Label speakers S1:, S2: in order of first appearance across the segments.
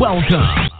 S1: Welcome.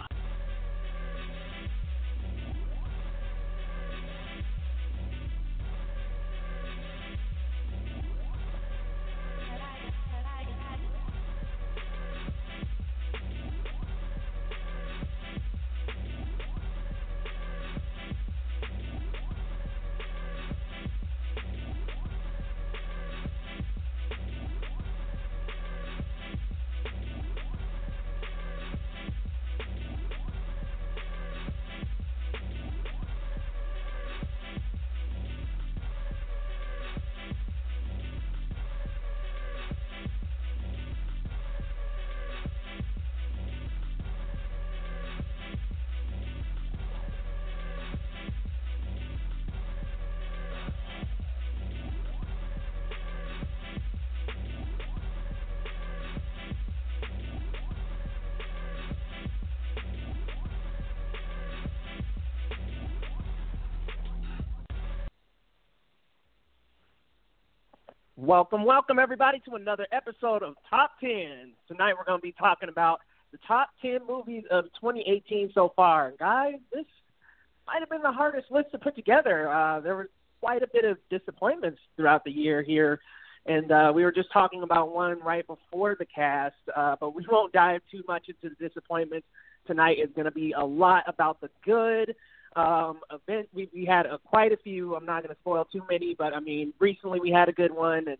S2: Welcome, welcome everybody to another episode of Top 10. Tonight we're going to be talking about the top 10 movies of 2018 so far. Guys, this might have been the hardest list to put together. Uh, there was quite a bit of disappointments throughout the year here, and uh, we were just talking about one right before the cast, uh, but we won't dive too much into the disappointments. Tonight is going to be a lot about the good um, event. We, we had a, quite a few. I'm not going to spoil too many, but I mean, recently we had a good one, and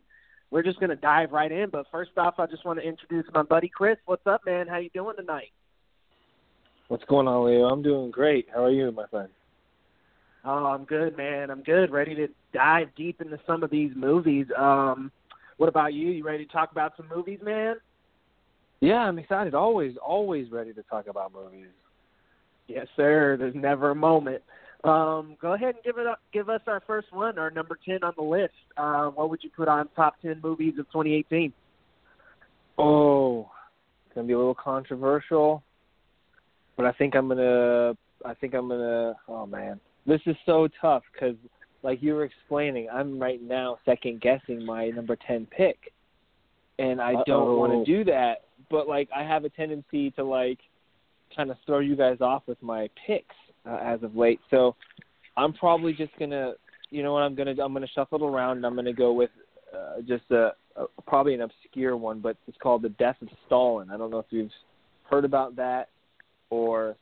S2: we're just going to dive right in. But first off, I just want to introduce my buddy Chris. What's up, man? How you doing tonight?
S3: What's going on, Leo? I'm doing great. How are you, my friend?
S2: Oh, I'm good, man. I'm good. Ready to dive deep into some of these movies. Um, what about you? You ready to talk about some movies, man?
S3: Yeah, I'm excited. Always, always ready to talk about movies.
S2: Yes, sir. There's never a moment. Um, go ahead and give it up, give us our first one, our number ten on the list. Uh, what would you put on top ten movies of 2018?
S3: Oh, it's gonna be a little controversial, but I think I'm gonna. I think I'm gonna. Oh man, this is so tough because, like you were explaining, I'm right now second guessing my number ten pick, and I don't want to do that. But like, I have a tendency to like kind of throw you guys off with my picks uh, as of late. So I'm probably just gonna, you know what, I'm gonna I'm gonna shuffle it around. and I'm gonna go with uh, just a, a probably an obscure one, but it's called The Death of Stalin. I don't know if you've heard about that or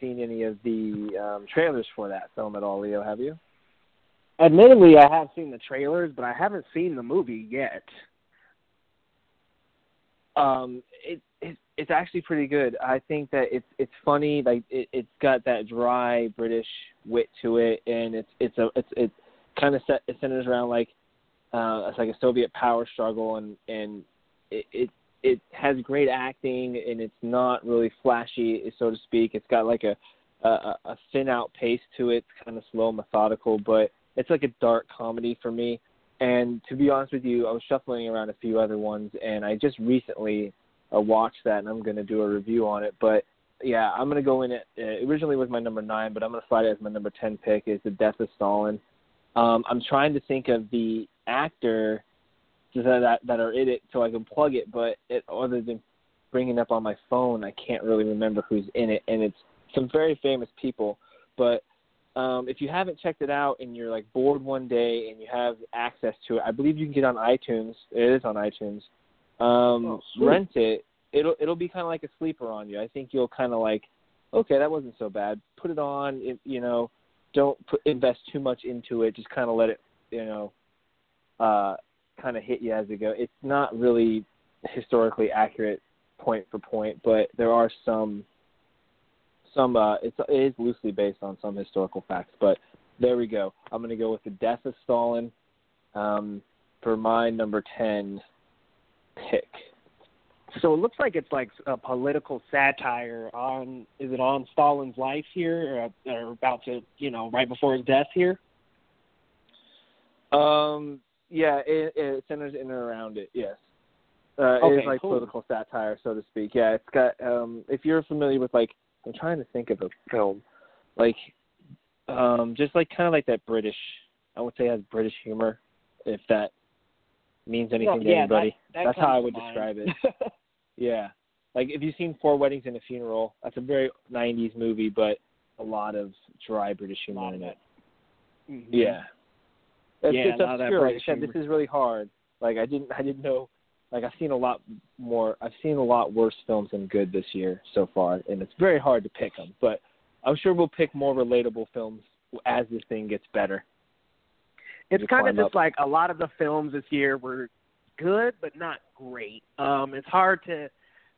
S3: seen any of the um, trailers for that film at all, Leo. Have you?
S2: Admittedly, I have seen the trailers, but I haven't seen the movie yet.
S3: Um, it, it it's actually pretty good. I think that it's it's funny, like it, it's got that dry British wit to it, and it's it's a it's it kind of set it centers around like uh, it's like a Soviet power struggle, and and it, it it has great acting, and it's not really flashy, so to speak. It's got like a a, a thin out pace to it, it's kind of slow, methodical, but it's like a dark comedy for me. And to be honest with you, I was shuffling around a few other ones, and I just recently uh, watch that, and I'm going to do a review on it. But yeah, I'm going to go in it. Uh, originally was my number nine, but I'm going to slide it as my number ten pick. Is the Death of Stalin. Um, I'm trying to think of the actor that that are in it so I can plug it, but it, other than bringing up on my phone, I can't really remember who's in it, and it's some very famous people. But um, if you haven't checked it out and you're like bored one day and you have access to it, I believe you can get on iTunes. It is on iTunes um,
S2: oh,
S3: rent it, it'll it'll be kind of like a sleeper on you. I think you'll kind of like, okay, that wasn't so bad. Put it on. It, you know, don't put, invest too much into it. Just kind of let it, you know, uh, kind of hit you as it go. It's not really historically accurate point for point, but there are some some uh it's it is loosely based on some historical facts, but there we go. I'm going to go with the death of Stalin um for my number 10 pick.
S2: So it looks like it's like a political satire on is it on Stalin's life here or, or about to you know right before his death here?
S3: Um. Yeah, it, it centers in and around it. Yes. Uh,
S2: okay,
S3: it is like
S2: cool.
S3: political satire, so to speak. Yeah, it's got. Um, if you're familiar with like, I'm trying to think of a film, like, um, just like kind of like that British. I would say has British humor, if that means anything
S2: well,
S3: to anybody.
S2: That, that
S3: That's how I would describe it. yeah. like if you've seen Four Weddings and a Funeral, that's a very '90s movie, but a lot of dry British humor in it.
S2: Mm-hmm.
S3: Yeah. It's,
S2: Yeah,
S3: it's
S2: a lot of that
S3: obscure. Like I said, this is really hard. Like I didn't I didn't know like I've seen a lot more I've seen a lot worse films than good this year so far and it's very hard to pick them, but I'm sure we'll pick more relatable films as this thing gets better.
S2: It's kind of just
S3: up.
S2: like a lot of the films this year were good but not great. Um, it's hard to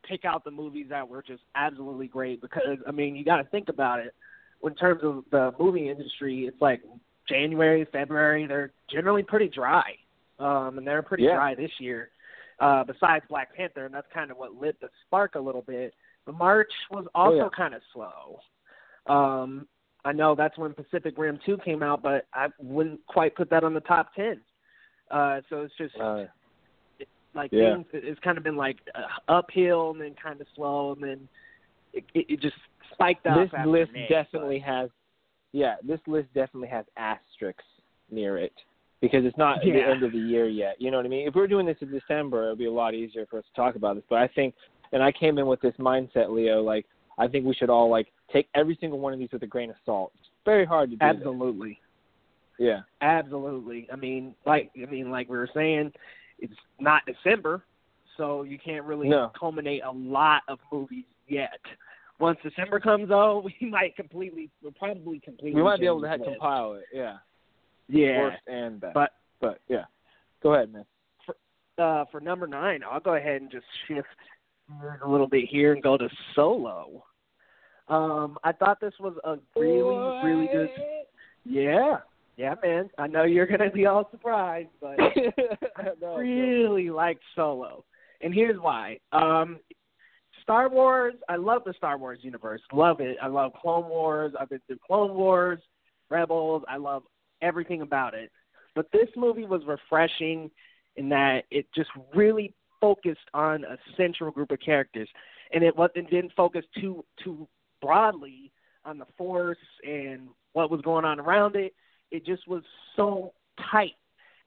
S2: pick out the movies that were just absolutely great because I mean you got to think about it. In terms of the movie industry, it's like January, February, they're generally pretty dry, um, and they're pretty
S3: Yeah.
S2: dry this year. Uh, besides Black Panther, and that's kind of what lit the spark a little bit. But March was also
S3: Oh, yeah.
S2: kind of slow. Um, I know that's when Pacific Rim 2 came out, but I wouldn't quite put that on the top 10. Uh, so it's just
S3: Uh,
S2: like
S3: yeah.
S2: things, it's kind of been like uh, uphill and then kind of slow and then it, it, it just spiked up.
S3: this list
S2: May,
S3: definitely has yeah, this list definitely has asterisks near it because it's not
S2: Yeah.
S3: the end of the year yet. You know what I mean? If we were doing this in December, it would be a lot easier for us to talk about this. But I think, and I came in with this mindset, Leo. Like, I think we should all like take every single one of these with a grain of salt. It's very hard to do.
S2: Absolutely,
S3: Yeah.
S2: absolutely. I mean, like I mean, like we were saying, it's not December, so you can't really
S3: No.
S2: culminate a lot of movies yet. Once December comes out, we might completely, we'll probably completely.
S3: We might be able to compile it. Yeah.
S2: Yeah,
S3: Worst and best.
S2: but
S3: but yeah. Go ahead, man.
S2: uh, for number nine, I'll go ahead and just shift a little bit here and go to Solo. Um, I thought this was a really, really good. Yeah, yeah, man. I know you're gonna be all surprised, but I
S3: No,
S2: really liked Solo, and here's why. Um, Star Wars. I love the Star Wars universe. Love it. I love Clone Wars. I've been through Clone Wars, Rebels. I love everything about it. But this movie was refreshing in that it just really focused on a central group of characters, and it was it didn't focus too too broadly on the Force and what was going on around it. It just was so tight,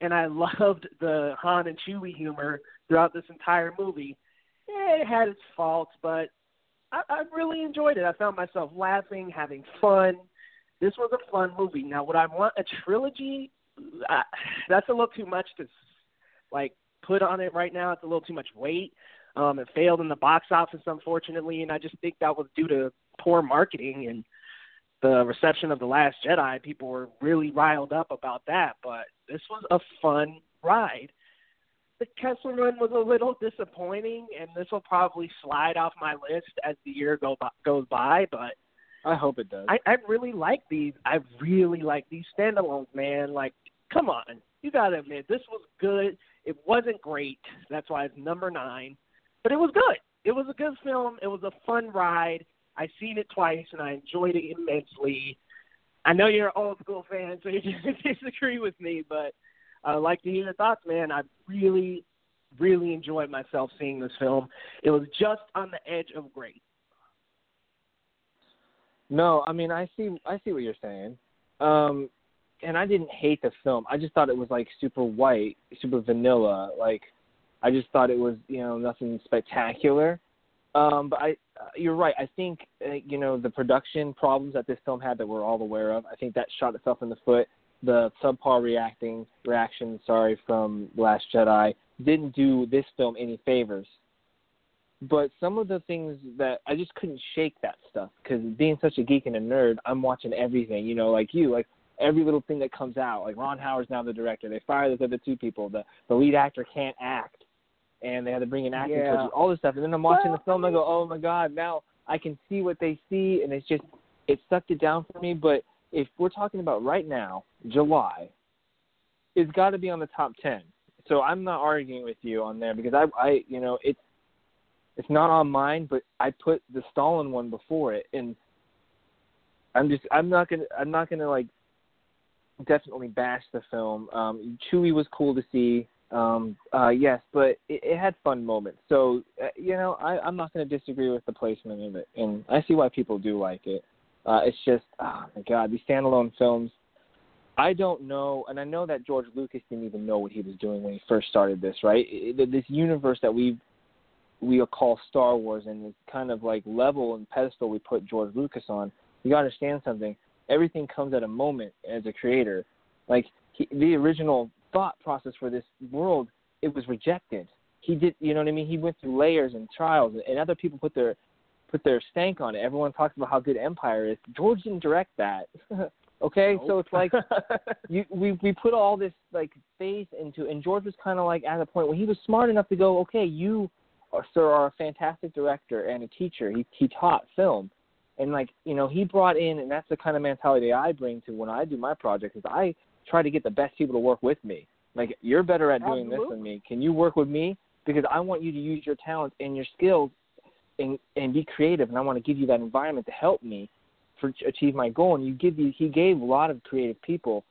S2: and I loved the Han and Chewie humor throughout this entire movie. Yeah, it had its faults, but I, I really enjoyed it. I found myself laughing, having fun. This was a fun movie. Now, would I want a trilogy? I, that's a little too much to like put on it right now. It's a little too much weight. Um, it failed in the box office, unfortunately, and I just think that was due to poor marketing and the reception of the Last Jedi. People were really riled up about that, but this was a fun ride. The Kessel Run was a little disappointing, and this will probably slide off my list as the year go by, goes by. But
S3: I hope it does.
S2: I, I really like these. I really like these standalones, man. Like, come on, you gotta admit this was good. It wasn't great. That's why it's number nine, but it was good. It was a good film. It was a fun ride. I've seen it twice and I enjoyed it immensely. I know you're an old school fan, so you disagree with me, but I'd like to hear your thoughts, man. I really, really enjoyed myself seeing this film. It was just on the edge of great.
S3: No, I mean I see I see what you're saying. Um and I didn't hate the film. I just thought it was like super white, super vanilla. Like I just thought it was, you know, nothing spectacular. Um but I uh, you're right. I think uh, you know the production problems that this film had that we're all aware of. I think that shot itself in the foot. The subpar reacting reaction, sorry, from Last Jedi didn't do this film any favors but some of the things that I just couldn't shake that stuff because being such a geek and a nerd, I'm watching everything. You know, like you, like every little thing that comes out. Like Ron Howard's now the director. They fire those other two people. The the lead actor can't act, and they had to bring in acting
S2: Yeah.
S3: coaches. All this stuff, and then I'm watching
S2: Well,
S3: the film. and I go, oh my god, now I can see what they see, and it's just it sucked it down for me. But if we're talking about right now, July, it's got to be on the top ten. So I'm not arguing with you on there because I, I, you know, it's it's not on mine, but I put the Stalin one before it, and I'm just I'm not gonna I'm not gonna like definitely bash the film. Um, Chewie was cool to see, um, uh, yes, but it, it had fun moments. So uh, you know I, I'm not gonna disagree with the placement of it, and I see why people do like it. Uh, it's just oh my god, these standalone films. I don't know, and I know that George Lucas didn't even know what he was doing when he first started this, right? This universe that we've we call Star Wars and the kind of like level and pedestal we put George Lucas on, you got to understand something. Everything comes at a moment as a creator. Like he, the original thought process for this world, it was rejected. He did, you know what I mean? He went through layers and trials, and other people put their put their stank on it. Everyone talks about how good Empire is. George didn't direct that. okay,
S2: nope.
S3: so it's like you we we put all this like faith into, and George was kind of like at a point where he was smart enough to go, okay, you, sir, are a fantastic director and a teacher. He he taught film, and like you know he brought in, and that's the kind of mentality I bring to when I do my projects. Is I try to get the best people to work with me. Like you're better at doing this than me. Can you work with me? Because I want you to use your talents and your skills and and be creative and I want to give you that environment to help me for achieve my goal and you give you he gave a lot of creative people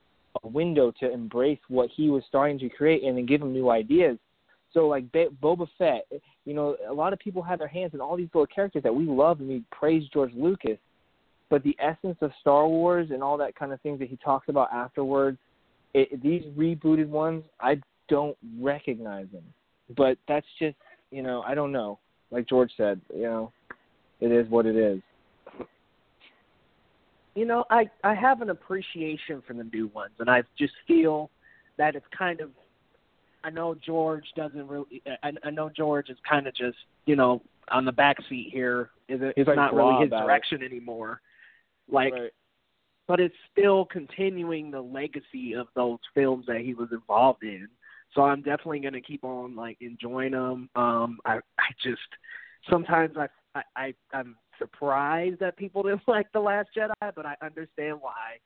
S3: a window to embrace what he was starting to create and then give them new ideas so like Be- Boba Fett eh, you know a lot of people have their hands in all these little characters that we love and we praise George Lucas but the essence of Star Wars and all that kind of things that he talks about afterwards it, these rebooted ones I don't recognize them but that's just you know I don't know like George said, you know, it is what it is.
S2: You know, I I have an appreciation for the new ones, and I just feel that it's kind of. I know George doesn't really. I, I know George is kind of just you know on the back seat here. Is it, it's
S3: like
S2: not really his
S3: about it.
S2: direction anymore. Like,
S3: right.
S2: but it's still continuing the legacy of those films that he was involved in. So I'm definitely going to keep on like enjoying them. Um, I I just sometimes I I, I I'm surprised that people didn't like the Last Jedi, but I understand why.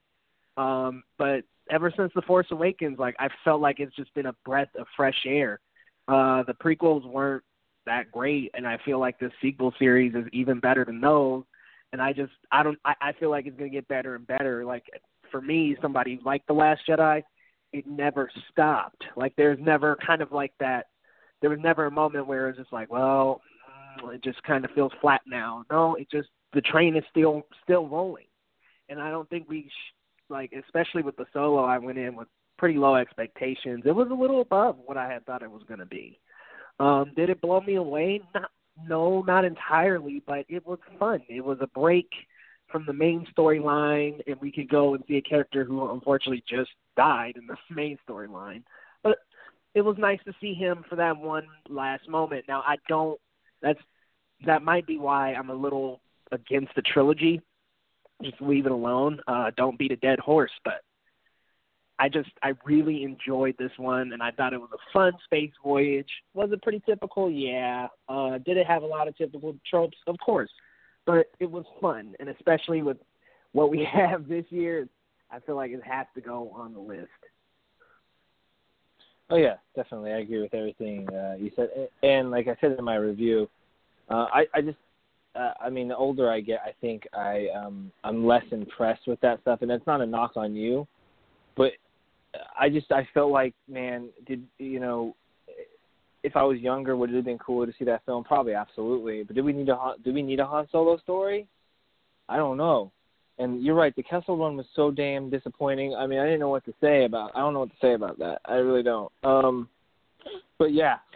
S2: Um, but ever since the Force Awakens, like I felt like it's just been a breath of fresh air. Uh, the prequels weren't that great, and I feel like the sequel series is even better than those. And I just I don't I, I feel like it's gonna get better and better. Like for me, somebody like the Last Jedi, it never stopped. Like there's never kind of like that. There was never a moment where it's just like, well, mm, it just kind of feels flat now. No, it just the train is still still rolling, and I don't think we sh- like, especially with the solo. I went in with pretty low expectations. It was a little above what I had thought it was going to be. Um, did it blow me away? Not, no, not entirely, but it was fun. It was a break from the main storyline, and we could go and see a character who unfortunately just died in the main storyline. But it was nice to see him for that one last moment. Now I don't. That's that might be why I'm a little against the trilogy. Just leave it alone. Uh, don't beat a dead horse. But I just I really enjoyed this one, and I thought it was a fun space voyage. Was it pretty typical? Yeah. Uh, did it have a lot of typical tropes? Of course. But it was fun, and especially with what we have this year, I feel like it has to go on the list.
S3: Oh yeah, definitely. I agree with everything uh, you said. And like I said in my review, uh, I I just uh, I mean the older I get, I think I um I'm less impressed with that stuff, and that's not a knock on you, but I just I felt like man, did you know? If I was younger, would it have been cooler to see that film? probably, absolutely. But do we need a do we need a Han Solo story? I don't know. And you're right. The Kessel Run was so damn disappointing. I mean, I didn't know what to say about. I don't know what to say about that. I really don't. Um, but yeah,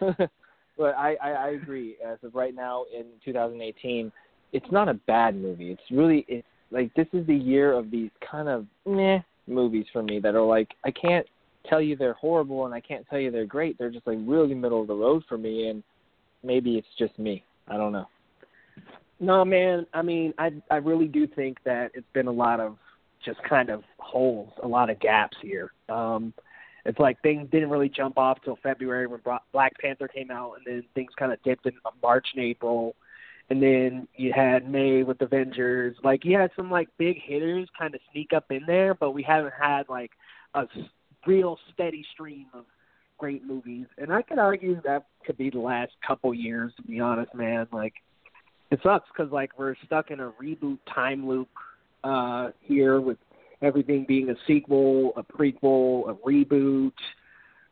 S3: but I, I I agree. As of right now in 2018, it's not a bad movie. It's really it's like this is the year of these kind of meh movies for me that are like I can't tell you they're horrible and I can't tell you they're great. They're just like really middle of the road for me, and maybe it's just me. I don't know.
S2: No, man. I mean, I I really do think that it's been a lot of just kind of holes, a lot of gaps here. Um, it's like things didn't really jump off till February when Black Panther came out, and then things kind of dipped in March and April, and then you had May with Avengers. Like you had some like big hitters kind of sneak up in there, but we haven't had like a real steady stream of great movies. And I could argue that could be the last couple years, to be honest, man. Like it sucks because like we're stuck in a reboot time loop uh here with everything being a sequel, a prequel, a reboot,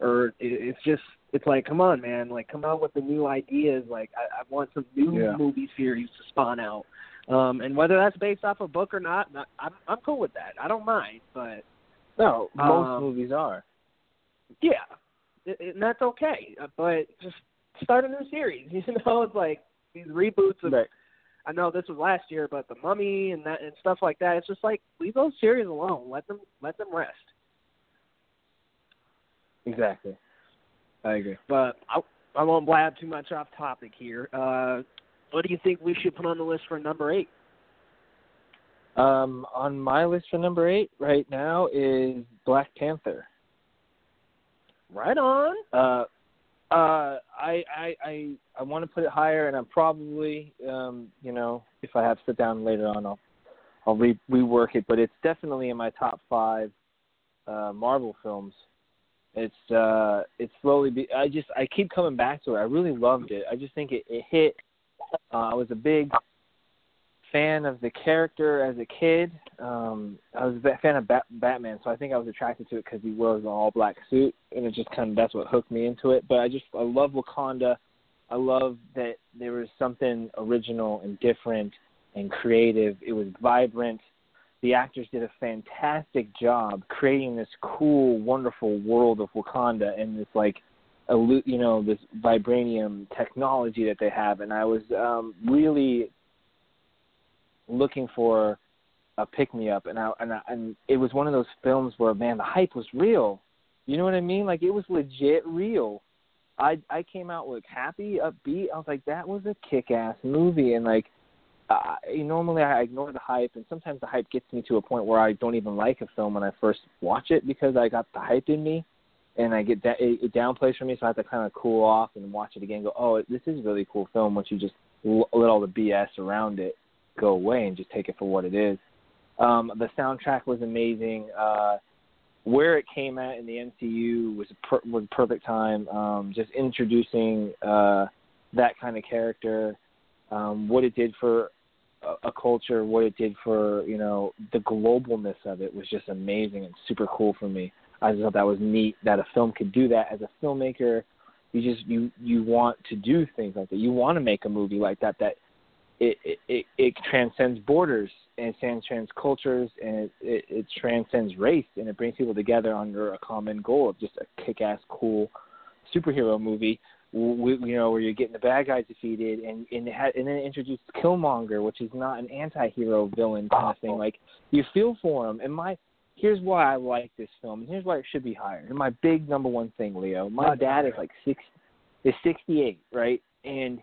S2: or it, it's just it's like come on, man, like come out with the new ideas. Like I, I want some new
S3: Yeah.
S2: movie series to spawn out. Um, and whether that's based off a book or not, not I'm I'm cool with that. I don't mind, but
S3: No, most
S2: Um,
S3: movies are.
S2: yeah, it, it, and that's okay. But just start a new series. You know, it's like these reboots of.
S3: Right.
S2: I know this was last year, but the Mummy and that and stuff like that. It's just like leave those series alone. Let them let them rest.
S3: Exactly. I agree.
S2: But I, I won't blab too much off topic here. Uh, what do you think we should put on the list for number eight?
S3: Um, on my list for number eight right now is Black Panther.
S2: Right on.
S3: Uh, uh, I I I I want to put it higher, and I'm probably um, you know if I have sit down later on, I'll I'll re- rework it. But it's definitely in my top five uh, Marvel films. It's uh, it's slowly. Be- I just I keep coming back to it. I really loved it. I just think it, it hit. Uh, I was a big fan of the character as a kid. Um, I was a fan of Bat- Batman, so I think I was attracted to it because he wears an all black suit, and it just kind of that's what hooked me into it. But I just I love Wakanda. I love that there was something original and different and creative. It was vibrant. The actors did a fantastic job creating this cool, wonderful world of Wakanda and this like, you know, this vibranium technology that they have. And I was um, really looking for a pick me up, and I and I, and it was one of those films where man, the hype was real. You know what I mean? Like it was legit real. I I came out like happy, upbeat. I was like, that was a kick ass movie, and like. Uh, normally I ignore the hype, and sometimes the hype gets me to a point where I don't even like a film when I first watch it because I got the hype in me, and I get that it, it downplays for me, so I have to kind of cool off and watch it again. Go, oh, this is a really cool film once you just let all the BS around it go away and just take it for what it is. Um, the soundtrack was amazing. Uh, where it came at in the MCU was a per- was perfect time. Um, just introducing uh, that kind of character, um, what it did for a, a culture, what it did for you know the globalness of it was just amazing and super cool for me. I just thought that was neat that a film could do that. As a filmmaker, you just you you want to do things like that. You want to make a movie like that that it, it, it transcends borders and it transcends cultures and it, it, it transcends race and it brings people together under a common goal of just a kick-ass, cool superhero movie. We, you know, where you're getting the bad guys defeated, and and, it had, and then it introduced Killmonger, which is not an anti-hero villain kind of thing. Oh. Like you feel for him. And my here's why I like this film, and here's why it should be higher. And my big number one thing, Leo. My dad is like six, is 68, right? And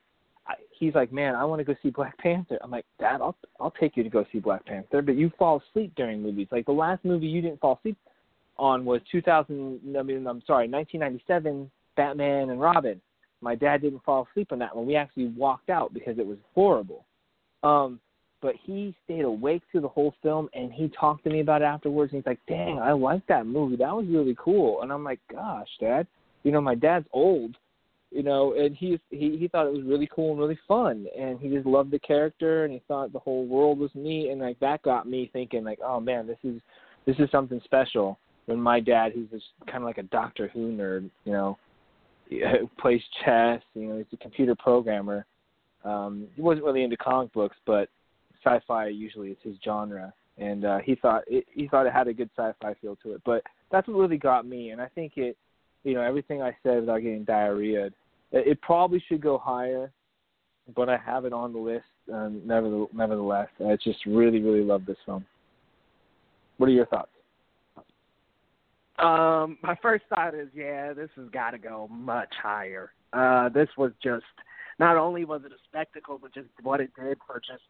S3: he's like, man, I want to go see Black Panther. I'm like, Dad, I'll I'll take you to go see Black Panther, but you fall asleep during movies. Like the last movie you didn't fall asleep on was 2000. I mean, I'm sorry, 1997 Batman and Robin. My dad didn't fall asleep on that one. We actually walked out because it was horrible. Um, but he stayed awake through the whole film, and he talked to me about it afterwards. And he's like, "Dang, I like that movie. That was really cool." And I'm like, "Gosh, Dad, you know, my dad's old." You know, and he he he thought it was really cool and really fun, and he just loved the character, and he thought the whole world was neat, and like that got me thinking, like, oh man, this is this is something special. When my dad, who's just kind of like a Doctor Who nerd, you know, he plays chess, you know, he's a computer programmer. Um, he wasn't really into comic books, but sci-fi usually is his genre, and uh, he thought it, he thought it had a good sci-fi feel to it. But that's what really got me, and I think it, you know, everything I said without getting diarrhea it probably should go higher, but I have it on the list. Um, nevertheless, I just really, really love this film. What are your thoughts?
S2: Um, my first thought is, yeah, this has got to go much higher. Uh, this was just not only was it a spectacle, but just what it did for just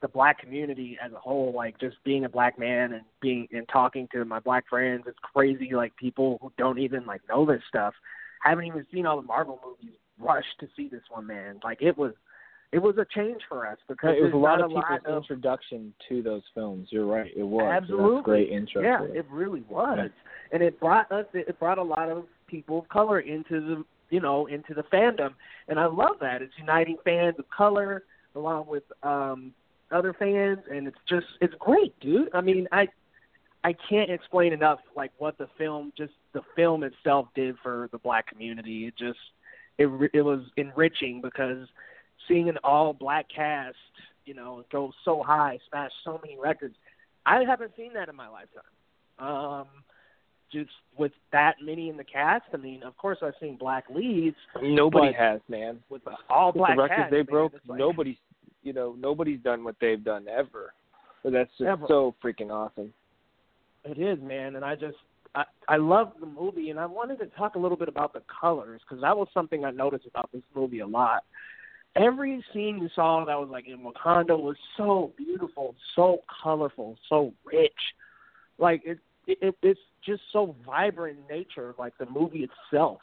S2: the black community as a whole. Like just being a black man and being and talking to my black friends, it's crazy. Like people who don't even like know this stuff haven't even seen all the Marvel movies rush to see this one, man. Like it was, it was a change for us because
S3: it was a lot
S2: of
S3: people's
S2: of,
S3: introduction to those films. You're right, it was
S2: absolutely
S3: so great intro.
S2: Yeah,
S3: it.
S2: it. really was, yeah. and it brought us. It brought a lot of people of color into the you know into the fandom, and I love that. It's uniting fans of color along with um other fans, and it's just it's great, dude. I mean, I I can't explain enough like what the film just the film itself did for the black community. It just it it was enriching because seeing an all black cast, you know, go so high, smash so many records. I haven't seen that in my lifetime. Um just with that many in the cast. I mean, of course, I've seen black leads.
S3: Nobody has, man.
S2: With all black
S3: the records
S2: cast,
S3: they broke,
S2: like,
S3: nobody's, you know, nobody's done what they've done ever. So that's just
S2: Ever.
S3: so freaking awesome.
S2: It is, man, and I just I I love the movie, and I wanted to talk a little bit about the colors because that was something I noticed about this movie a lot. Every scene you saw that was like in Wakanda was so beautiful, so colorful, so rich. Like it, it it's just so vibrant in nature. Like the movie itself,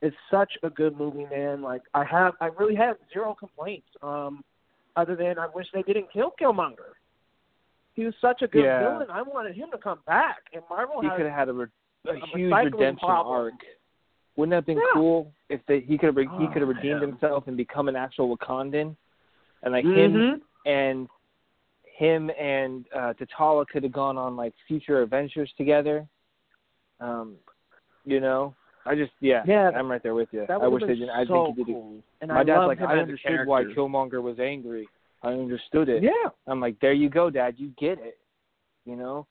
S2: it's such a good movie, man. Like I have, I really have zero complaints. Um, other than I wish they didn't kill Killmonger. He was such a good
S3: Yeah.
S2: villain. I wanted him to come back, and Marvel
S3: He could have had a, re- a
S2: a
S3: huge redemption
S2: problem.
S3: arc. Wouldn't that have been
S2: Yeah.
S3: cool if they, he could have re- he
S2: Oh,
S3: could have redeemed himself and become an actual Wakandan, and like him
S2: Mhm.
S3: and him and uh T'Challa could have gone on like future adventures together. Um, you know, I just yeah,
S2: Yeah,
S3: I'm right there with you. I wish they didn't. I
S2: so
S3: think he did. it.
S2: cool. And
S3: My
S2: I
S3: dad's like, I understood why. Killmonger was angry. I understood it.
S2: Yeah,
S3: I'm like, there you go, Dad. You get it. You know,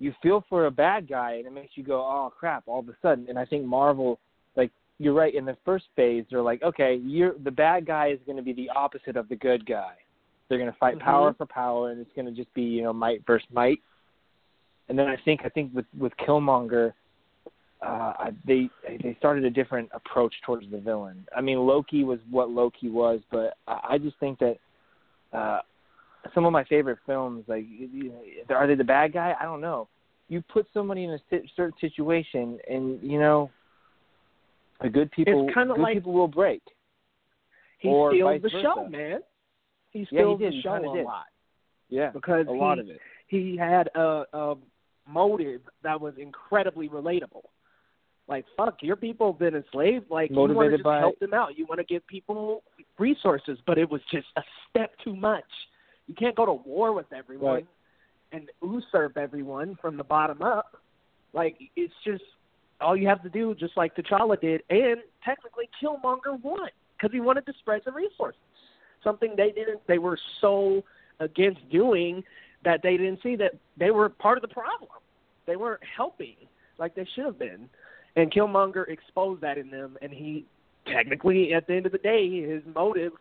S3: you feel for a bad guy, and it makes you go, oh crap! All of a sudden, and I think Marvel, like, you're right. In the first phase, they're like, okay, you're the bad guy is going to be the opposite of the good guy. They're going to fight
S2: Mhm.
S3: power for power, and it's going to just be you know might versus might. And then I think I think with with Killmonger, uh, they they started a different approach towards the villain. I mean, Loki was what Loki was, but I, I just think that. Uh, some of my favorite films, like you know, are they the bad guy? I don't know. You put somebody in a si- certain situation, and you know, the good people,
S2: It's
S3: good
S2: like-
S3: people will break.
S2: he
S3: Or
S2: steals the
S3: versa.
S2: show, man. He
S3: Yeah, he
S2: steals the show a
S3: did.
S2: lot
S3: Yeah,
S2: because
S3: a lot of it.
S2: he had a, a motive that was incredibly relatable. Like, fuck, your people have been enslaved. Like, you want to just
S3: by-
S2: help them out. You want to give people resources, but it was just a step too much. You can't go to war with everyone
S3: Right.
S2: and usurp everyone from the bottom up. Like, it's just all you have to do, just like T'Challa did, and technically Killmonger won because he wanted to spread the resources. Something they didn't. They were so against doing that they didn't see that they were part of the problem. They weren't helping like they should have been. And Killmonger exposed that in them, and he technically, at the end of the day, his motives,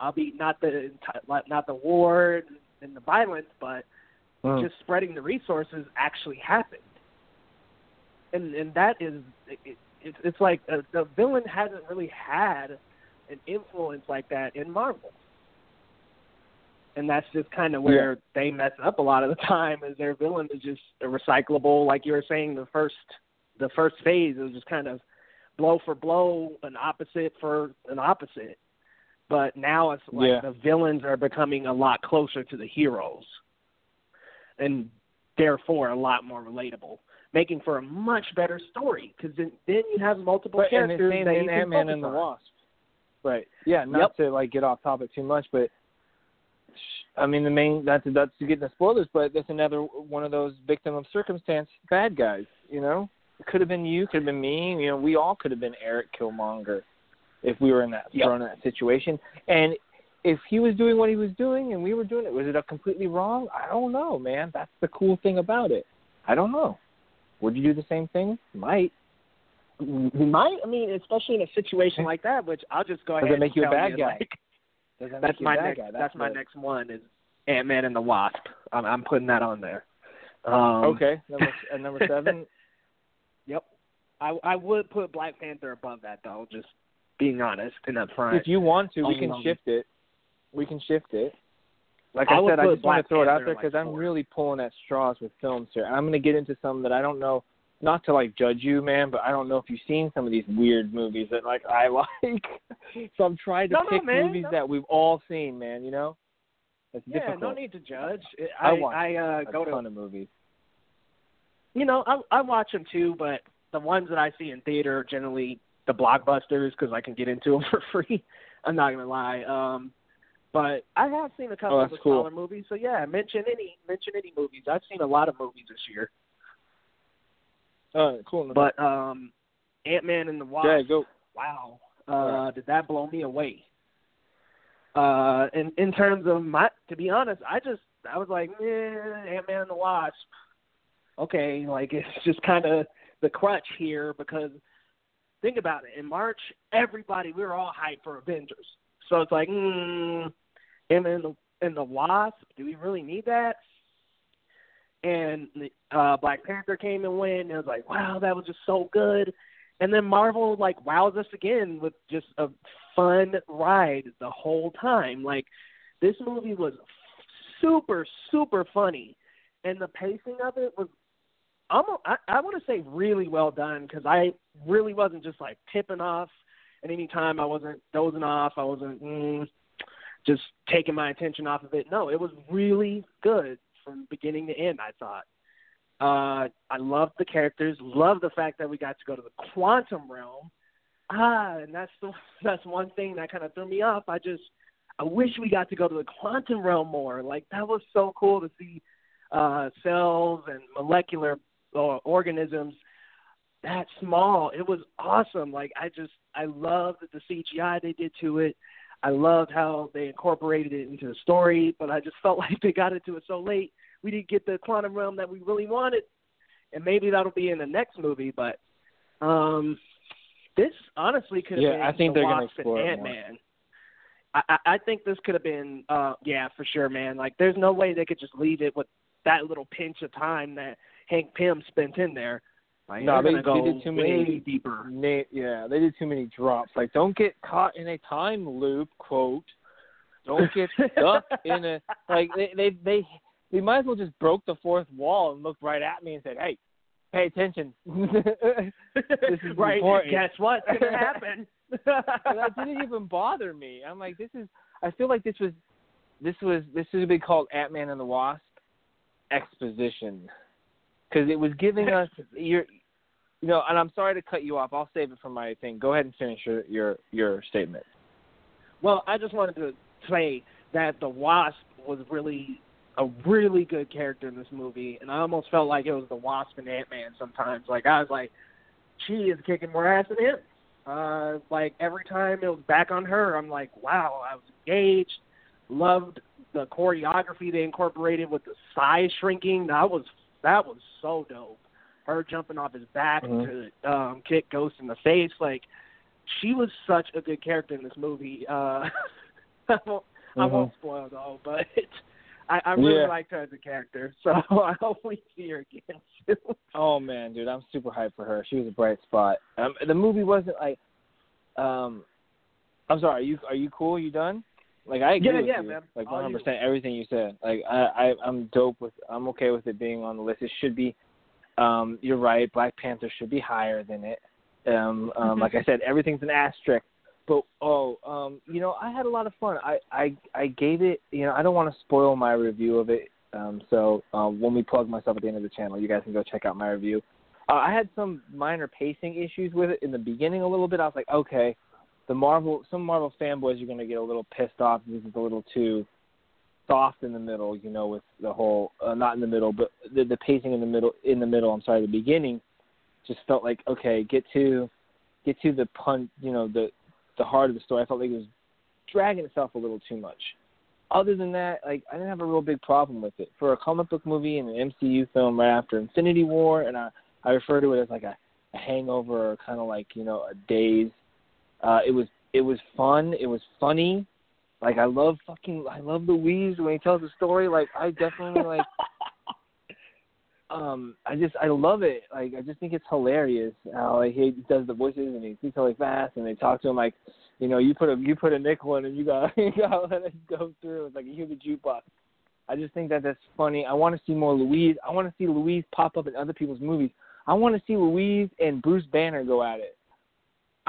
S2: albeit not the not the war and the violence, but
S3: Mm.
S2: just spreading the resources actually happened. And and that is it, it, it's it's like a, the villain hasn't really had an influence like that in Marvel. And that's just kind of where they mess up a lot of the time. Is their villain is just a recyclable, like you were saying. The first, the first phase It was just kind of blow for blow, an opposite for an opposite. But now it's like
S3: Yeah.
S2: the villains are becoming a lot closer to the heroes, and therefore a lot more relatable, making for a much better story. Because then, then you have multiple
S3: But and the
S2: characters
S3: same
S2: that
S3: in
S2: you can
S3: Ant Man
S2: focus
S3: and the
S2: on.
S3: Wasp. Right. Yeah. Not
S2: Yep.
S3: to like get off topic too much, but I mean the main that's that's to get into spoilers, but that's another one of those victim of circumstance bad guys. You know, could have been you, could have been me. You know, we all could have been Eric Killmonger if we were in that
S2: Yep.
S3: thrown in that situation. And if he was doing what he was doing and we were doing it, was it a completely wrong? I don't know, man. That's the cool thing about it. I don't know. Would you do the same thing? Might.
S2: We might. I mean, especially in a situation like that, which I'll just go
S3: Does
S2: ahead
S3: it make
S2: and
S3: you a bad
S2: you,
S3: guy?
S2: like,
S3: Does that
S2: that's
S3: make you a
S2: my
S3: bad
S2: next.
S3: guy?
S2: That's, my next one is Ant Man and the Wasp. I'm, I'm putting that on there. Um,
S3: Okay, number uh, number seven.
S2: Yep. I I would put Black Panther above that though. Just being honest and upfront.
S3: If you want to, we can
S2: Um,
S3: shift it. We can shift it. Like
S2: I
S3: I, said, I just want to throw it out
S2: Panther
S3: there
S2: like
S3: because I'm really pulling at straws with films here, and I'm going to get into some that I don't know. Not to like judge you, man, but I don't know if you've seen some of these weird movies that like I like. so I'm trying to
S2: No, no,
S3: pick
S2: man,
S3: movies
S2: no.
S3: that we've all seen, man. You know, it's
S2: yeah,
S3: difficult.
S2: no need to judge.
S3: I
S2: I
S3: watch
S2: I uh,
S3: a
S2: go to
S3: ton of movies.
S2: You know I I watch them too, but the ones that I see in theater are generally the blockbusters because I can get into them for free. I'm not gonna lie. Um, but I have seen a couple
S3: Oh,
S2: of the
S3: cool.
S2: smaller movies. So yeah, mention any mention any movies. I've seen a lot of movies this year.
S3: Uh, cool.
S2: But um, Ant Man and the Wasp.
S3: yeah, go.
S2: wow, uh, did that blow me away? Uh, in in terms of my, to be honest, I just I was like, eh, Ant Man and the Wasp. Okay, like it's just kind of the crutch here because think about it. In March, everybody we were all hyped for Avengers, so it's like, mm, and the and the Wasp. Do we really need that? And the uh Black Panther came and went, and it was like, wow, that was just so good. And then Marvel like wows us again with just a fun ride the whole time. Like this movie was super super funny, and the pacing of it was almost I, I want to say really well done because I really wasn't just like tipping off at any time. I wasn't dozing off. I wasn't mm, just taking my attention off of it. No, it was really good from beginning to end. I thought. Uh, I loved the characters. Loved the fact that we got to go to the quantum realm. Ah, and that's the that's one thing that kind of threw me off. I just I wish we got to go to the quantum realm more. Like that was so cool to see uh, cells and molecular uh, organisms that small. It was awesome. Like I just I loved the CGI they did to it. I loved how they incorporated it into the story, but I just felt like they got into it so late. We didn't get the quantum realm that we really wanted, and maybe that'll be in the next movie. But um, this honestly could have
S3: yeah,
S2: been
S3: I think
S2: the
S3: they're
S2: Wasp
S3: gonna explore
S2: Ant. Man. I, I I think this could have been uh yeah for sure man like there's no way they could just leave it with that little pinch of time that Hank Pym spent in there like
S3: No, they-
S2: gonna
S3: they
S2: go
S3: did too many-
S2: deeper
S3: Na- yeah, they did too many drops. Like, don't get caught in a time loop. Quote. Don't get stuck in a like they they they they might as well just broke the fourth wall and looked right at me and said, "Hey, pay attention." this is
S2: right
S3: important.
S2: guess what's gonna happen
S3: that didn't even bother me. I'm like, this is. I feel like this was, this was, this should be called Ant Man and the Wasp exposition, because it was giving us your, you know. And I'm sorry to cut you off. I'll save it for my thing. Go ahead and finish your your, your statement.
S2: Well, I just wanted to say that the Wasp was really a really good character in this movie, and I almost felt like it was the Wasp and Ant Man sometimes. Like I was like, she is kicking more ass than him. Uh, like every time it was back on her, I'm like, wow, I was engaged. Loved the choreography they incorporated with the size shrinking. That was that was so dope. Her jumping off his back
S3: Mhm.
S2: to um, kick Ghost in the face, like she was such a good character in this movie. Uh, I won't, I
S3: Mhm.
S2: won't spoil though, but I, I really
S3: Yeah.
S2: liked her as a character, so I hope we see her again soon.
S3: Oh man, dude, I'm super hyped for her. She was a bright spot. Um, the movie wasn't like, um, I'm sorry. Are you are you cool? You done? Like I agree
S2: Yeah,
S3: with
S2: yeah,
S3: you.
S2: man.
S3: Like one
S2: hundred
S3: percent everything you said. Like I, I I'm dope with. I'm okay with it being on the list. It should be. Um, you're right. Black Panther should be higher than it. Um, um, like I said, everything's an asterisk. But oh, um, you know, I had a lot of fun. I I I gave it. You know, I don't want to spoil my review of it. Um, so um, when we plug myself at the end of the channel, you guys can go check out my review. Uh, I had some minor pacing issues with it in the beginning a little bit. I was like, okay, the Marvel, some Marvel fanboys are going to get a little pissed off. This is a little too soft in the middle, you know, with the whole uh, not in the middle, but the, the pacing in the middle. In the middle, I'm sorry, the beginning just felt like okay, get to get to the pun, you know, the the heart of the story. I felt like it was dragging itself a little too much. Other than that, like I didn't have a real big problem with it. For a comic book movie and an MCU film right after Infinity War, and I I refer to it as like a, a hangover or kind of like you know a daze. Uh, it was it was fun. It was funny. Like I love fucking I love Luis when he tells the story. Like I definitely like um I just I love it. Like I just think it's hilarious how like, he does the voices and he speaks really fast and they talk to him like, you know, you put a you put a nickel in and you got you got let it go through. It's like you a human jukebox. I just think that that's funny. I want to see more Luis. I want to see Luis pop up in other people's movies. I want to see Luis and Bruce Banner go at it.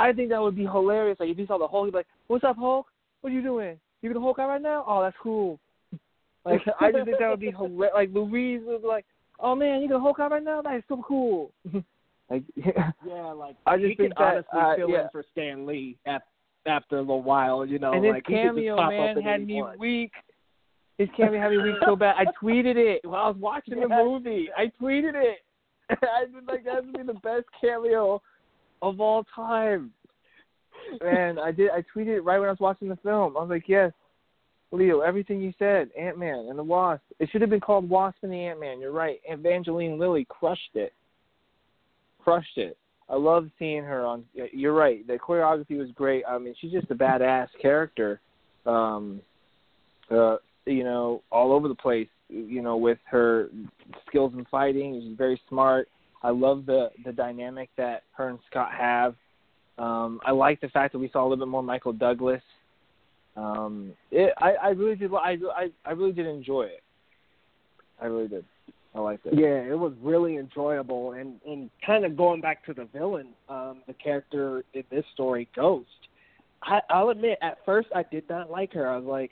S3: I think that would be hilarious. Like if you saw the Hulk, you'd be like, "What's up, Hulk? What are you doing? You gonna Hulk out right now? Oh, that's cool." Like I just think that would be hilarious. Like Luis would be like, "Oh man, you gonna Hulk out right now? That is so cool." like
S2: Yeah, like
S3: I just
S2: he
S3: think
S2: could
S3: that,
S2: honestly
S3: uh,
S2: fill
S3: yeah.
S2: in for Stan Lee af- after a little while, you know.
S3: and his
S2: like he could just
S3: cameo, man, had me
S2: one.
S3: weak. His cameo had me weak so bad. I tweeted it while I was watching the movie. I tweeted it. I was like, "That's gonna be the best cameo of all time." And I did. I tweeted it right when I was watching the film. I was like, "Yes, Leo, everything you said, Ant Man and the Wasp. It should have been called Wasp and the Ant Man. You're right. Evangeline Lilly crushed it." crushed it. I love seeing her on. You're right. The choreography was great. I mean, she's just a badass character. Um, uh, you know, all over the place. You know, with her skills in fighting, she's very smart. I love the the dynamic that her and Scott have. Um, I like the fact that we saw a little bit more Michael Douglas. Um, it, I, I really did. I, I I really did enjoy it. I really did. I liked it.
S2: Yeah, it was really enjoyable, and and kind of going back to the villain, um, the character in this story, Ghost. I, I'll admit, at first I did not like her. I was like,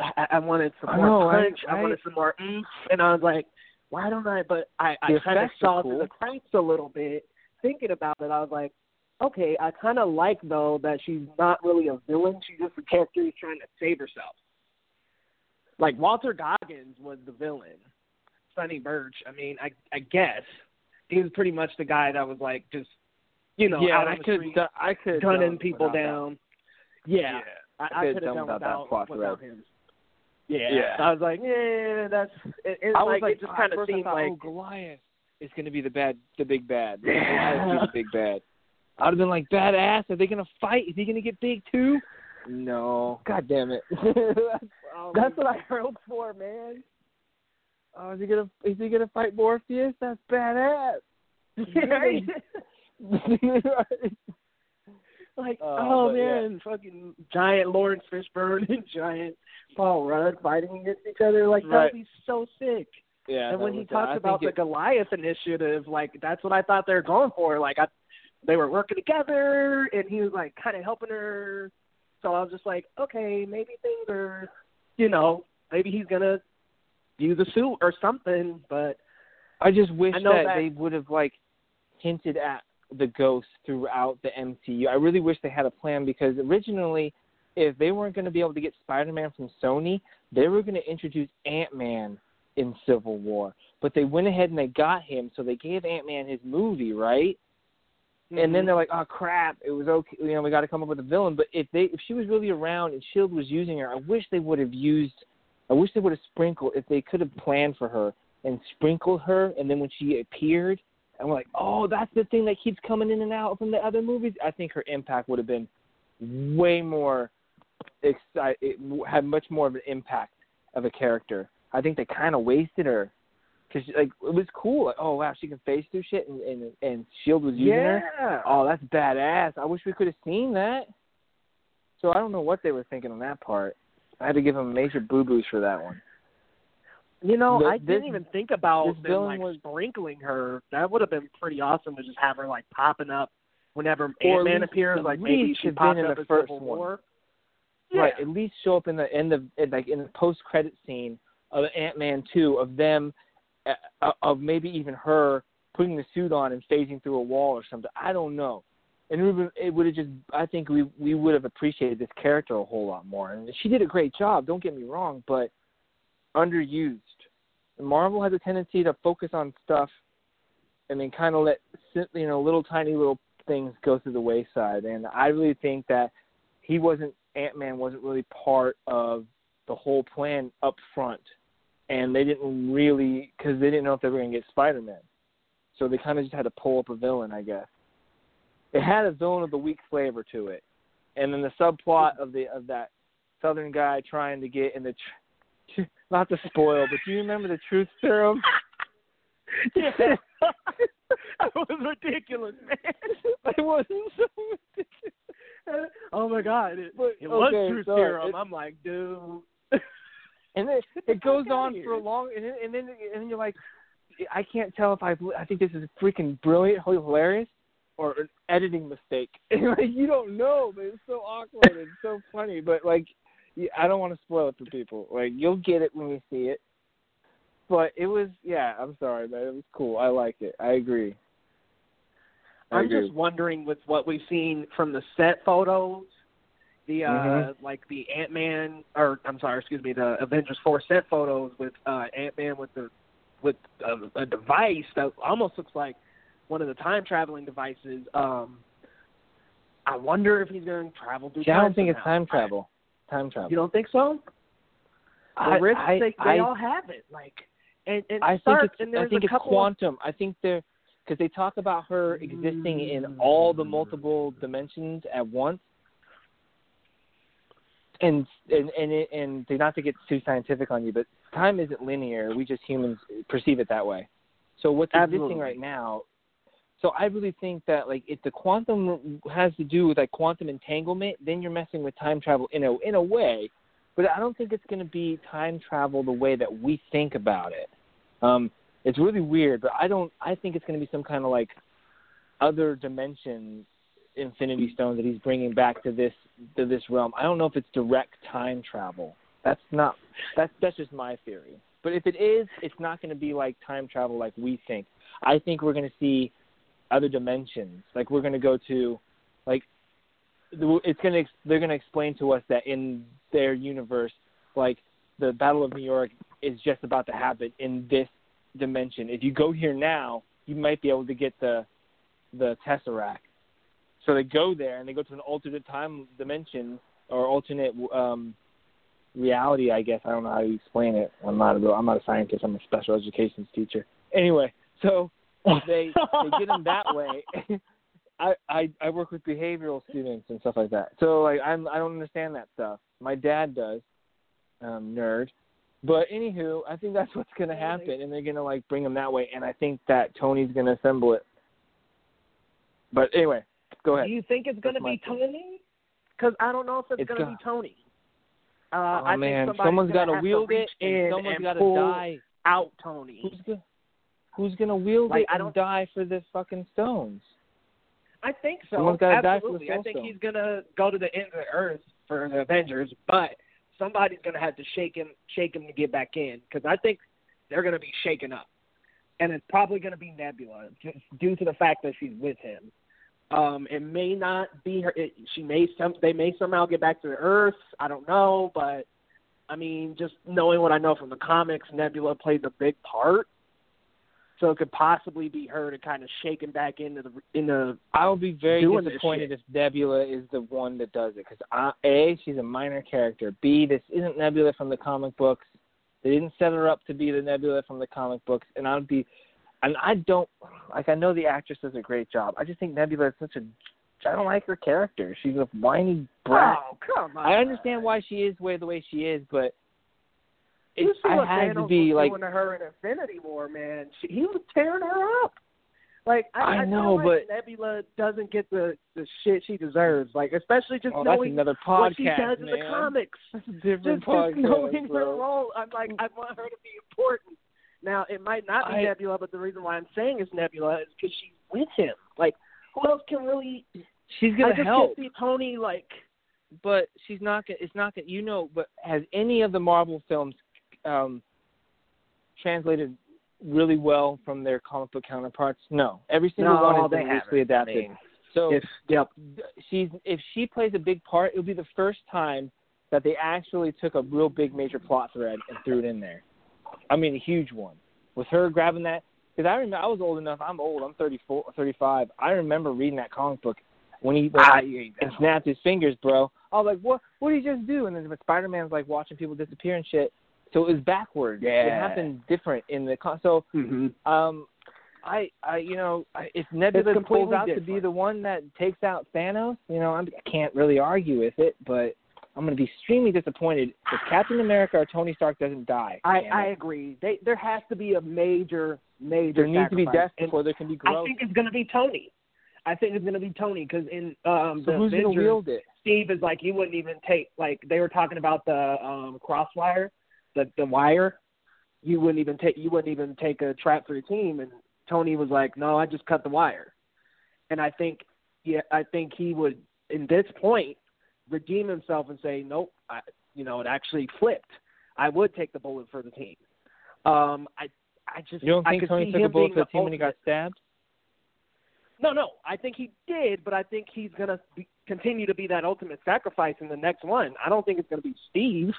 S2: I, I wanted some more
S3: know,
S2: punch.
S3: I-
S2: I, wanted some more oomph, and I was like, why don't I? But I, I kind of saw
S3: cool.
S2: the cracks a little bit. Thinking about it, I was like, okay, I kind of like though that she's not really a villain. She's just a character who's trying to save herself. Like Walter Goggins was the villain. Sonny Burch. I mean, I I guess he was pretty much the guy that was like just, you know,
S3: yeah,
S2: out
S3: I could.
S2: street,
S3: I could
S2: gunning people down. Yeah, I, I
S3: could've
S2: could have
S3: done without
S2: without, without him. Yeah.
S3: Yeah.
S2: I was like, yeah, that's. It, it's
S3: I was
S2: like,
S3: like,
S2: it just kind of seemed
S3: thought,
S2: like.
S3: oh, Goliath is going to be the bad, the big bad. Is the big bad. I'd have been like, badass. Are they going to fight? Is he going to get big too? No. God damn it.
S2: Um, that's what I hoped for, man.
S3: Oh, is he gonna is he gonna fight Morpheus? That's badass.
S2: Right?
S3: Right.
S2: like,
S3: Uh,
S2: oh
S3: yeah.
S2: man, fucking giant Laurence Fishburne and giant Paul Rudd fighting against each other. Like that would be so sick.
S3: yeah.
S2: and when he
S3: was-
S2: talked about the
S3: it,
S2: Goliath initiative, like that's what I thought they were going for. Like I, they were working together, and he was like kind of helping her. So I was just like, okay, maybe things are, you know, maybe he's gonna use a suit or something. But
S3: I just wish
S2: I
S3: that,
S2: that-
S3: they would have like hinted at the ghost throughout the MCU. I really wish they had a plan because originally, if they weren't going to be able to get Spider-Man from Sony, they were going to introduce Ant-Man in Civil War. But they went ahead and they got him, so they gave Ant-Man his movie, right? And
S2: Mm-hmm.
S3: then they're like, "Oh crap! It was okay. You know, we got to come up with a villain." But if they, if she was really around and Shield was using her, I wish they would have used. I wish they would have sprinkled. If they could have planned for her and sprinkled her, and then when she appeared, and we're like, "Oh, that's the thing that keeps coming in and out from the other movies." I think her impact would have been way more. Exci- it had much more of an impact of a character. I think they kind of wasted her because like it was cool. Like, oh wow, she can face through shit, and and, and Shield was using her.
S2: yeah.
S3: Oh, that's badass. I wish we could have seen that. So I don't know what they were thinking on that part. I had to give them major boo boos for that one.
S2: You know,
S3: The-
S2: I didn't even think about
S3: this
S2: them like
S3: was-
S2: sprinkling her. That would have been pretty awesome to just have her like popping up whenever Ant Man appears. Like maybe she popped
S3: been in the first
S2: Civil
S3: one.
S2: War.
S3: Right, at least show up in the end of like in the post credit scene of Ant Man two of them, uh, of maybe even her putting the suit on and phasing through a wall or something. I don't know. And it would have just. I think we we would have appreciated this character a whole lot more. And she did a great job. Don't get me wrong, but underused. Marvel has a tendency to focus on stuff and then kind of let you know little tiny little things go through the wayside. And I really think that he wasn't Ant Man wasn't really part of the whole plan up front, and they didn't really because they didn't know if they were going to get Spider Man, so they kind of just had to pull up a villain, I guess. It had a villain of the week flavor to it, and then the subplot of the of that Southern guy trying to get in the not to spoil, but do you remember the truth serum?
S2: yeah. that was ridiculous, man.
S3: it wasn't so ridiculous.
S2: oh my god, it,
S3: But,
S2: it was
S3: okay,
S2: true
S3: so
S2: serum.
S3: it-
S2: I'm like, dude.
S3: and then it goes on for a long, and then and then and then you're like, I can't tell if I I think this is freaking brilliant, hilarious, or an editing mistake. And like you don't know, but it's so awkward and so funny. But like, I don't want to spoil it for people. Like you'll get it when you see it. But it was, yeah. I'm sorry, man. It was cool. I liked it. I agree. I
S2: I'm
S3: agree.
S2: just wondering with what we've seen from the set photos, the uh
S3: Mhm.
S2: like the Ant Man or I'm sorry, excuse me, the Avengers Four set photos with uh Ant Man with the with a, a device that almost looks like one of the time traveling devices. Um I wonder if he's going to travel through
S3: See, I don't think it's time travel. Time travel.
S2: You don't think so? The
S3: I,
S2: risk
S3: I,
S2: they, they
S3: I,
S2: all have it. Like and and
S3: I think it's I think it's quantum. I think they're because they talk about her existing in mm. all the multiple dimensions at once. And and and it, and not to get too scientific on you, but time isn't linear. We just humans perceive it that way. So what's
S2: Absolutely.
S3: existing right now so I really think that like if the quantum has to do with like quantum entanglement, then you're messing with time travel in a in a way. But I don't think it's going to be time travel the way that we think about it. Um, it's really weird, but I don't. I think it's going to be some kind of like other dimension Infinity Stone that he's bringing back to this to this realm. I don't know if it's direct time travel. That's not. That's that's just my theory. But if it is, it's not going to be like time travel like we think. I think we're going to see other dimensions. Like we're going to go to, like, it's going to they're going to explain to us that in their universe, like the Battle of New York is just about to happen in this dimension. If you go here now, you might be able to get the the Tesseract. So they go there and they go to an alternate time dimension or alternate um, reality. I guess I don't know how to explain it. I'm not a I'm not a scientist. I'm a special education teacher. Anyway, so they they get them that way. I, I I work with behavioral students and stuff like that. So like I'm I don't understand that stuff. My dad does, um, nerd. But anywho, I think that's what's gonna happen, and they're gonna like bring them that way. And I think that Tony's gonna assemble it. But anyway, go ahead.
S2: Do you think it's gonna be Tony? Because I don't know if it's,
S3: it's
S2: gonna
S3: go-
S2: be Tony. Uh,
S3: oh
S2: I
S3: man,
S2: think
S3: someone's
S2: got
S3: to wield
S2: it,
S3: and someone's
S2: got
S3: to die.
S2: Out Tony.
S3: Who's Who's gonna wield
S2: like,
S3: it
S2: I
S3: and
S2: don't...
S3: die for the fucking stones?
S2: I think so.
S3: Someone's gotta die for the
S2: Absolutely. I think
S3: Soul
S2: he's gonna go to the end of the earth for the Avengers, but somebody's gonna have to shake him, shake him to get back in because I think they're gonna be shaken up, and it's probably gonna be Nebula just due to the fact that she's with him. Um, it may not be her. It, she may some. They may somehow get back to the Earth. I don't know, but I mean, just knowing what I know from the comics, Nebula plays a big part so it could possibly be her to kind of shake him back into the in the.
S3: I will be very disappointed if Nebula is the one that does it because a she's a minor character. B this isn't Nebula from the comic books. They didn't set her up to be the Nebula from the comic books, and I'd be, and I don't like. I know the actress does a great job. I just think Nebula is such a. I don't like her character. She's a whiny brat.
S2: Oh come on!
S3: I understand why she is way the way she is, but
S2: see
S3: I had
S2: Thanos
S3: to be
S2: was
S3: like
S2: doing to her in Infinity War, man. She, he was tearing her up. Like I,
S3: I
S2: I
S3: know,
S2: like
S3: but
S2: Nebula doesn't get the the shit she deserves. Like especially just
S3: oh,
S2: knowing
S3: another podcast,
S2: what she does
S3: man.
S2: in the comics.
S3: That's a different
S2: just,
S3: podcast,
S2: just knowing
S3: bro.
S2: her role, I'm like I want her to be important. Now it might not be
S3: I-
S2: Nebula, but the reason why I'm saying it's Nebula is because she's with him. Like who else can really?
S3: She's gonna
S2: just
S3: help.
S2: can't see Tony like.
S3: but she's not gonna. It's not gonna. You know, but has any of the Marvel films um, translated really well from their comic book counterparts? No, every single
S2: No,
S3: one has been loosely adapted.
S2: I mean,
S3: so
S2: if yep,
S3: she's if she plays a big part, it'll be the first time that they actually took a real big major plot thread and threw it in there. I mean, a huge one with her grabbing that. Because I remember I was old enough. I'm old. I'm 34, 35. I remember reading that comic book when he
S2: I,
S3: and snapped his fingers, bro. I was like, what? What did he just do? And then Spider Man's like watching people disappear and shit. So it was backwards.
S2: Yeah.
S3: It happened different in the con- so
S2: hmm
S3: um I I you know I, if Nebula pulls out to be the one that takes out Thanos, you know I'm, I can't really argue with it, but I'm going to be extremely disappointed if Captain America or Tony Stark doesn't die.
S2: I, I agree. They, there has to be a major, major.
S3: there needs to be
S2: sacrifice.
S3: death
S2: And
S3: before there can be growth.
S2: I think it's going to be Tony. I think it's going to be Tony because in um,
S3: so
S2: the
S3: who's
S2: Avengers,
S3: wield it?
S2: Steve is like, you wouldn't even take like they were talking about the um, crosswire, the the wire. You wouldn't even take you wouldn't even take a trap for the team, and Tony was like, no, I just cut the wire. And I think, yeah, I think he would in this point redeem himself and say, nope, I, you know, it actually flipped. I would take the bullet for the team. Um, I I just
S3: You don't
S2: I
S3: think
S2: could
S3: Tony
S2: see
S3: took a bullet for the
S2: the
S3: team when he got stabbed?
S2: No, no, I think he did, but I think he's gonna be, continue to be that ultimate sacrifice in the next one. I don't think it's gonna be Steve.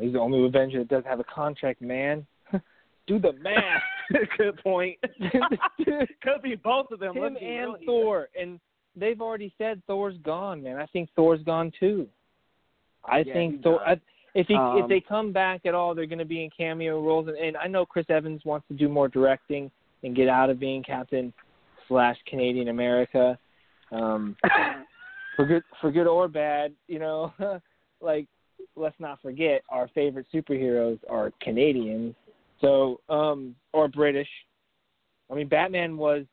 S3: He's the only Avenger that doesn't have a contract, man. Do the math.
S2: Good point. Could be both of them.
S3: Him
S2: let's
S3: and
S2: real here.
S3: Thor, and they've already said Thor's gone, man. I think Thor's gone too. I
S2: Yeah,
S3: think Thor. I, If he
S2: Um,
S3: if they come back at all, they're going to be in cameo roles, and, and I know Chris Evans wants to do more directing and get out of being Captain slash Canadian America, um, for good for good or bad. You know, like let's not forget our favorite superheroes are Canadians, so um, or British. I mean, Batman was.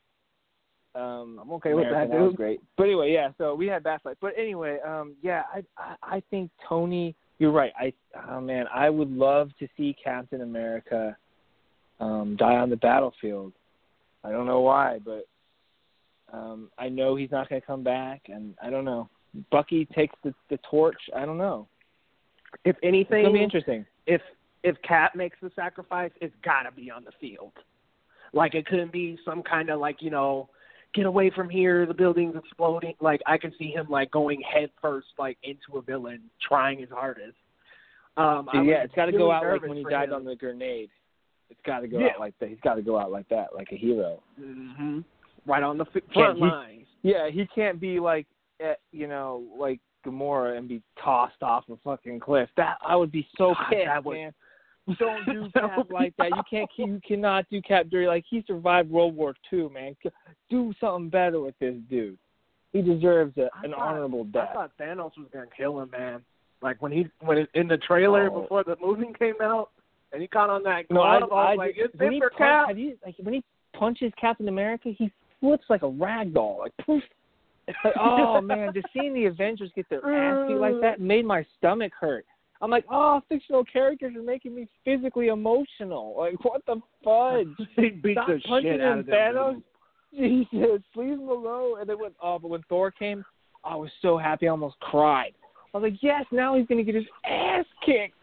S3: Um,
S2: I'm okay with
S3: American,
S2: that,
S3: was great. But anyway, yeah. So we had Batfleck. But anyway, um, yeah, I, I I think Tony. You're right. I oh man, I would love to see Captain America um, die on the battlefield. I don't know why, but um, I know he's not going to come back, and I don't know. Bucky takes the the torch. I don't know.
S2: If
S3: It's
S2: anything,
S3: gonna be interesting.
S2: if if Cap makes the sacrifice, it's gotta be on the field. Like it couldn't be some kind of like you know, get away from here, the building's exploding. Like I can see him like going head first like into a villain, trying his hardest. Um, I
S3: yeah, it's got to
S2: really
S3: go out like when he died
S2: him.
S3: on the grenade. It's got to go
S2: Yeah.
S3: out like that. He's got to go out like that, like a hero.
S2: Mm-hmm. Right on the f- front
S3: he-
S2: lines.
S3: Yeah, he can't be like, eh, you know, like Gamora and be tossed off a fucking cliff. That I would be so
S2: God,
S3: pissed,
S2: would-
S3: man. Don't do
S2: That
S3: Cap like that. You can't. You cannot do Cap dirty. Like he survived World War II, man. Do something better with this dude. He deserves a,
S2: I
S3: an
S2: thought-
S3: honorable death.
S2: I thought Thanos was gonna kill him, man. Like when he when it, in the trailer
S3: Oh.
S2: before the movie came out, and he caught on that
S3: No, I, I,
S2: was like, it's
S3: when he punch,
S2: Cap.
S3: you like when he punches Captain America, he flips like a rag doll, like poof. Like, oh man, just seeing the Avengers get their ass beat like that made my stomach hurt. I'm like, oh, fictional characters are making me physically emotional. Like, what the fudge?
S2: he beat
S3: Stop
S2: the
S3: punching
S2: shit out of them.
S3: Thanos. Jesus, leave him alone. And then when, oh, but when Thor came, I was so happy, I almost cried. I was like, yes, now he's gonna get his ass kicked.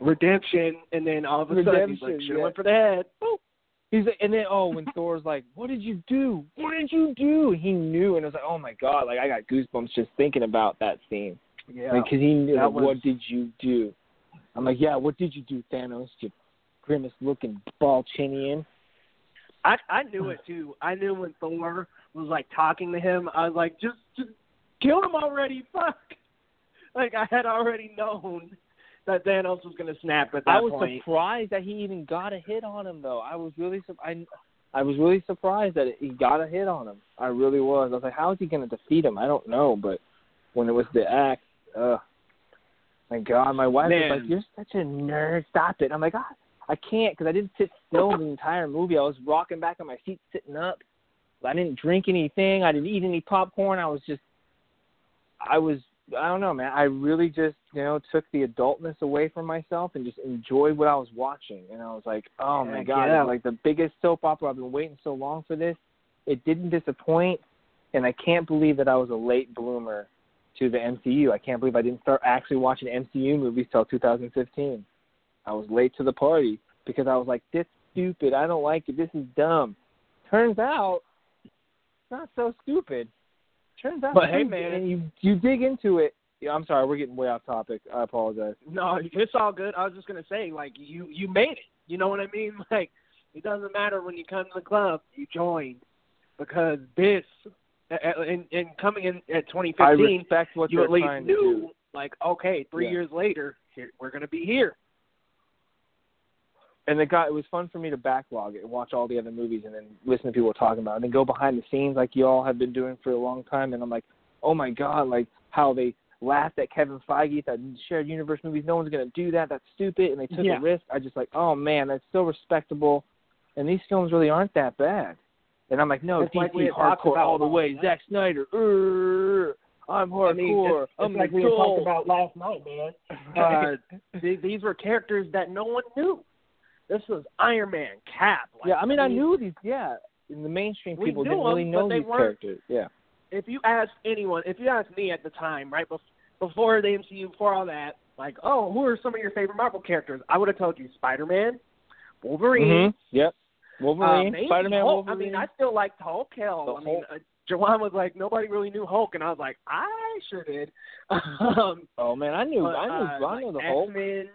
S2: Redemption, and then all of a sudden he's like,
S3: Redemption,
S2: should have
S3: yeah.
S2: went for the head. Boop.
S3: He's like, and then oh, when Thor's like, "What did you do? What did you do?" He knew, and I was like, "Oh my god!" Like I got goosebumps just thinking about that scene.
S2: Yeah,
S3: Like 'cause he knew. Like,
S2: was-
S3: What did you do? I'm like, "Yeah, what did you do, Thanos? You grimace-looking ball chinian."
S2: I I knew it too. I knew when Thor was like talking to him, I was like, just just kill him already, fuck. Like I had already known that Thanos was gonna snap at that
S3: I was
S2: point.
S3: surprised that he even got a hit on him, though. I was really, sur- I, I was really surprised that he got a hit on him. I really was. I was like, "How is he going to defeat him?" I don't know, but when it was the axe, uh, my God, my wife
S2: Man.
S3: was like, "You're such a nerd. Stop it." I'm like, "Ah, I can't because I didn't sit still the entire movie. I was rocking back on my seat, sitting up. I didn't drink anything. I didn't eat any popcorn. I was just, I was, I don't know, man. I really just, you know, took the adultness away from myself and just enjoyed what I was watching. And I was like, oh my
S2: Heck
S3: God,
S2: yeah.
S3: like the biggest soap opera. I've been waiting so long for this. It didn't disappoint, and I can't believe that I was a late bloomer to the MCU. I can't believe I didn't start actually watching MCU movies till 2015. I was late to the party because I was like, this stupid. I don't like it. This is dumb. Turns out, it's not so stupid. Turns out,
S2: But hey, man.
S3: and you you dig into it. Yeah, I'm sorry, we're getting way off topic. I apologize.
S2: No, it's all good. I was just gonna say, like you you made it. You know what I mean? Like it doesn't matter when you come to the club, you joined because this and and coming in at
S3: I
S2: 2015,
S3: respect what
S2: you at least knew like okay, three
S3: Yeah.
S2: years later, here, we're gonna be here.
S3: And it got it was fun for me to backlog it and watch all the other movies and then listen to people talking about it and then go behind the scenes like you all have been doing for a long time and I'm like, oh my god, like how they laughed at Kevin Feige that shared universe movies, no one's gonna do that, that's stupid, and they took
S2: Yeah.
S3: a risk. I just like, oh man, that's so respectable, and these films really aren't that bad. And I'm like, no,
S2: It's like
S3: DC
S2: talked
S3: hardcore all the way.
S2: night.
S3: Zack Snyder, "Urgh, I'm hardcore.
S2: I mean, it's,
S3: I'm
S2: like we talked about last night, man. Uh, th- these were characters that no one knew. This was Iron Man, Cap. Like,
S3: yeah, I mean, I knew these. Yeah, in the mainstream people didn't really know these characters. Yeah.
S2: if you ask anyone, if you ask me at the time, right before the MCU, before all that, like, oh, who are some of your favorite Marvel characters? I would have told you Spider Man, Wolverine,
S3: Mm-hmm. Yep.
S2: uh,
S3: Wolverine,
S2: maybe
S3: Spider Man, Wolverine.
S2: I mean, I still liked Hulk. Hell,
S3: The
S2: I mean,
S3: Hulk.
S2: uh, Jawan was like, nobody really knew Hulk, and I was like, I sure did. um,
S3: oh man, I knew,
S2: but,
S3: I knew,
S2: uh,
S3: I knew
S2: like
S3: the Hulk.
S2: X-Men.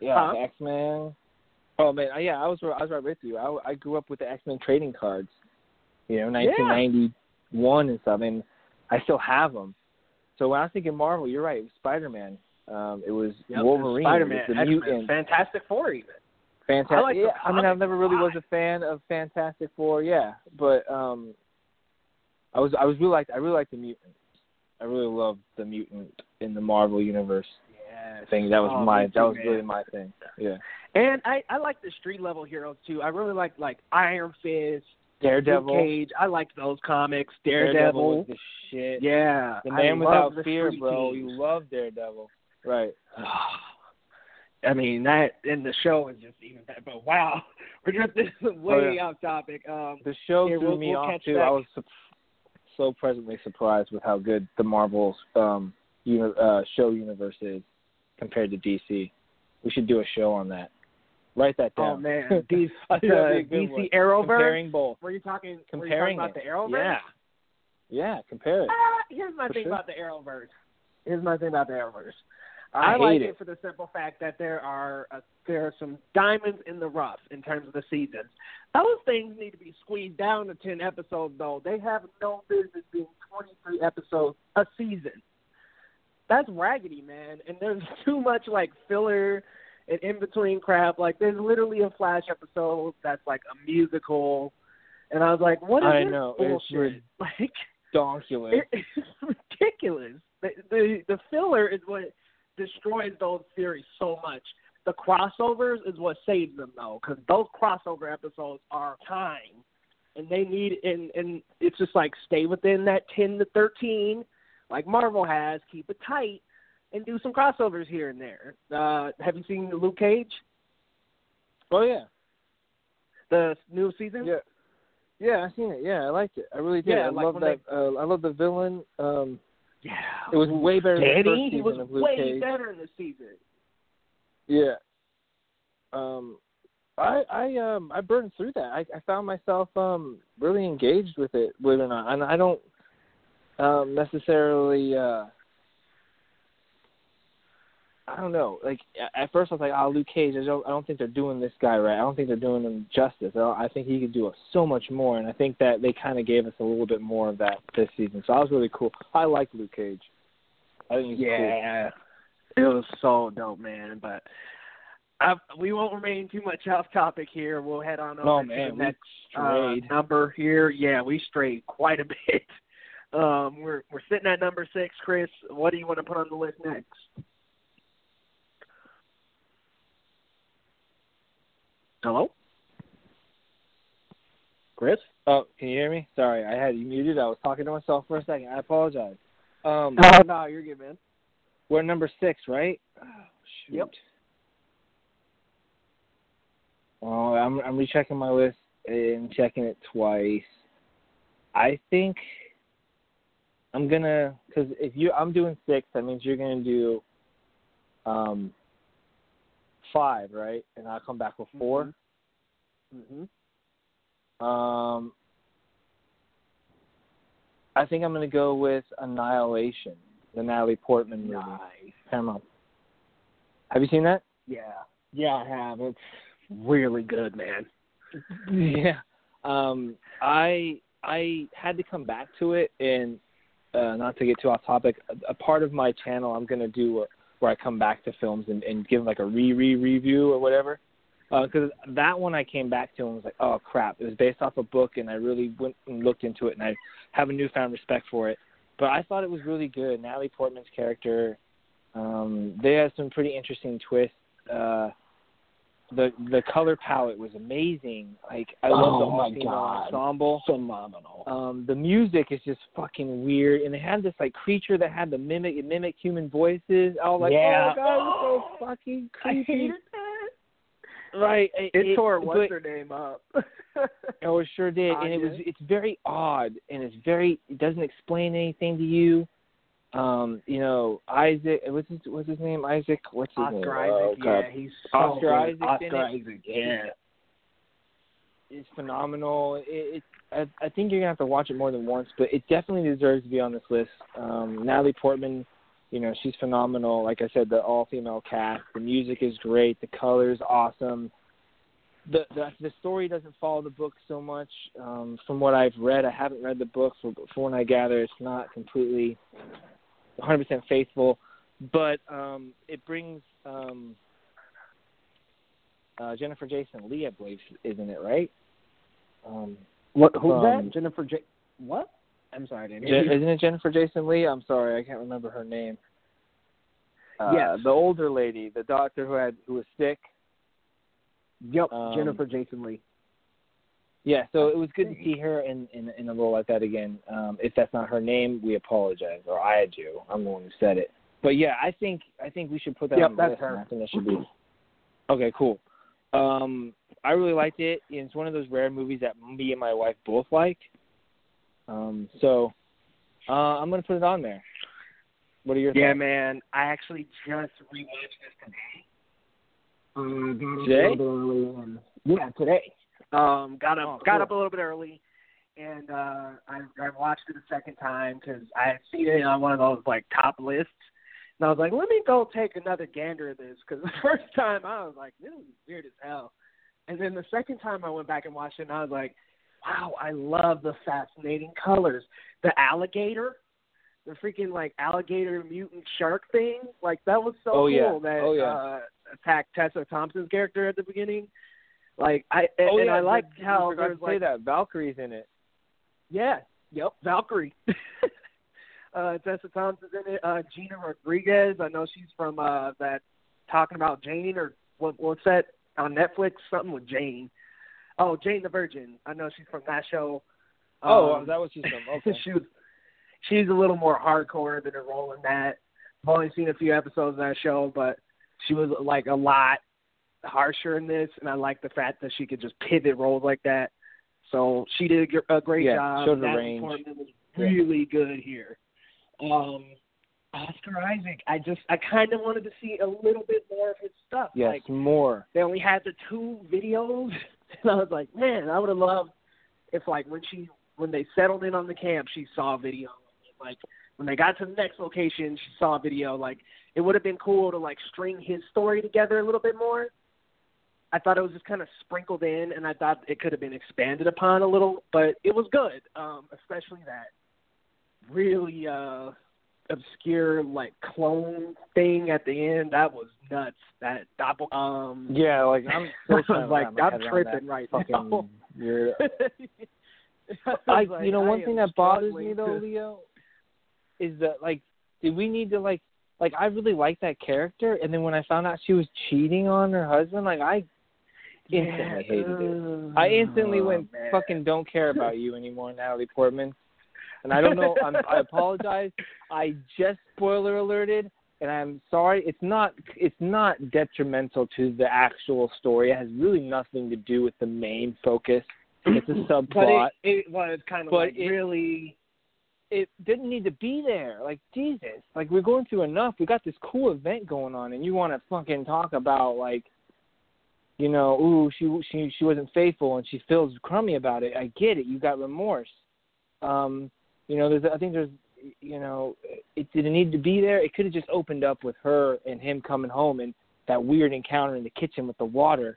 S3: Yeah,
S2: Huh?
S3: X Men. Oh man, yeah, I was I was right with you. I I grew up with the X Men trading cards. You know, 1991 and stuff, and I still have them. So when I was thinking Marvel, you're right. It was Spider Man. Um, it was
S2: Yep,
S3: Wolverine,
S2: Spider-Man,
S3: it was the mutant,
S2: Fantastic Four, even.
S3: Fantastic.
S2: I like
S3: yeah, I mean, I never really was
S2: a
S3: fan of Fantastic Four. Yeah, but um, I was I was really like I really like the mutant. I really loved the mutant in the Marvel universe
S2: Yes.
S3: thing. That was
S2: Oh,
S3: my that was
S2: man.
S3: really my thing. Yeah.
S2: And I I like the street level heroes too. I really like like Iron Fist,
S3: Daredevil.
S2: Luke Cage. I liked those comics.
S3: Daredevil
S2: Daredevil.
S3: the shit.
S2: Yeah.
S3: The man
S2: love
S3: without fear, bro.
S2: teams.
S3: You love Daredevil. Right.
S2: I mean that and the show is just even better. But wow, we're just this is way
S3: Oh, yeah.
S2: off topic. Um,
S3: The show
S2: Here,
S3: threw
S2: we'll-
S3: me
S2: we'll
S3: off too.
S2: back.
S3: I was su- so pleasantly surprised with how good the Marvel's um uni- uh, show universe is compared to DC. We should do a show on that. Write that down.
S2: oh man, DC,
S3: I think
S2: the
S3: be a one.
S2: DC Arrowverse.
S3: Comparing both.
S2: Were you talking?
S3: Comparing
S2: you talking about the Arrowverse?
S3: Yeah. Yeah, compare it.
S2: Ah, here's my
S3: For
S2: thing
S3: sure.
S2: about the Arrowverse. Here's my thing about the Arrowverse.
S3: I
S2: I, like it.
S3: it.
S2: for the simple fact that there are uh, there are some diamonds in the rough in terms of the seasons. Those things need to be squeezed down to ten episodes, though. They have no business being twenty three episodes a season. That's raggedy, man. And there's too much like filler and in between crap. Like there's literally a Flash episode that's like a musical, and I was like, what is
S3: I
S2: this
S3: know, it's
S2: bullshit? Like
S3: Donkulous.
S2: it, it's ridiculous. The, the the filler is what destroys those series so much. The crossovers is what saves them though, because those crossover episodes are time, and they need and and it's just like stay within that ten to thirteen, like Marvel has. Keep it tight, and do some crossovers here and there. Uh, have you seen Luke Cage,
S3: oh yeah.
S2: the new season?
S3: Yeah. Yeah, I seen it. Yeah, I liked it. I really did.
S2: Yeah,
S3: I
S2: like
S3: love that. Uh, I love the villain. Um,
S2: yeah.
S3: it was way better than the first
S2: Danny, he was way
S3: Cage.
S2: better in the season.
S3: Yeah. Um I I um I burned through that. I I found myself um really engaged with it, believe it or not. And I don't um necessarily uh I don't know. Like at first I was like, "Oh, Luke Cage. I don't. I don't think they're doing this guy right. I don't think they're doing him justice. I, I think he could do so much more." And I think that they kind of gave us a little bit more of that this season. So I was really cool. I like Luke Cage. I think he's cool.
S2: Yeah, it was so dope, man. But I, we won't remain too much off topic here. We'll head on over
S3: Oh
S2: to
S3: man,
S2: the
S3: we
S2: next uh, number here. Yeah, we strayed quite a bit. Um, we're we're sitting at number six, Chris. What do you want to put on the list next? Hello, Chris.
S3: Oh, can you hear me? Sorry, I had you muted. I was talking to myself for a second. I apologize. Um,
S2: Oh no, you're good, man.
S3: we're number six, right? Oh, shoot.
S2: Yep.
S3: Oh, I'm I'm rechecking my list and checking it twice. I think I'm gonna because if you I'm doing six, that means you're gonna do um five, right? And I'll come back with 4
S2: Mm-hmm.
S3: Um, I think I'm going to go with Annihilation, the Natalie Portman movie.
S2: Nice.
S3: Paramount. Have you seen that?
S2: Yeah, yeah, I have. It's really good, man.
S3: yeah. Um, I I had to come back to it, and uh, not to get too off topic, a, a part of my channel I'm going to do a, where I come back to films and, and give like a re re review or whatever. Because that one I came back to and was like, oh crap! It was based off a book, and I really went and looked into it, and I have a newfound respect for it. But I thought it was really good. Natalie Portman's character, um, they had some pretty interesting twists. Uh, the the color palette was amazing. Like I love the
S2: Oh, my
S3: all female
S2: God.
S3: ensemble.
S2: Phenomenal.
S3: Um, the music is just fucking weird, and they had this like creature that had the mimic it mimic human voices. I was like,
S2: Yeah.
S3: oh god, it's so fucking
S2: I
S3: creepy.
S2: hated that.
S3: Right, it,
S2: It, tore
S3: but-
S2: what's her name up.
S3: Oh, it sure did, and it was it's very odd, and it's very it doesn't explain anything to you. Um, you know, Isaac, what's his what's his name? Isaac, what's his name?
S2: Oscar
S3: Oh,
S2: Isaac,
S3: God.
S2: yeah, he's so
S3: Oscar
S2: good.
S3: Isaac's
S2: Oscar
S3: in it.
S2: Isaac, yeah.
S3: It's phenomenal. It, it I, I think you're gonna have to watch it more than once, but it definitely deserves to be on this list. Um, Natalie Portman, you know, she's phenomenal. Like I said, the all female cast, the music is great, the colors awesome. The, the the story doesn't follow the book so much. Um, from what I've read, I haven't read the book. For, for what I gather, it's not completely 100% faithful. but um, it brings um, uh, Jennifer Jason Lee, I believe, isn't it right? Um,
S2: what? Who's
S3: um,
S2: that? Jennifer J. What? I'm sorry, I didn't hear you.
S3: isn't it Jennifer Jason Lee? I'm sorry, I can't remember her name. Uh,
S2: Yes.
S3: the older lady, the doctor who had who was sick.
S2: Yep,
S3: um,
S2: Jennifer Jason Lee.
S3: Yeah, so it was good to see her in in, in a role like that again. Um, if that's not her name, we apologize, or I do. I'm the one who said it. But yeah, I think I think we should put that
S2: Yep,
S3: on the
S2: that's
S3: list.
S2: her.
S3: I think that should be okay. Cool. Um, I really liked it. It's one of those rare movies that me and my wife both like. Um, so uh, I'm gonna put it on there. What are your thoughts?
S2: Yeah,
S3: thoughts?
S2: man. I actually just rewatched this today. Um,
S3: Today?
S2: A little bit early and, yeah, today. Um, got up,
S3: Oh,
S2: got up a little bit early, and uh, I I watched it a second time because I had seen it on one of those like top lists, and I was like, let me go take another gander at this because the first time I was like, this is weird as hell, and then the second time I went back and watched it, and I was like, wow, I love the fascinating colors. The alligator, the freaking like alligator mutant shark thing, like that was so
S3: Oh,
S2: cool
S3: yeah.
S2: that
S3: Oh, yeah.
S2: uh, attacked Tessa Thompson's character at the beginning. Like I and,
S3: oh
S2: and
S3: yeah,
S2: I
S3: like
S2: how there's
S3: to say
S2: like
S3: that Valkyrie's in it.
S2: yeah, yep, Valkyrie. uh, Tessa Thompson's in it. Uh, Gina Rodriguez, I know she's from uh, that talking about Jane or what, what's that on Netflix? Something with Jane. Oh, Jane the Virgin. I know she's from that show.
S3: Oh,
S2: Um,
S3: that was she's from. Okay.
S2: she was, she's a little more hardcore than her role in that. I've only seen a few episodes of that show, but she was like a lot harsher in this, and I like the fact that she could just pivot roles like that. So she did a great
S3: Yeah,
S2: job.
S3: showed
S2: Natalie
S3: range.
S2: Portman was
S3: Yeah.
S2: really good here. Um, Oscar Isaac, I just I kind of wanted to see a little bit more of his stuff.
S3: Yes,
S2: Like
S3: more.
S2: they only had the two videos, and I was like, man, I would have loved if like when she when they settled in on the camp, she saw a video. Like when they got to the next location, she saw a video. Like it would have been cool to like string his story together a little bit more. I thought it was just kind of sprinkled in, and I thought it could have been expanded upon a little, but it was good. Um, especially that really uh obscure like clone thing at the end. That was nuts. That doppel um
S3: Yeah, like I'm still
S2: was
S3: trying
S2: like, I'm tripping right
S3: fucking
S2: now.
S3: weird.
S2: I
S3: I,
S2: like,
S3: you know, one
S2: am
S3: thing that bothers me though,
S2: to-
S3: Leo, is that like, do we need to like, like I really liked that character, and then when I found out she was cheating on her husband, like I instantly hated it. I instantly
S2: Oh,
S3: went fucking don't care about you anymore, Natalie Portman. And I don't know. I'm, I apologize. I just spoiler alerted, and I'm sorry. It's not. It's not detrimental to the actual story. It has really nothing to do with the main focus. It's a
S2: But
S3: subplot.
S2: it, it was kind of
S3: But
S2: like
S3: it-
S2: really.
S3: it didn't need to be there. Like Jesus, like we're going through enough. We got this cool event going on, and you want to fucking talk about like, you know, ooh, she she she wasn't faithful, and she feels crummy about it. I get it. You got remorse. Um, you know, there's I think there's, you know, it didn't need to be there. It could have just opened up with her and him coming home and that weird encounter in the kitchen with the water.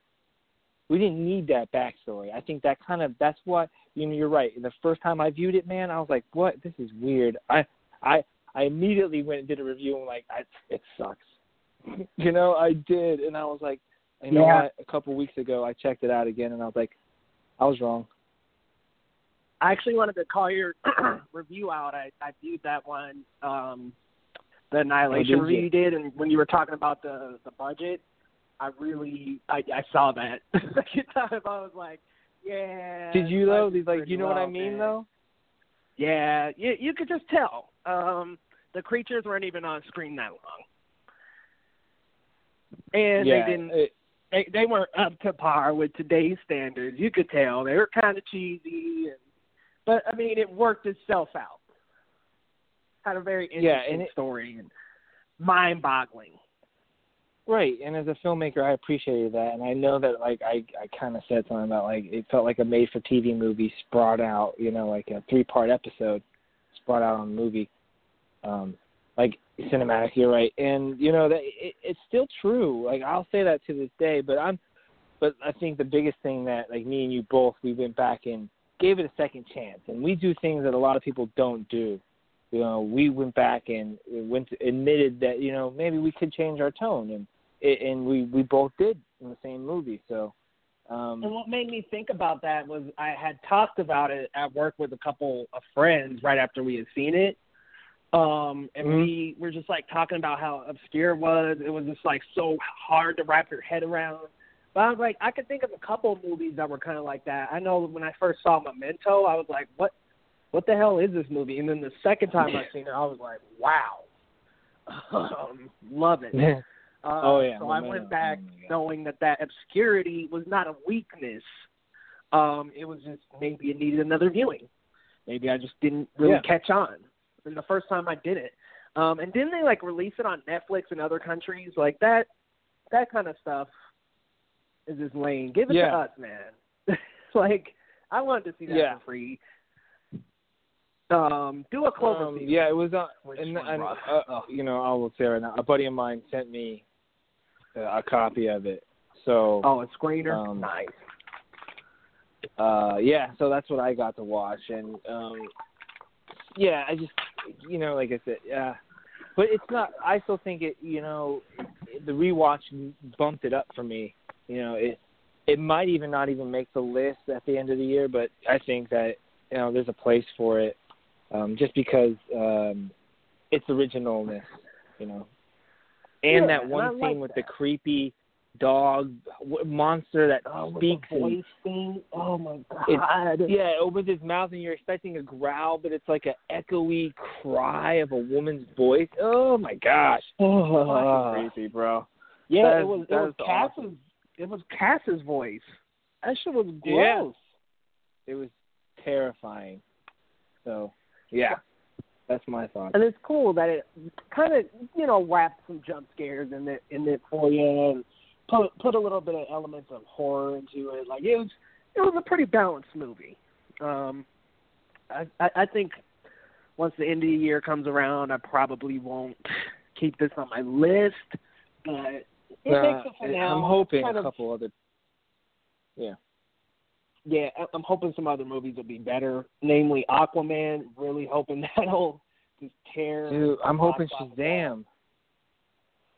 S3: We didn't need that backstory. I think that kind of that's what you know. You're right. The first time I viewed it, man, I was like, "What? This is weird." I I I immediately went and did a review and like, I, "It sucks." you know, I did, and I was like, "You know
S2: Yeah.
S3: what?" A couple weeks ago, I checked it out again, and I was like, "I was wrong."
S2: I actually wanted to call your review out. I, I viewed that one, um, the Annihilation
S3: Oh,
S2: review
S3: you?
S2: you did, and when you were talking about the the budget, I really I, I saw that the second time. I was like, yeah.
S3: Did you though? Like, you know what I mean
S2: man.
S3: though?
S2: Yeah, you you could just tell. Um, the creatures weren't even on screen that long, and
S3: yeah,
S2: they didn't.
S3: it-
S2: They they weren't up to par with today's standards. You could tell they were kind of cheesy, and, but I mean, it worked itself out. Had a very interesting
S3: Yeah, and it-
S2: story and mind-boggling.
S3: Right, and as a filmmaker, I appreciated that, and I know that like I I kind of said something about like it felt like a made-for-TV movie sprawled out, you know, like a three-part episode sprawled out on a movie, um, like cinematic. You're right, and you know that it, it's still true. Like I'll say that to this day, but I'm, but I think the biggest thing that like me and you both we went back and gave it a second chance, and we do things that a lot of people don't do. you know, we went back and went to, admitted that you know maybe we could change our tone, and and we we both did in the same movie. So. Um,
S2: and what made me think about that was I had talked about it at work with a couple of friends right after we had seen it. Um, and
S3: mm-hmm.
S2: we were just like talking about how obscure it was. It was just like so hard to wrap your head around. But I was like, I could think of a couple of movies that were kind of like that. I know when I first saw Memento, I was like, what, what the hell is this movie? And then the second time I seen it, I was like, wow, um, love it. Uh,
S3: oh yeah.
S2: So I went back oh, knowing that that obscurity was not a weakness. Um, it was just maybe it needed another viewing. Maybe I just didn't really
S3: yeah.
S2: catch on. And the first time I did it, um, and didn't they like release it on Netflix in other countries like that? That kind of stuff is just lame. Give it
S3: yeah.
S2: to us, man. like I wanted to see that
S3: yeah.
S2: for free. Um, do a Cloverfield.
S3: Um, yeah, it was on. Uh, and, and uh, you know, I will say right now, a buddy of mine sent me a copy of it. So
S2: oh, a screener,
S3: um,
S2: nice.
S3: Uh, yeah, so that's what I got to watch, and um, yeah, I just, you know, like I said, yeah, but it's not. I still think it. You know, the rewatch bumped it up for me. You know, it it might even not even make the list at the end of the year, but I think that you know there's a place for it, um, just because um, its originalness. You know, and
S2: yeah,
S3: that one
S2: and
S3: scene
S2: like
S3: with
S2: that.
S3: the creepy dog monster that
S2: oh,
S3: speaks
S2: with voice
S3: and
S2: thing. Oh my god!
S3: it, yeah, it opens its mouth and you're expecting a growl, but it's like an echoey cry of a woman's voice. Oh my gosh!
S2: Oh,
S3: Fucking creepy, bro.
S2: Yeah,
S3: That
S2: it
S3: is-
S2: was. It was Cass's.
S3: awesome.
S2: It was Cass's voice. That shit was
S3: Yeah.
S2: gross.
S3: It was terrifying. So, yeah, that's my thought.
S2: And it's cool that it kind of you know wraps some jump scares in it in it for you and put put a little bit of elements of horror into it. Like it was it was a pretty balanced movie. Um, I I, I think once the end of the year comes around, I probably won't keep this on my list, but it
S3: Uh,
S2: makes it for now.
S3: I'm hoping
S2: kind
S3: a
S2: of-
S3: couple other. Yeah.
S2: yeah, I'm hoping some other movies will be better. Namely, Aquaman. Really hoping that'll just tear.
S3: Dude, I'm hoping Shazam.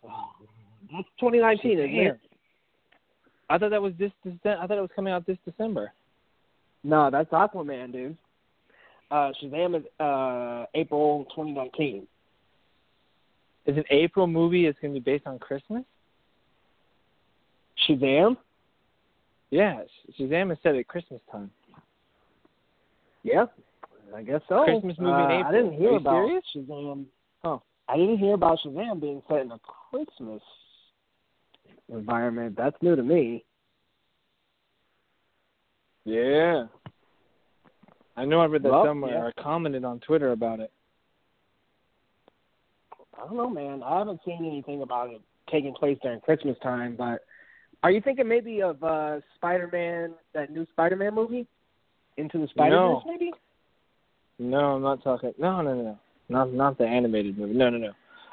S2: wall. That's 2019, isn't it?
S3: I thought that was this. this I thought it was coming out this December.
S2: No, that's Aquaman, dude. Uh, Shazam is uh, April 2019.
S3: Is an April movie? It's going to be based on Christmas.
S2: Shazam?
S3: Yeah, Shazam is set at Christmas time.
S2: Yeah, I guess so.
S3: Christmas movie in
S2: Uh,
S3: April.
S2: I didn't hear
S3: Are you
S2: about
S3: serious?
S2: Shazam.
S3: Huh.
S2: I didn't hear about Shazam being set in a Christmas environment. That's new to me.
S3: Yeah. I know I read that
S2: Well,
S3: somewhere.
S2: yeah.
S3: I commented on Twitter about it.
S2: I don't know, man. I haven't seen anything about it taking place during Christmas time, but are you thinking maybe of uh Spider-Man, that new Spider-Man movie? Into the Spider-Verse,
S3: No.
S2: maybe?
S3: No, I'm not talking. No, no, no, no. Not not the animated movie. No, no, no.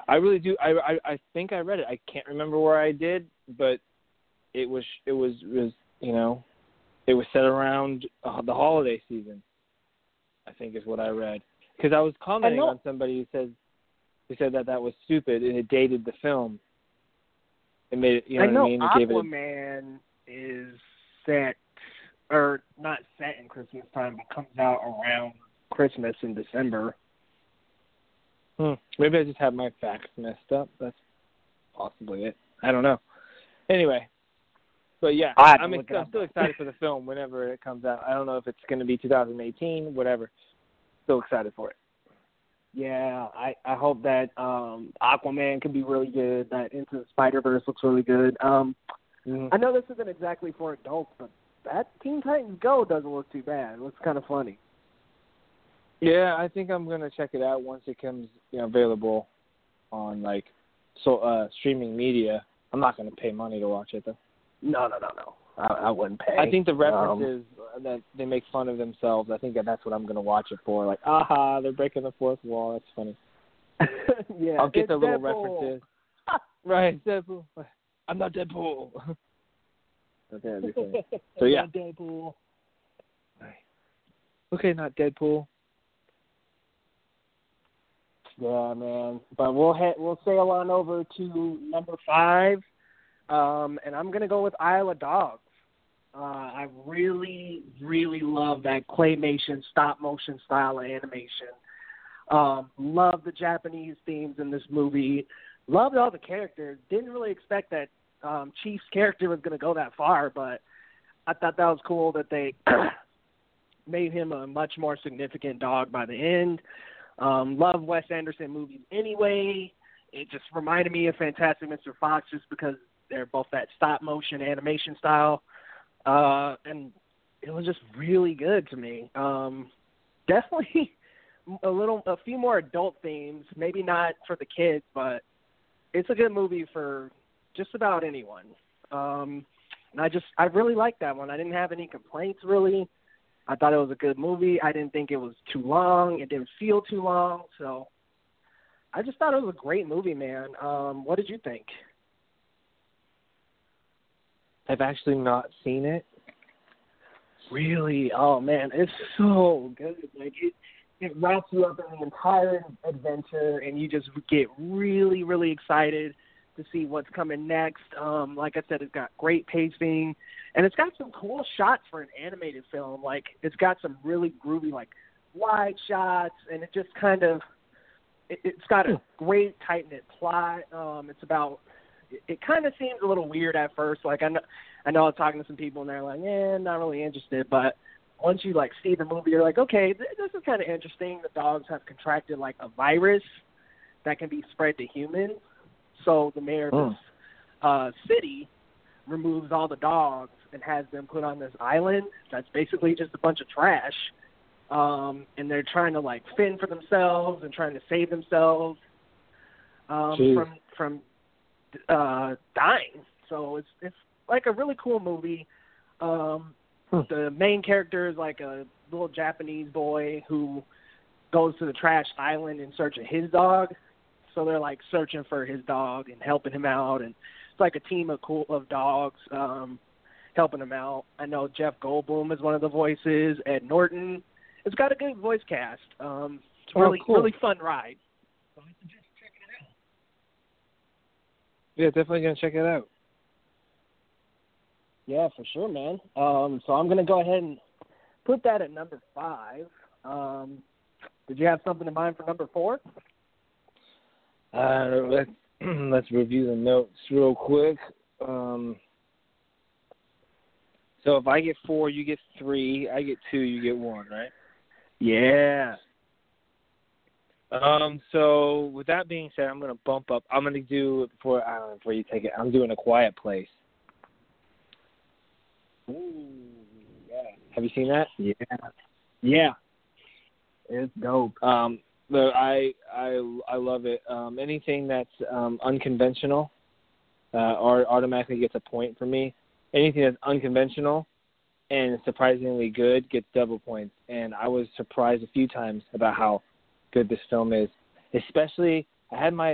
S3: I really do. I I, I think I read it. I can't remember where I did, but it was it was was you know, it was set around uh, the holiday season. I think is what I read because I was commenting
S2: know-
S3: on somebody who says who said that that was stupid and it dated the film. It made it. You know,
S2: I know
S3: what I mean? It gave it. A,
S2: Aquaman is set, or not set in Christmas time, but comes out around Christmas in December.
S3: Hmm. Maybe I just have my facts messed up. That's possibly it. I don't know. Anyway, but yeah,
S2: I'll have to
S3: I'm, ex- I'm still excited for the film whenever it comes out. I don't know if it's going to be 2018, whatever. Still excited for it.
S2: Yeah, I I hope that um Aquaman can be really good. That Into the Spider Verse looks really good. Um,
S3: Mhm.
S2: I know this isn't exactly for adults, but that Teen Titans Go doesn't look too bad. It looks kind of funny.
S3: Yeah, I think I'm gonna check it out once it comes you know, available on like so uh streaming media. I'm not gonna pay money to watch it though.
S2: No, no, no, no. I, I wouldn't pay.
S3: I think the
S2: Um,
S3: references that they make fun of themselves. I think that that's what I'm gonna watch it for. Like, aha, they're breaking the fourth wall. That's funny.
S2: yeah,
S3: I'll get the little
S2: Deadpool.
S3: references. right, Deadpool. I'm not Deadpool. okay, that'd be funny. So, yeah.
S2: Not Deadpool.
S3: Okay, not Deadpool.
S2: Yeah, man. But we'll head we'll sail on over to number five, um, and I'm gonna go with of Dogs. Uh, I really, really love that claymation stop motion style of animation. Um, love the Japanese themes in this movie. Loved all the characters. Didn't really expect that um, Chief's character was going to go that far, but I thought that was cool that they made him a much more significant dog by the end. Um, love Wes Anderson movies anyway. It just reminded me of Fantastic Mr. Fox just because they're both that stop motion animation style. Uh, and it was just really good to me. Um, definitely a little, a few more adult themes. Maybe not for the kids, but it's a good movie for just about anyone. Um, and I just, I really liked that one. I didn't have any complaints really. I thought it was a good movie. I didn't think it was too long. It didn't feel too long. So I just thought it was a great movie, man. Um, what did you think?
S3: I've actually not seen it.
S2: Really? Oh man, it's so good. Like it, it wraps you up in the entire adventure, and you just get really, really excited to see what's coming next. Um, like I said, it's got great pacing, and it's got some cool shots for an animated film. Like it's got some really groovy, like wide shots, and it just kind of it, it's got a great tight knit plot. Um, it's about it kind of seems a little weird at first. Like I know, I know I was talking to some people and they're like, "Yeah, not really interested." But once you like see the movie, you're like, "Okay, th- this is kind of interesting." The dogs have contracted like a virus that can be spread to humans. So the mayor of this uh, city removes all the dogs and has them put on this island that's basically just a bunch of trash. Um, and they're trying to like fend for themselves and trying to save themselves um,
S3: Jeez.
S2: from from uh, dying. So it's it's like a really cool movie. Um,
S3: Hmm.
S2: The main character is like a little Japanese boy who goes to the trash island in search of his dog. So they're like searching for his dog and helping him out, and it's like a team of cool of dogs um, helping him out. I know Jeff Goldblum is one of the voices. Ed Norton. It's got a good voice cast. Um, it's a
S3: Oh,
S2: really
S3: cool.
S2: really fun ride. So I suggest checking it out.
S3: Yeah, definitely gonna check it out.
S2: Yeah, for sure, man. Um, so I'm gonna go ahead and put that at number five. Um, did you have something in mind for number four?
S3: Uh, let's let's review the notes real quick. Um, so if I get four, you get three. I get two, you get one, right?
S2: Yeah.
S3: Um. So with that being said, I'm gonna bump up. I'm gonna do before I don't know, before you take it. I'm doing a Quiet Place.
S2: Ooh, yeah.
S3: Have you seen that?
S2: Yeah. Yeah. It's dope.
S3: Um. But I I I love it. Um. Anything that's um unconventional, uh, or automatically gets a point for me. Anything that's unconventional and surprisingly good gets double points. And I was surprised a few times about how good this film is. Especially, I had my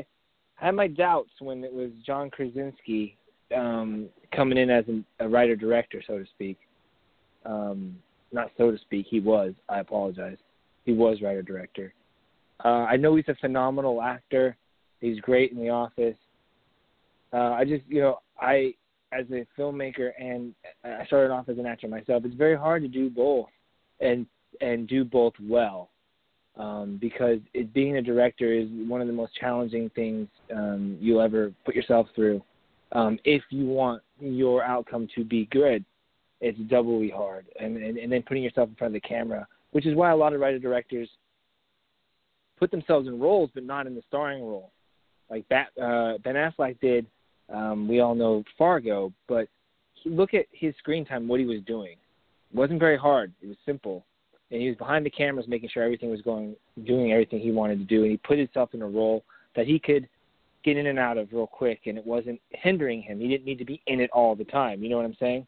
S3: I had my doubts when it was John Krasinski um, coming in as an, a writer director, so to speak. Um, not so to speak, he was. I apologize. He was writer director. Uh, I know he's a phenomenal actor. He's great in The Office. Uh, I just, you know, I as a filmmaker and I started off as an actor myself. It's very hard to do both and and do both well um, because it, being a director is one of the most challenging things um, you'll ever put yourself through. Um, if you want your outcome to be good, it's doubly hard, and, and and then putting yourself in front of the camera, which is why a lot of writer directors put themselves in roles, but not in the starring role, like Bat, uh, Ben Affleck did. Um, we all know Fargo, but he- look at his screen time, what he was doing. It wasn't very hard. It was simple, and he was behind the cameras, making sure everything was going, doing everything he wanted to do, and he put himself in a role that he could get in and out of real quick, and it wasn't hindering him. He didn't need to be in it all the time. You know what I'm saying?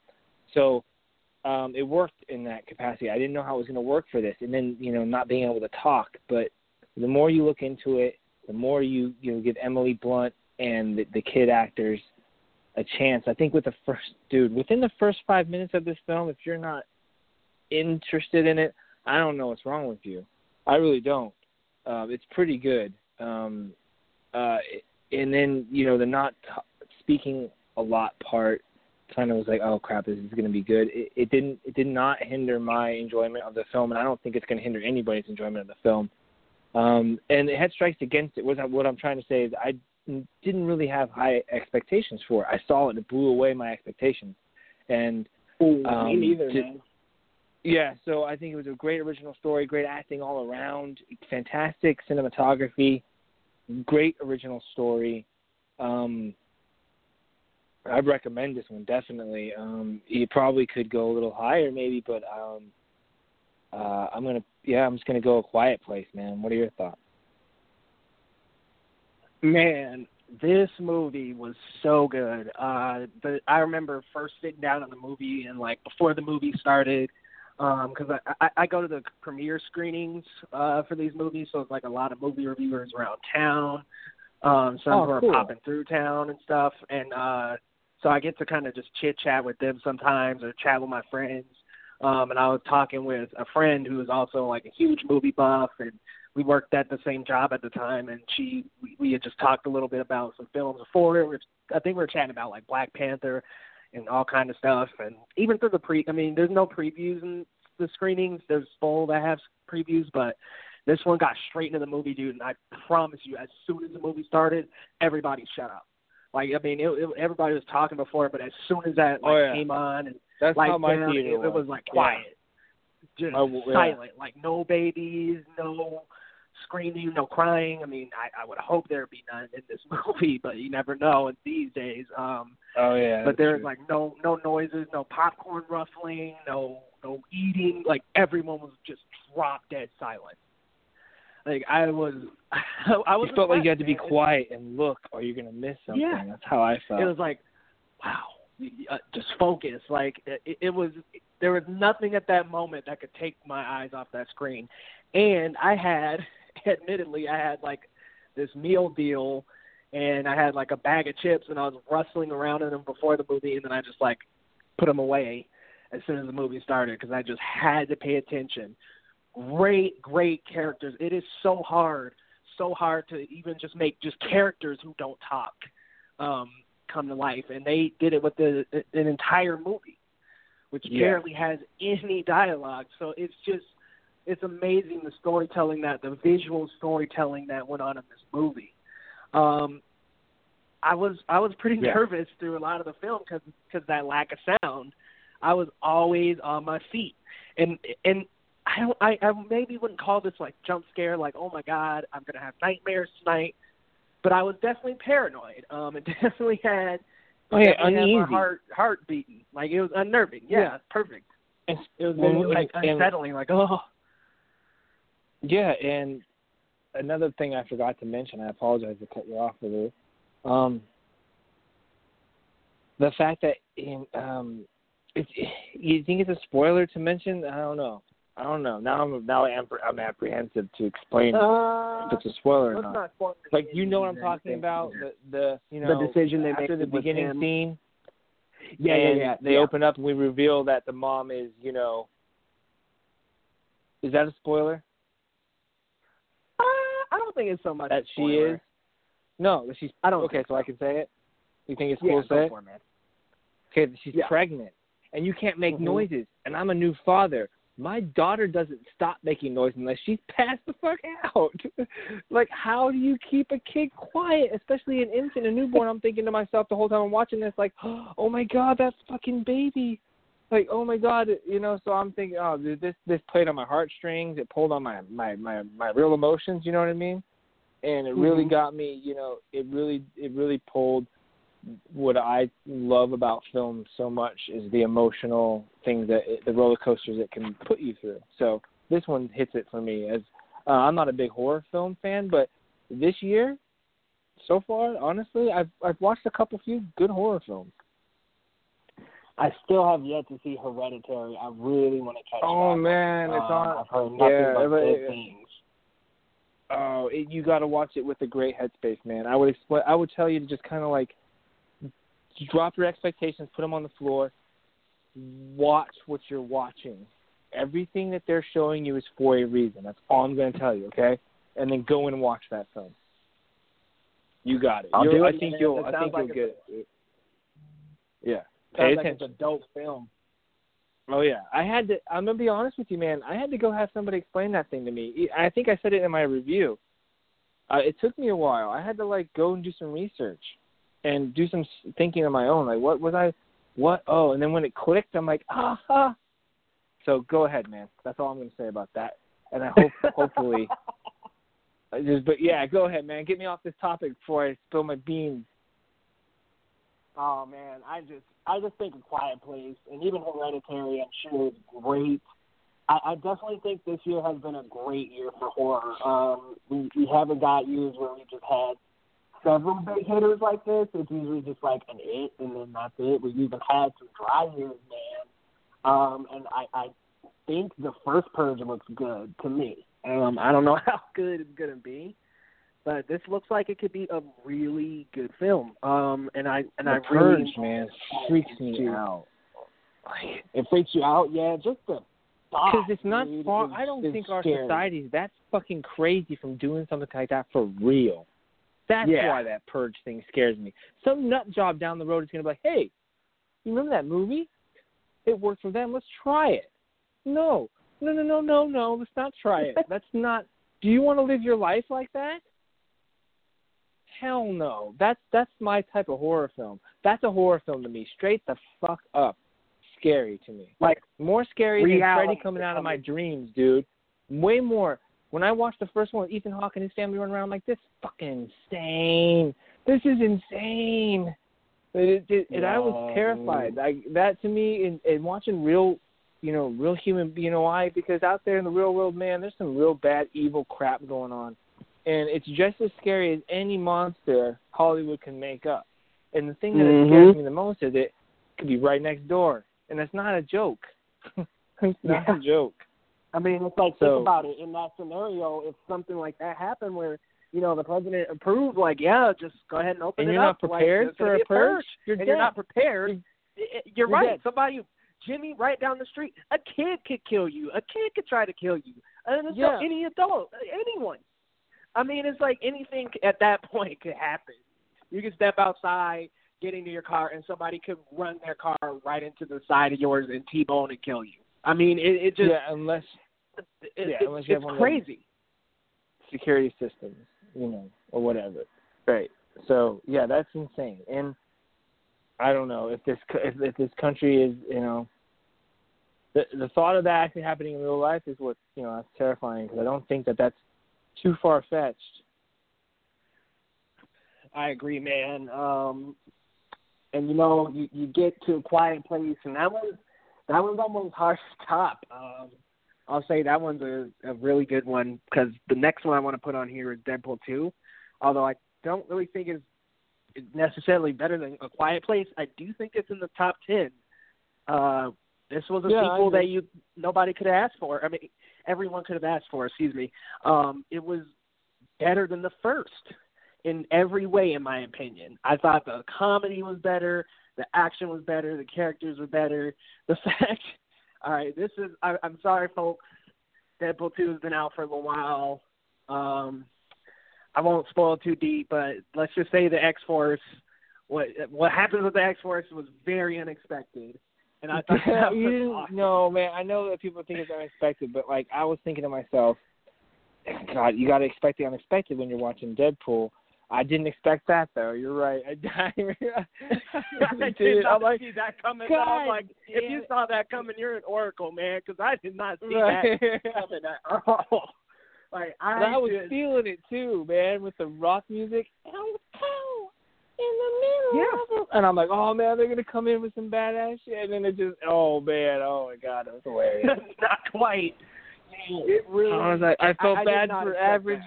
S3: So um, it worked in that capacity. I didn't know how it was going to work for this, and then you know not being able to talk. But the more you look into it, the more you you know, give Emily Blunt and the, the kid actors a chance. I think with the first dude, within the first five minutes of this film, if you're not interested in it, I don't know what's wrong with you. I really don't. Um, it's pretty good. Um, uh, and then you know the not t- speaking a lot part kind of was like, oh crap, this is going to be good. It, it didn't. It did not hinder my enjoyment of the film, and I don't think it's going to hinder anybody's enjoyment of the film. Um, and it had strikes against it. What, what I'm trying to say is, I didn't really have high expectations for it. I saw it, and it blew away my expectations. And
S2: Ooh,
S3: um,
S2: me neither,
S3: to- yeah, so I think it was a great original story, great acting all around, fantastic cinematography, great original story. Um, I'd recommend this one definitely. Um, you probably could go a little higher, maybe, but um, uh, I'm gonna, yeah, I'm just gonna go a quiet place, man. What are your thoughts?
S2: Man, this movie was so good. Uh, the, I remember first sitting down on the movie and like before the movie started, because I, I I go to the premiere screenings uh, for these movies, so it's like a lot of movie reviewers around town. Um, some
S3: Oh,
S2: who are
S3: cool.
S2: popping through town and stuff, and uh, so I get to kind of just chit chat with them sometimes, or chat with my friends. Um, and I was talking with a friend who was also like a huge movie buff, and we worked at the same job at the time, and she we, we had just talked a little bit about some films before. We were, I think we were chatting about like Black Panther and all kind of stuff, and even through the pre. I mean, there's no previews in the screenings. There's full that have previews, but this one got straight into the movie, dude. And I promise you, as soon as the movie started, everybody shut up. Like I mean, it, it, everybody was talking before, but as soon as that like
S3: Oh, yeah.
S2: came on and
S3: That's
S2: like
S3: how my theater
S2: it,
S3: was.
S2: it was like
S3: Yeah.
S2: quiet, just
S3: yeah.
S2: silent, like no babies, no screaming, no crying. I mean, I, I would hope there'd be none in this movie, but you never know. in these days, um,
S3: Oh yeah.
S2: but there's
S3: true.
S2: like no no noises, no popcorn ruffling, no no eating. Like everyone was just drop dead silent. Like I was, I was.
S3: you felt like you had to be quiet and look, or you're gonna miss something.
S2: Yeah.
S3: That's how I felt.
S2: it was like, wow, uh, just focus. Like it, it was, there was nothing at that moment that could take my eyes off that screen. And I had, admittedly, I had like this meal deal, and I had like a bag of chips, and I was rustling around in them before the movie, and then I just like put them away as soon as the movie started because I just had to pay attention. Great, great characters. It is so hard, so hard to even just make just characters who don't talk um, come to life, and they did it with the, an entire movie, which
S3: Yeah.
S2: barely has any dialogue. So it's just it's amazing the storytelling that the visual storytelling that went on in this movie. Um, I was I was pretty
S3: Yeah.
S2: nervous through a lot of the film because because that lack of sound. I was always on my feet, and and I don't I, I maybe wouldn't call this like jump scare like oh my god I'm gonna have nightmares tonight, but I was definitely paranoid. Um, it definitely had
S3: Oh, yeah,
S2: definitely had my
S3: uneasy.
S2: heart heart beating like it was unnerving. Yeah,
S3: Yeah.
S2: perfect.
S3: And-
S2: It was, it was like
S3: and-
S2: unsettling. Like oh
S3: Yeah, and another thing I forgot to mention, I apologize to cut you off with it. Um, the fact that in um, it's, you think it's a spoiler to mention? I don't know. I don't know. Now I'm now I'm, I'm apprehensive to explain
S2: uh,
S3: if it's a spoiler or not.
S2: not
S3: Like you know what I'm talking about? The the you know
S2: The decision they
S3: after
S2: make
S3: the beginning
S2: him.
S3: scene.
S2: Yeah, yeah, yeah.
S3: They
S2: yeah.
S3: open up and we reveal that the mom is you know. Is that a spoiler?
S2: Uh, I don't think it's so much
S3: that she
S2: spoiler.
S3: is. No, she's.
S2: I don't
S3: Okay,
S2: think
S3: so I can say it. You think it's
S2: Yeah,
S3: cool to
S2: go
S3: say it?
S2: for it, man.
S3: Okay, she's
S2: Yeah.
S3: pregnant, and you can't make
S2: Mhm.
S3: noises. And I'm a new father. My daughter doesn't stop making noise unless she's passed the fuck out. like, how do you keep a kid quiet, especially an infant, a newborn? I'm thinking to myself the whole time I'm watching this, like, oh my god, that fucking baby. Like, oh my god, you know. So I'm thinking, oh, dude, this this played on my heartstrings. It pulled on my my my my real emotions. You know what I mean? And it really
S2: Mhm.
S3: got me. You know, it really it really pulled what I love about film so much is the emotional things that it, the roller coasters it can put you through. So this one hits it for me. As uh, I'm not a big horror film fan, but this year, so far, honestly, I've I've watched a couple few good horror films.
S2: I still have yet to see Hereditary. I really want to catch
S3: Oh
S2: that.
S3: man, it's
S2: Um,
S3: on.
S2: I've heard nothing
S3: yeah,
S2: but good
S3: it-
S2: things.
S3: Oh, it, you got to watch it with a great headspace, man. I would explain. I would tell you to just kind of like drop your expectations, put them on the floor, watch what you're watching. Everything that they're showing you is for a reason. That's all I'm going to tell you, okay? And then go and watch that film. You got it.
S2: I'll do
S3: I think you'll.
S2: It
S3: I think
S2: like
S3: you'll get it. Yeah. Pay
S2: Sounds like
S3: attention.
S2: it's a dope film.
S3: Oh yeah, I had to. I'm gonna be honest with you, man. I had to go have somebody explain that thing to me. I think I said it in my review. Uh, it took me a while. I had to like go and do some research and do some thinking on my own. Like, what was I? What? Oh, and then when it clicked, I'm like, ah. ah. So go ahead, man. That's all I'm gonna say about that. And I hope, hopefully, I just. But yeah, go ahead, man. Get me off this topic before I spill my beans.
S2: Oh man, I just I just think a Quiet Place and even Hereditary, I'm sure is great. I, I definitely think this year has been a great year for horror. Um, we we haven't got years where we just had several big hitters like this. It's usually just like an it, and then that's it. We've even had some dry years, man. Um, and I I think the first Purge looks good to me. Um, I don't know how good it's gonna be, but this looks like it could be a really good film. Um, and I and
S3: the
S2: I
S3: purge,
S2: really
S3: man, freaks me
S2: Dude.
S3: out.
S2: it freaks you out. Yeah, just the.
S3: Because it's not
S2: dude,
S3: far.
S2: is-
S3: I don't
S2: is
S3: think our
S2: scary.
S3: society's that fucking crazy from doing something like that for real. That's
S2: Yeah.
S3: why that purge thing scares me. Some nut job down the road is gonna be like, "Hey, you remember that movie? It worked for them. Let's try it." No, no, no, no, no, no. Let's not try it. That's not. Do you want to live your life like that? Hell no. That's that's my type of horror film. That's a horror film to me. Straight the fuck up. Scary to me.
S2: Like
S3: More scary than Freddy coming out of my dreams, dude. Way more. When I watched the first one with Ethan Hawke and his family running around, I'm like, this is fucking insane. This is insane. It, it, and I was terrified. Like that to me, and, and watching real, you know, real human. You know why? Because out there in the real world, man, there's some real bad, evil crap going on, and it's just as scary as any monster Hollywood can make up. And the thing that
S2: Mhm.
S3: scares me the most is it could be right next door, and that's not a joke. it's not
S2: Yeah.
S3: a joke.
S2: I mean, it's like
S3: So-
S2: think about it. In that scenario, if something like that happened, where you know the president approved, like, yeah, just go ahead and open
S3: And
S2: it
S3: you're
S2: up.
S3: not
S2: like,
S3: prepared
S2: gonna
S3: for a purge. You're
S2: and
S3: dead.
S2: you're not prepared.
S3: You're-
S2: You're, right.
S3: dead.
S2: Somebody, Jimmy, right down the street, a kid could kill you. A kid could try to kill you. And it's
S3: Yeah.
S2: any adult, anyone. I mean, it's like anything at that point could happen. You can step outside, get into your car, and somebody could run their car right into the side of yours and T-bone and kill you. I mean, it, it just
S3: yeah, unless
S2: it,
S3: yeah,
S2: it-
S3: unless you have one
S2: crazy.
S3: security systems, you know, or whatever. Right. So yeah, that's insane. And I don't know if this if, if this country is you know the the thought of that actually happening in real life is what you know that's terrifying because I don't think that that's too far fetched.
S2: I agree, man. Um, and you know, you, you get to a quiet place, and that was that one's almost hard to top. Um, I'll say that one's a, a really good one because the next one I want to put on here is Deadpool two. Although I don't really think it's necessarily better than A Quiet Place, I do think it's in the top ten. Uh, this was a
S3: Yeah,
S2: sequel that you nobody could have asked for. I mean, everyone could have asked for. Excuse me. Um, it was better than the first in every way, in my opinion. I thought the comedy was better, the action was better, the characters were better. The fact, all right, this is. I, I'm sorry, folks. Deadpool two has been out for a little while. Um, I won't spoil too deep, but let's just say the X Force. What what happened with the X Force was very unexpected, and I thought that
S3: you didn't
S2: awesome.
S3: no man. I know that people think it's unexpected, but like I was thinking to myself, God, you got to expect the unexpected when you're watching Deadpool. I didn't expect that though. You're right. I, I,
S2: I did not
S3: like,
S2: see that coming.
S3: God
S2: I'm like, if you
S3: it.
S2: saw that coming, you're an oracle, man, because I did not see
S3: Right.
S2: that coming at all. Like I,
S3: I was
S2: just,
S3: feeling it too, man, with the rock music. And I was in the middle
S2: Yeah.
S3: of it. And I'm like, oh man, they're gonna come in with some badass shit. And then it just, oh man, oh my god, it was hilarious.
S2: not quite. It really.
S3: I was like, I felt
S2: I
S3: bad for average.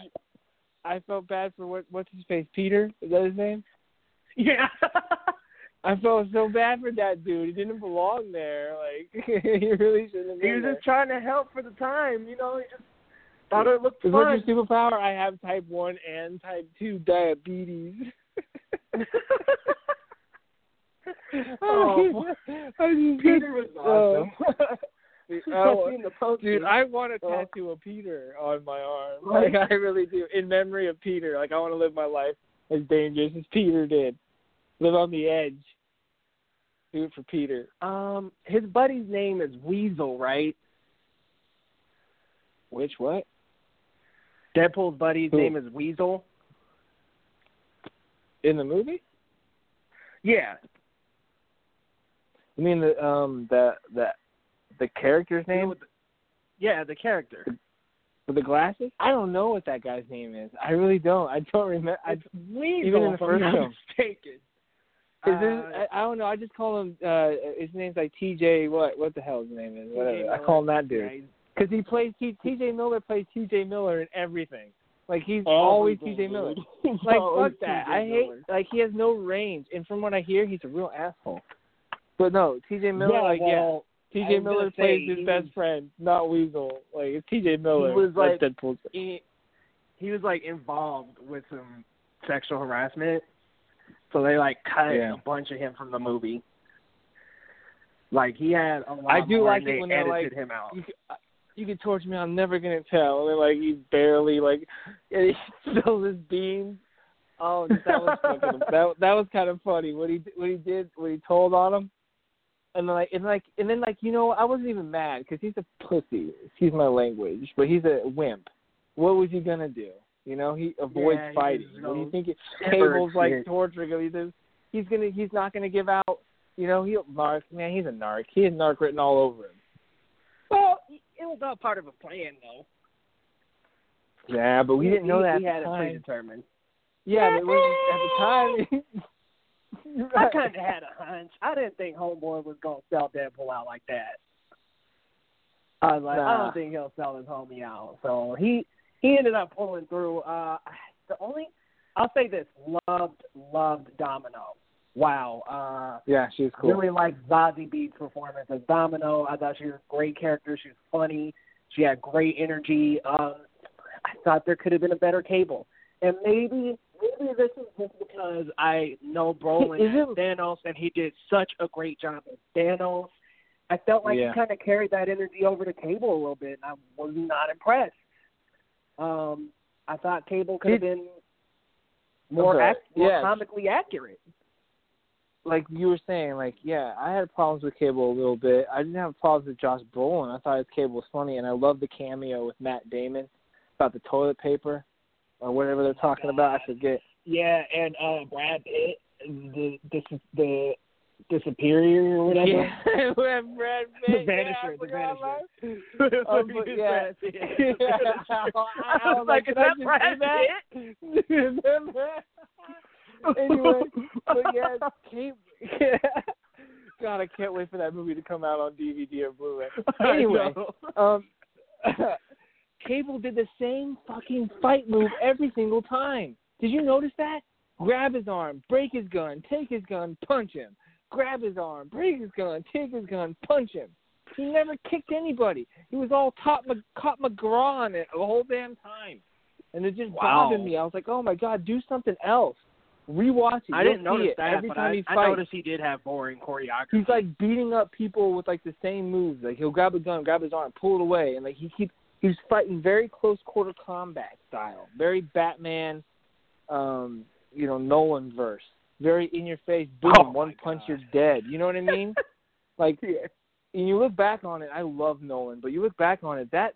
S3: I felt bad for what what's his face, Peter? Is that his name?
S2: Yeah.
S3: I felt so bad for that dude. He didn't belong there. Like he really shouldn't have
S2: he was
S3: there.
S2: just trying to help for the time, you know. He just thought it looked fun.
S3: your superpower? I have type one and type two diabetes.
S2: Oh,
S3: oh just
S2: Peter was uh,
S3: awesome.
S2: Seen the
S3: dude, I want a
S2: Oh.
S3: tattoo of Peter on my arm. Like I really do, in memory of Peter. Like I want to live my life as dangerous as Peter did. Live on the edge. Do it for Peter.
S2: Um, his buddy's name is Weasel, right?
S3: Which what?
S2: Deadpool's buddy's
S3: Who?
S2: name is Weasel.
S3: In the movie?
S2: Yeah.
S3: You mean the um the the the character's name
S2: the- Yeah, the character.
S3: with the glasses? I don't know what that guy's name is. I really don't. I don't remember. I, even in the
S2: I'm
S3: first film.
S2: mistaken.
S3: Is
S2: Uh,
S3: I, I don't know. I just call him. uh His name's like T.J. What? What the hell his name is? Whatever. I call him that dude because he plays T. T.J. Miller plays T.J. Miller in everything. Like he's always T.J. Miller. Like
S2: Always
S3: fuck that. I hate. Like he has no range, and from what I hear, he's a real asshole. But no, T.J. Miller.
S2: yeah,
S3: like
S2: well,
S3: T.J. Miller plays his best
S2: was-
S3: friend, not Weasel. Like it's T.J. Miller.
S2: He was like-
S3: That's Deadpool's.
S2: he, he was like involved with some sexual harassment, so they like cut
S3: Yeah.
S2: a bunch of him from the movie. Like he had a lot
S3: I do like it
S2: they
S3: when
S2: edited
S3: like,
S2: him out.
S3: You, c- uh, you can torture me. I'm never gonna tell. And like he's barely like he spills his beans. Oh, that was fucking, that that was kind of funny. What he what he did what he told on him, and like and like and then like you know I wasn't even mad because he's a pussy. Excuse my language, but he's a wimp. What was he gonna do? You know he avoids
S2: Yeah,
S3: fighting.
S2: just
S3: What do you think? It, Cable's like
S2: shit.
S3: torturing him. He says he's gonna he's not gonna give out. You know he'll narc. Man, he's a narc. He has narc written all over him.
S2: Well, it was all part of a plan, though.
S3: Yeah, but we
S2: He-
S3: didn't know
S2: he,
S3: that
S2: He
S3: at
S2: had
S3: the
S2: it predetermined.
S3: Yeah, but it was at the time.
S2: I kind of had a hunch. I didn't think Homeboy was gonna sell Deadpool out like that. I was like, I don't think he'll sell his homie out. So he he ended up pulling through. Uh, the only I'll say this: loved loved Domino. Wow. Uh,
S3: Yeah, she was cool.
S2: Really liked Zazie Beetz' performance as Domino. I thought she was a great character. She was funny. She had great energy. Um, I thought there could have been a better Cable. And maybe maybe this is just because I know Brolin
S3: Is
S2: as
S3: it-
S2: Thanos and he did such a great job as Thanos. I felt like
S3: Yeah.
S2: he kind of carried that energy over to Cable a little bit, and I was not impressed. Um, I thought Cable could have been more,
S3: Okay,
S2: ac- more
S3: yeah.
S2: comically accurate.
S3: like you were saying, like yeah, I had problems with Cable a little bit. I didn't have problems with Josh Brolin. I thought his Cable was funny, and I love the cameo with Matt Damon about the toilet paper or whatever they're talking about. I forget.
S2: Yeah, and uh Brad Pitt, the this the the superior or whatever.
S3: Yeah, Brad
S2: The Vanisher,
S3: yeah,
S2: the Vanisher.
S3: Um, but yeah,
S2: I
S3: I
S2: was like, is that Brad
S3: Pitt?
S2: Pitt?
S3: anyway, but yeah, Cable. God, I can't wait for that movie to come out on DVD or Blu-ray. Anyway, um, Cable did the same fucking fight move every single time. Did you notice that? Grab his arm, break his gun, take his gun, punch him. Grab his arm, break his gun, take his gun, punch him. He never kicked anybody. He was all top caught McGraw on it the whole damn time, and it just
S2: Wow.
S3: bothered me. I was like, oh my god, do something else. Rewatch it.
S2: I didn't notice
S3: it.
S2: that,
S3: every
S2: but
S3: time
S2: I,
S3: he
S2: I noticed he did have boring choreography.
S3: He's like beating up people with like the same moves. Like he'll grab a gun, grab his arm, pull it away, and like he keeps he's fighting very close quarter combat style, very Batman, um, you know Nolan verse, very in your face, boom,
S2: Oh,
S3: one punch
S2: God.
S3: you're dead. You know what I mean? like,
S2: Yeah.
S3: and you look back on it. I love Nolan, but you look back on it, that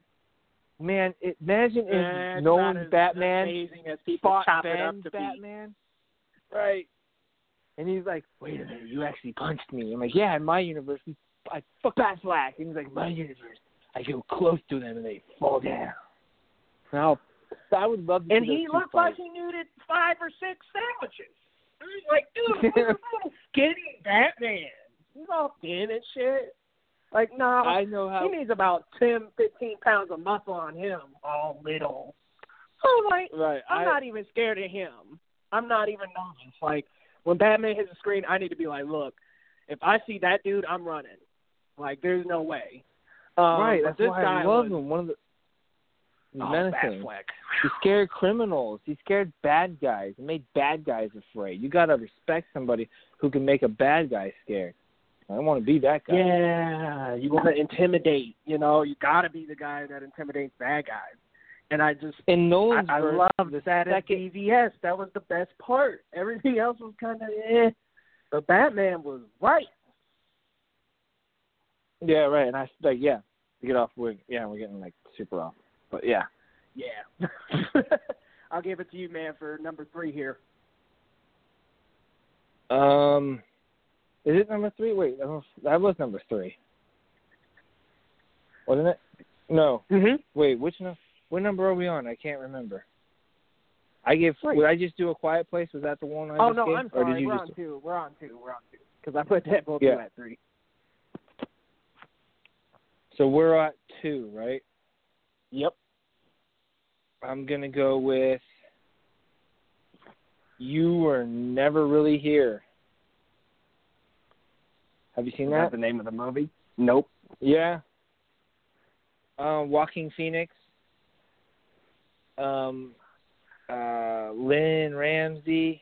S3: man, it, imagine
S2: Yeah,
S3: if Nolan's
S2: as
S3: Batman
S2: amazing as
S3: fought
S2: chop it up
S3: Ben's
S2: to be.
S3: Batman, right? And he's like, "Wait a minute, you actually punched me." I'm like, "Yeah, in my universe, I fuck Bat Black." And he's like, "My universe, I go close to them and they fall down." Now, I would love to.
S2: And he
S3: two
S2: looked like he needed five or six sandwiches. I was like, dude, who's this little skinny Batman? He's all thin and shit. Like, no,
S3: I know how.
S2: he needs about ten, fifteen pounds of muscle on him, all little. So, like,
S3: right,
S2: I'm
S3: I,
S2: not even scared of him. I'm not even nervous. Like, when Batman hits the screen, I need to be like, look, if I see that dude, I'm running. Like, there's no way. Um,
S3: right. That's
S2: this
S3: why
S2: guy
S3: I love
S2: was,
S3: him. One of the
S2: oh,
S3: menacing. He scared criminals. He scared bad guys. He made bad guys afraid. You gotta respect somebody who can make a bad guy scared. I don't want to be that guy.
S2: Yeah, you want to intimidate. You know, you got to be the guy that intimidates bad guys. And I just
S3: in Nolan's
S2: I, I
S3: the
S2: that at
S3: second,
S2: BVS. That was the best part. Everything else was kind of eh. But Batman was right.
S3: Yeah, right. And I like yeah, to get off. We're yeah, we're getting like super off. But yeah,
S2: Yeah. I'll give it to you, man, for number three here.
S3: um, is it number three? Wait, that was, that was number three, wasn't it? No.
S2: Mm-hmm.
S3: Wait, which no, what number are we on? I can't remember. I gave.
S2: Three.
S3: Would I just do a quiet place? Was that the one I
S2: Oh no,
S3: gave?
S2: I'm
S3: Or
S2: sorry. We're on two. We're on two. We're on two. Because I put Deadpool
S3: Yeah.
S2: two at three.
S3: So we're at two, right?
S2: Yep.
S3: I'm gonna go with. You were never really here. Have you seen
S2: Is
S3: that?
S2: that the name of the movie? Nope.
S3: Yeah. Um, Joaquin Phoenix. Um, uh, Lynne Ramsay.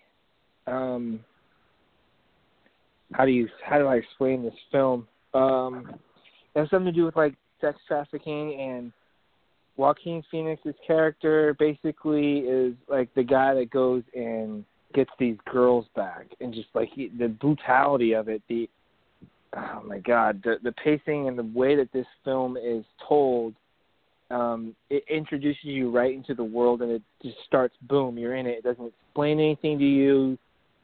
S3: Um, how do you how do I explain this film? Um, it has something to do with like sex trafficking and Joaquin Phoenix's character basically is like the guy that goes and gets these girls back and just like he, the brutality of it, the oh my god, the the pacing and the way that this film is told, um, it introduces you right into the world and it just starts boom, you're in it. It doesn't explain anything to you.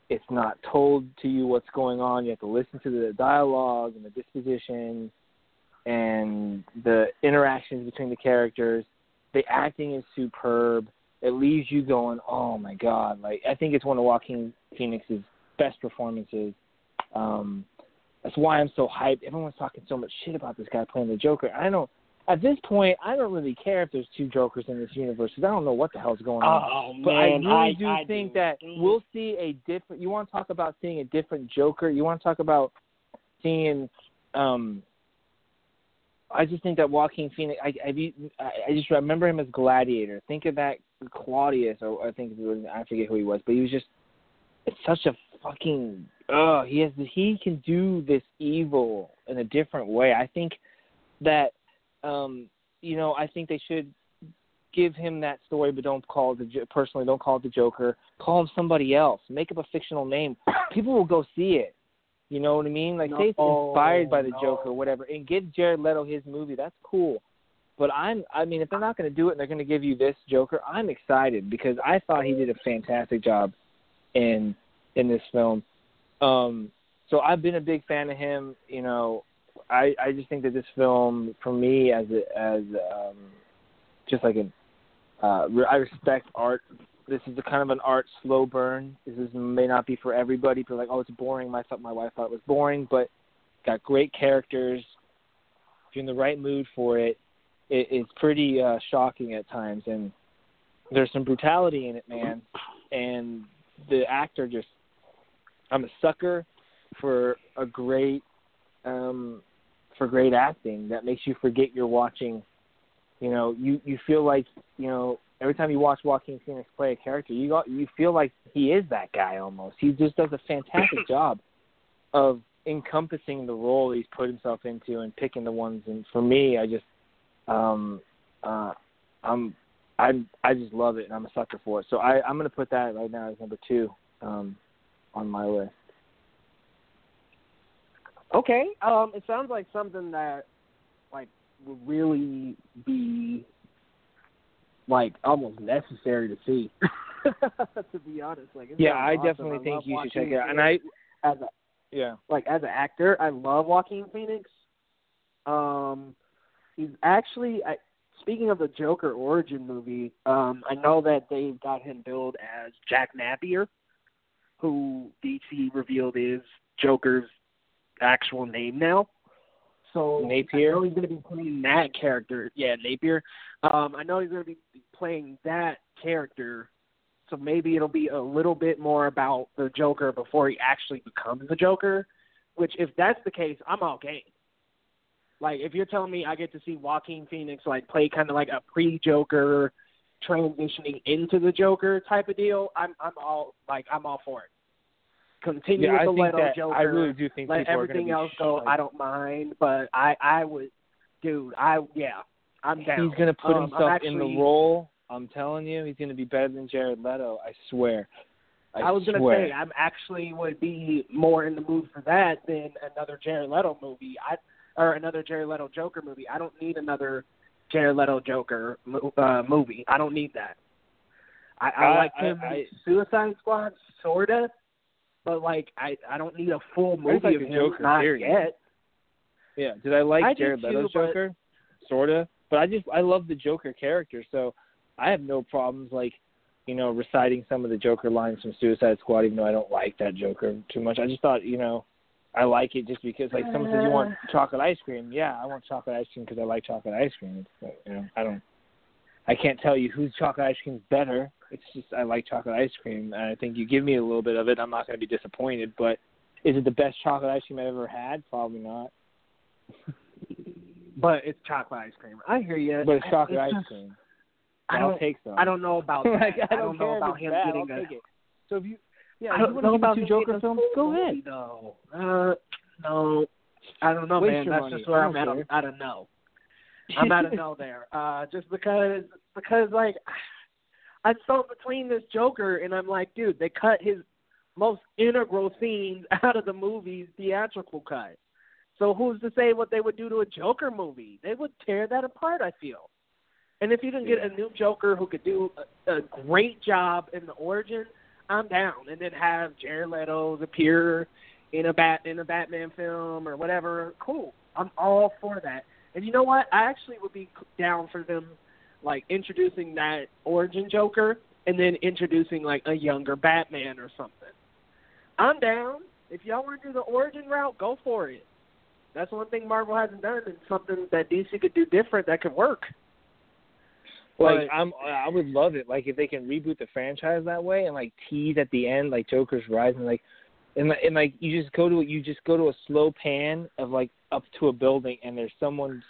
S3: It's not told to you what's going on. You have to listen to the dialogue and the disposition and the interactions between the characters. The acting is superb. It leaves you going, "Oh my god!" Like I think it's one of Joaquin Phoenix's best performances. Um, that's why I'm so hyped. Everyone's talking so much shit about this guy playing the Joker. I don't. At this point, I don't really care if there's two Jokers in this universe because I don't know what the hell's going on.
S2: Oh
S3: But I
S2: man,
S3: really do
S2: I
S3: think
S2: do.
S3: that we'll see a different. You want to talk about seeing a different Joker? You want to talk about seeing? um I just think that Joaquin Phoenix. I I, I just remember him as Gladiator. Think of that Claudius, or I think it was, I forget who he was, but he was just. It's such a fucking. Oh, he has. He can do this evil in a different way. I think that, um, you know, I think they should give him that story, but don't call it the personally. Don't call it the Joker. Call him somebody else. Make up a fictional name. People will go see it. You know what I mean? Like say it's inspired by the
S2: no.
S3: Joker or whatever, and give Jared Leto his movie. That's cool. But I'm, I mean, if they're not going to do it and they're going to give you this Joker, I'm excited because I thought he did a fantastic job in in this film. Um, so I've been a big fan of him. You know, I I just think that this film, for me, as a, as um, just like an, uh, I respect art. This is a kind of an art slow burn. This is may not be for everybody. People like, oh, it's boring. My thought my wife thought it was boring, but got great characters. If you're in the right mood for it, it it's pretty uh, shocking at times, and there's some brutality in it, man. And the actor just, I'm a sucker for a great, um, for great acting that makes you forget you're watching. You know, you you feel like you know every time you watch Joaquin Phoenix play a character, you got you feel like he is that guy almost. He just does a fantastic job of encompassing the role he's put himself into and picking the ones. And for me, I just um uh I'm I I just love it and I'm a sucker for it. So I I'm gonna put that right now as number two um on my list.
S2: Okay. Um, it sounds like something that like would really be like almost necessary to see. to be honest, like
S3: Yeah, I
S2: awesome.
S3: definitely
S2: I
S3: think you should check it out. And I
S2: as a
S3: yeah.
S2: like as an actor, I love Joaquin Phoenix. Um, he's actually I, speaking of the Joker origin movie. Um, I know that they've got him billed as Jack Napier, who DC revealed is Joker's actual name now. So
S3: Napier?
S2: I know he's going to be playing that character. Yeah, Napier. Um, I know he's going to be playing that character. So maybe it'll be a little bit more about the Joker before he actually becomes the Joker. Which, if that's the case, I'm okay. Like, if you're telling me I get to see Joaquin Phoenix like play kind of like a pre-Joker, transitioning into the Joker type of deal, I'm I'm all like I'm all for it. Continue
S3: Yeah, I
S2: with the Leto
S3: that
S2: Joker
S3: I really do think
S2: let everything
S3: gonna
S2: else go.
S3: shocked.
S2: I don't mind, but I I would, dude. I yeah, I'm down.
S3: He's gonna put
S2: Um, I'm
S3: himself in the role I'm telling you, he's going to be better than Jared Leto. I swear. I,
S2: I was
S3: swear.
S2: gonna say I'm actually would be more in the mood for that than another Jared Leto movie. I or another Jared Leto Joker movie. I don't need another Jared Leto Joker uh, movie. I don't need that. I, I,
S3: I
S2: like him
S3: I-
S2: Suicide Squad, sorta, but like I I don't need a full movie
S3: like
S2: of him.
S3: Joker,
S2: Not yet.
S3: Yeah. Did I like
S2: I
S3: Jared Leto's Joker? Sorta. But I just I love the Joker character, so I have no problems like, you know, reciting some of the Joker lines from Suicide Squad, even though I don't like that Joker too much. I just thought, you know, I like it just because like someone says you want chocolate ice cream. Yeah, I want chocolate ice cream because I like chocolate ice cream. But, you know, I don't. I can't tell you whose chocolate ice cream is better. It's just I like chocolate ice cream, and I think you give me a little bit of it, I'm not going to be disappointed. But is it the best chocolate ice cream I've ever had? Probably not.
S2: But it's chocolate ice cream. I hear you.
S3: But it's chocolate ice
S2: just-
S3: cream.
S2: I
S3: I'll
S2: don't.
S3: take some.
S2: I don't know about that.
S3: like, I
S2: I don't know about him
S3: bad,
S2: getting
S3: I'll
S2: a.
S3: take it. So if you, yeah,
S2: I
S3: you
S2: don't
S3: want
S2: know about
S3: two Joker films, go ahead.
S2: Though. Uh, no, I don't know,
S3: Waste
S2: man. That's
S3: money.
S2: just where
S3: I
S2: I'm
S3: don't
S2: at. I don't know. I'm at a no there. Uh, just because, because like, I'm so between this Joker, and I'm like, dude, they cut his most integral scenes out of the movie's theatrical cut. So who's to say what they would do to a Joker movie? They would tear that apart. I feel. And if you can get a new Joker who could do a, a great job in the origin, I'm down. And then have Jared Leto appear in a bat in a Batman film or whatever. Cool. I'm all for that. And you know what? I actually would be down for them like introducing that origin Joker and then introducing like a younger Batman or something. I'm down. If y'all want to do the origin route, go for it. That's one thing Marvel hasn't done, and something that DC could do different that could work.
S3: Like
S2: But-
S3: I'm, I would love it. Like if they can reboot the franchise that way and like tease at the end, like Joker's rising, like, and like- and like you just go to you just go to a slow pan of like up to a building and there's someone,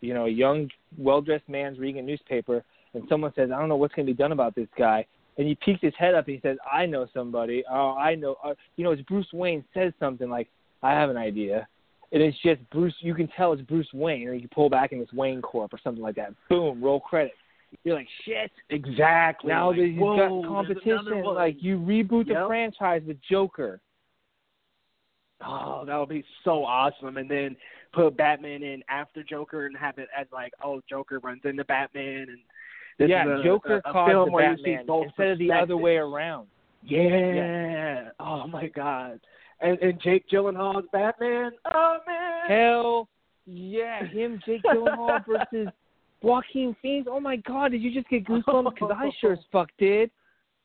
S3: you know, a young, well dressed man's reading a newspaper and someone says, I don't know what's going to be done about this guy. And he peeks his head up and he says, I know somebody. Oh, I know. Uh, you know, it's Bruce Wayne says something like, I have an idea. And it's just Bruce. You can tell it's Bruce Wayne, and you pull back and it's Wayne Corp or something like that. Boom, roll credits. You're like, shit.
S2: Exactly.
S3: Now
S2: like,
S3: that he's
S2: whoa,
S3: got competition, like you reboot the franchise with Joker.
S2: Oh, that would be so awesome. And then put Batman in after Joker and have it as like, oh, Joker runs into Batman and this
S3: yeah,
S2: is a,
S3: Joker
S2: a, a
S3: caused
S2: film where you
S3: Batman
S2: see both
S3: instead of the other way around.
S2: Yeah. Oh my God. And and Jake Gyllenhaal's Batman. Oh man.
S3: Hell yeah, him, Jake Gyllenhaal versus Joaquin Phoenix. Oh my God, did you just get goosebumps? Because I sure as fuck did.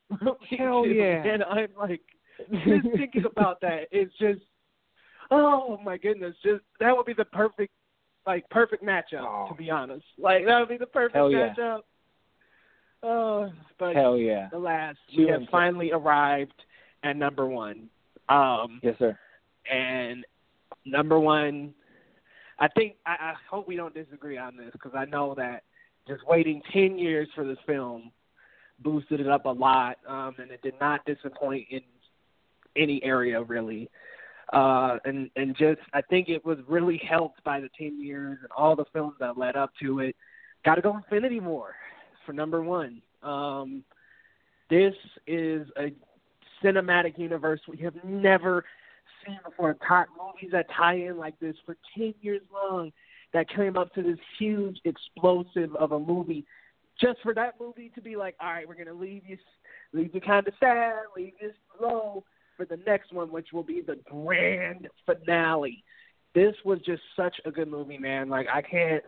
S3: Hell yeah.
S2: And I'm like, just thinking about that, it's just, oh my goodness, just that would be the perfect, like perfect matchup.
S3: Oh.
S2: To be honest, like that would be the perfect
S3: Hell yeah.
S2: matchup. Oh, but
S3: Hell yeah.
S2: alas, we have finally arrived at number one. Um,
S3: Yes, sir.
S2: and number one, I think I, I hope we don't disagree on this because I know that just waiting ten years for this film boosted it up a lot, um, and it did not disappoint in any area really. Uh, and and just I think it was really helped by the ten years and all the films that led up to it. Got to go Infinity War for number one. Um, this is a cinematic universe we have never seen before. Top movies that tie in like this for ten years long, that came up to this huge explosive of a movie, just for that movie to be like, all right, we're gonna leave you, leave you kind of sad, leave you slow for the next one, which will be the grand finale. This was just such a good movie, man. Like I can't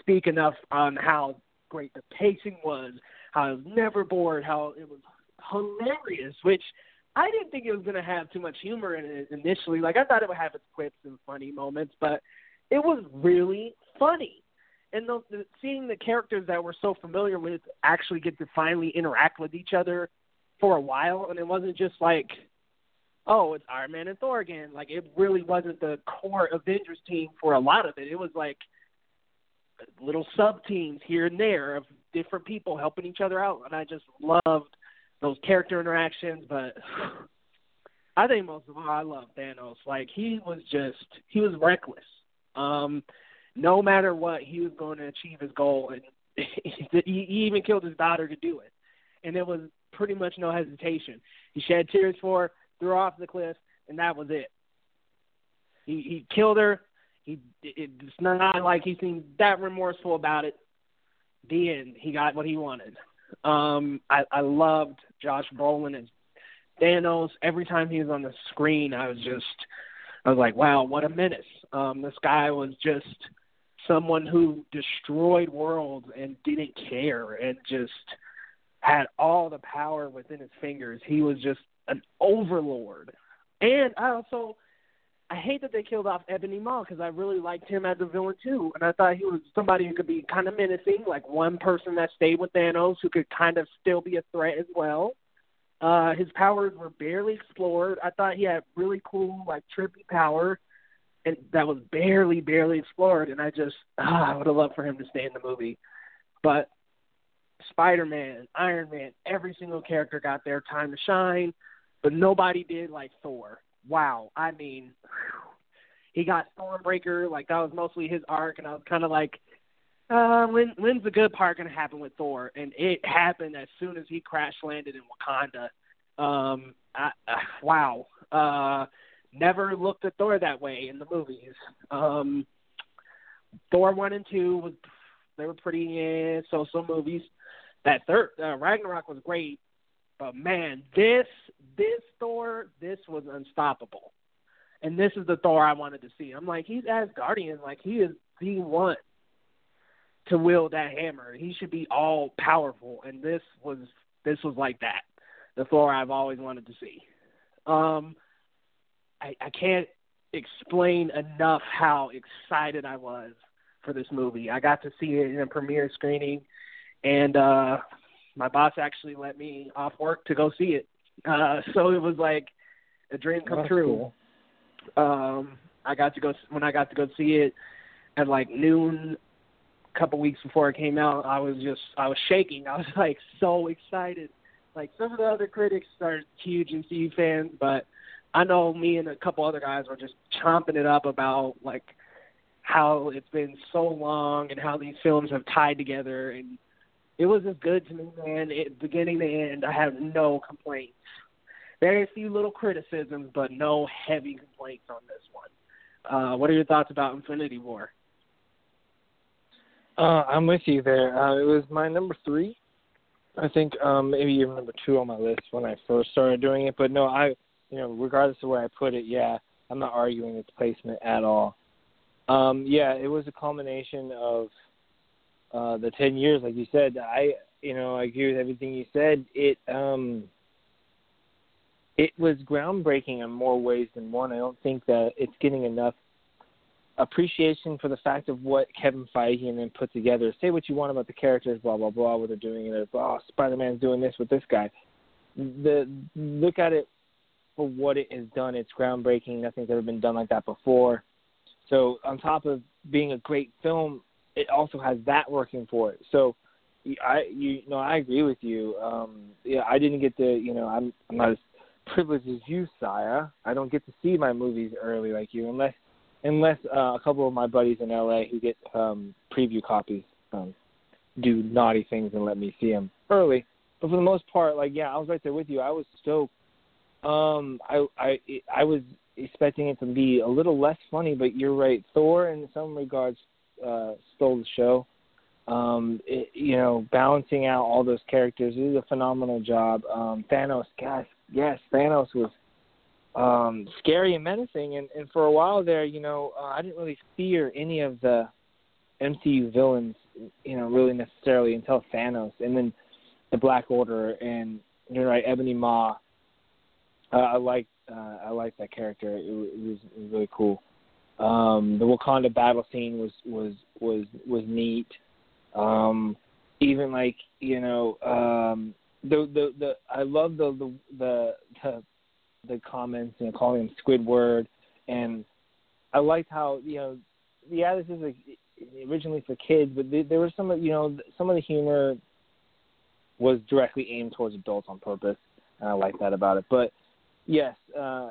S2: speak enough on how great the pacing was, how I was never bored, how it was hilarious, which I didn't think it was to have too much humor in it initially. Like I thought it would have its quips and funny moments, but it was really funny. And the, the, seeing the characters that we're so familiar with actually get to finally interact with each other for a while, and it wasn't just like, oh, it's Iron Man and Thor again. Like it really wasn't the core Avengers team for a lot of it. It was like little sub teams here and there of different people helping each other out, and I just loved those character interactions. But I think most of all, I love Thanos. Like he was just he was reckless. Um, no matter what, he was going to achieve his goal, and he even killed his daughter to do it, and it was pretty much no hesitation. He shed tears for her, threw her off the cliff, and that was it. He he killed her. He it's not like he seemed that remorseful about it. The end. He got what he wanted. Um, I I loved Josh Brolin as Thanos. Every time he was on the screen, I was just I was like, wow, what a menace. Um, this guy was just someone who destroyed worlds and didn't care and just had all the power within his fingers. He was just an overlord. And I also I hate that they killed off Ebony Maw because I really liked him as a villain too, and I thought he was somebody who could be kind of menacing, like one person that stayed with Thanos who could kind of still be a threat as well. Uh, his powers were barely explored. I thought he had really cool, like trippy power, and that was barely, barely explored. And I just, ah, I would have loved for him to stay in the movie. But Spider Man, Iron Man, every single character got their time to shine, but nobody did like Thor. Wow, I mean, he got Stormbreaker, like that was mostly his arc, and I was kind of like, uh, when when's the good part gonna happen with Thor? And it happened as soon as he crash landed in Wakanda. Um, I, uh, wow. Uh, never looked at Thor that way in the movies. Um, Thor one and two was they were pretty eh, so-so movies. That third uh, Ragnarok was great, but man, this this Thor this was unstoppable, and this is the Thor I wanted to see. I'm like he's Asgardian, like he is the one to wield that hammer. He should be all powerful, and this was this was like that. The Thor I've always wanted to see. Um, I, I can't explain enough how excited I was for this movie. I got to see it in a premiere screening, and uh, my boss actually let me off work to go see it. Uh, so it was like a dream come
S3: That's
S2: true.
S3: Cool.
S2: Um, I got to go when I got to go see it at like noon a couple weeks before it came out, I was just I was shaking. I was like so excited. Like some of the other critics are huge MCU fans, but I know me and a couple other guys were just chomping it up about like how it's been so long and how these films have tied together and it was as good to me, man. It, beginning to end, I have no complaints. Very few little criticisms, but no heavy complaints on this one. Uh, what are your thoughts about Infinity War?
S3: Uh, I'm with you there. Uh, it was my number three. I think um, maybe even number two on my list when I first started doing it. But no, I, you know, regardless of where I put it, yeah, I'm not arguing its placement at all. Um, yeah, it was a culmination of uh, the ten years, like you said. I, you know, I agree with everything you said. It, um, it was groundbreaking in more ways than one. I don't think that it's getting enough appreciation for the fact of what Kevin Feige and then put together. Say what you want about the characters, blah blah blah, what they're doing, and oh, Spider Man's doing this with this guy. The look at it for what it has done. It's groundbreaking. Nothing's ever been done like that before. So on top of being a great film, it also has that working for it. So I you know I agree with you. Um, yeah, I didn't get to you know I'm I'm not as privileged as you, Saya. I don't get to see my movies early like you, unless unless uh, a couple of my buddies in LA who get um, preview copies um, do naughty things and let me see them early. But for the most part, like yeah, I was right there with you. I was stoked. Um, I I I was expecting it to be a little less funny, but you're right. Thor, in some regards, uh, stole the show. Um, it, you know, balancing out all those characters, it did a phenomenal job. Um, Thanos, gosh, yes, Thanos was um, scary and menacing. And, and for a while there, you know, uh, I didn't really fear any of the MCU villains, you know, really necessarily until Thanos, and then the Black Order, and you're right, Ebony Maw. Uh, I like uh, I like that character. It, it, was, it was really cool. Um, the Wakanda battle scene was was was was neat. Um, even like you know um, the the the I love the the the, the the comments, you know, calling him Squidward, and I liked how you know, yeah, this is a, originally for kids, but they, there was some of you know some of the humor was directly aimed towards adults on purpose, and I like that about it. But yes, uh,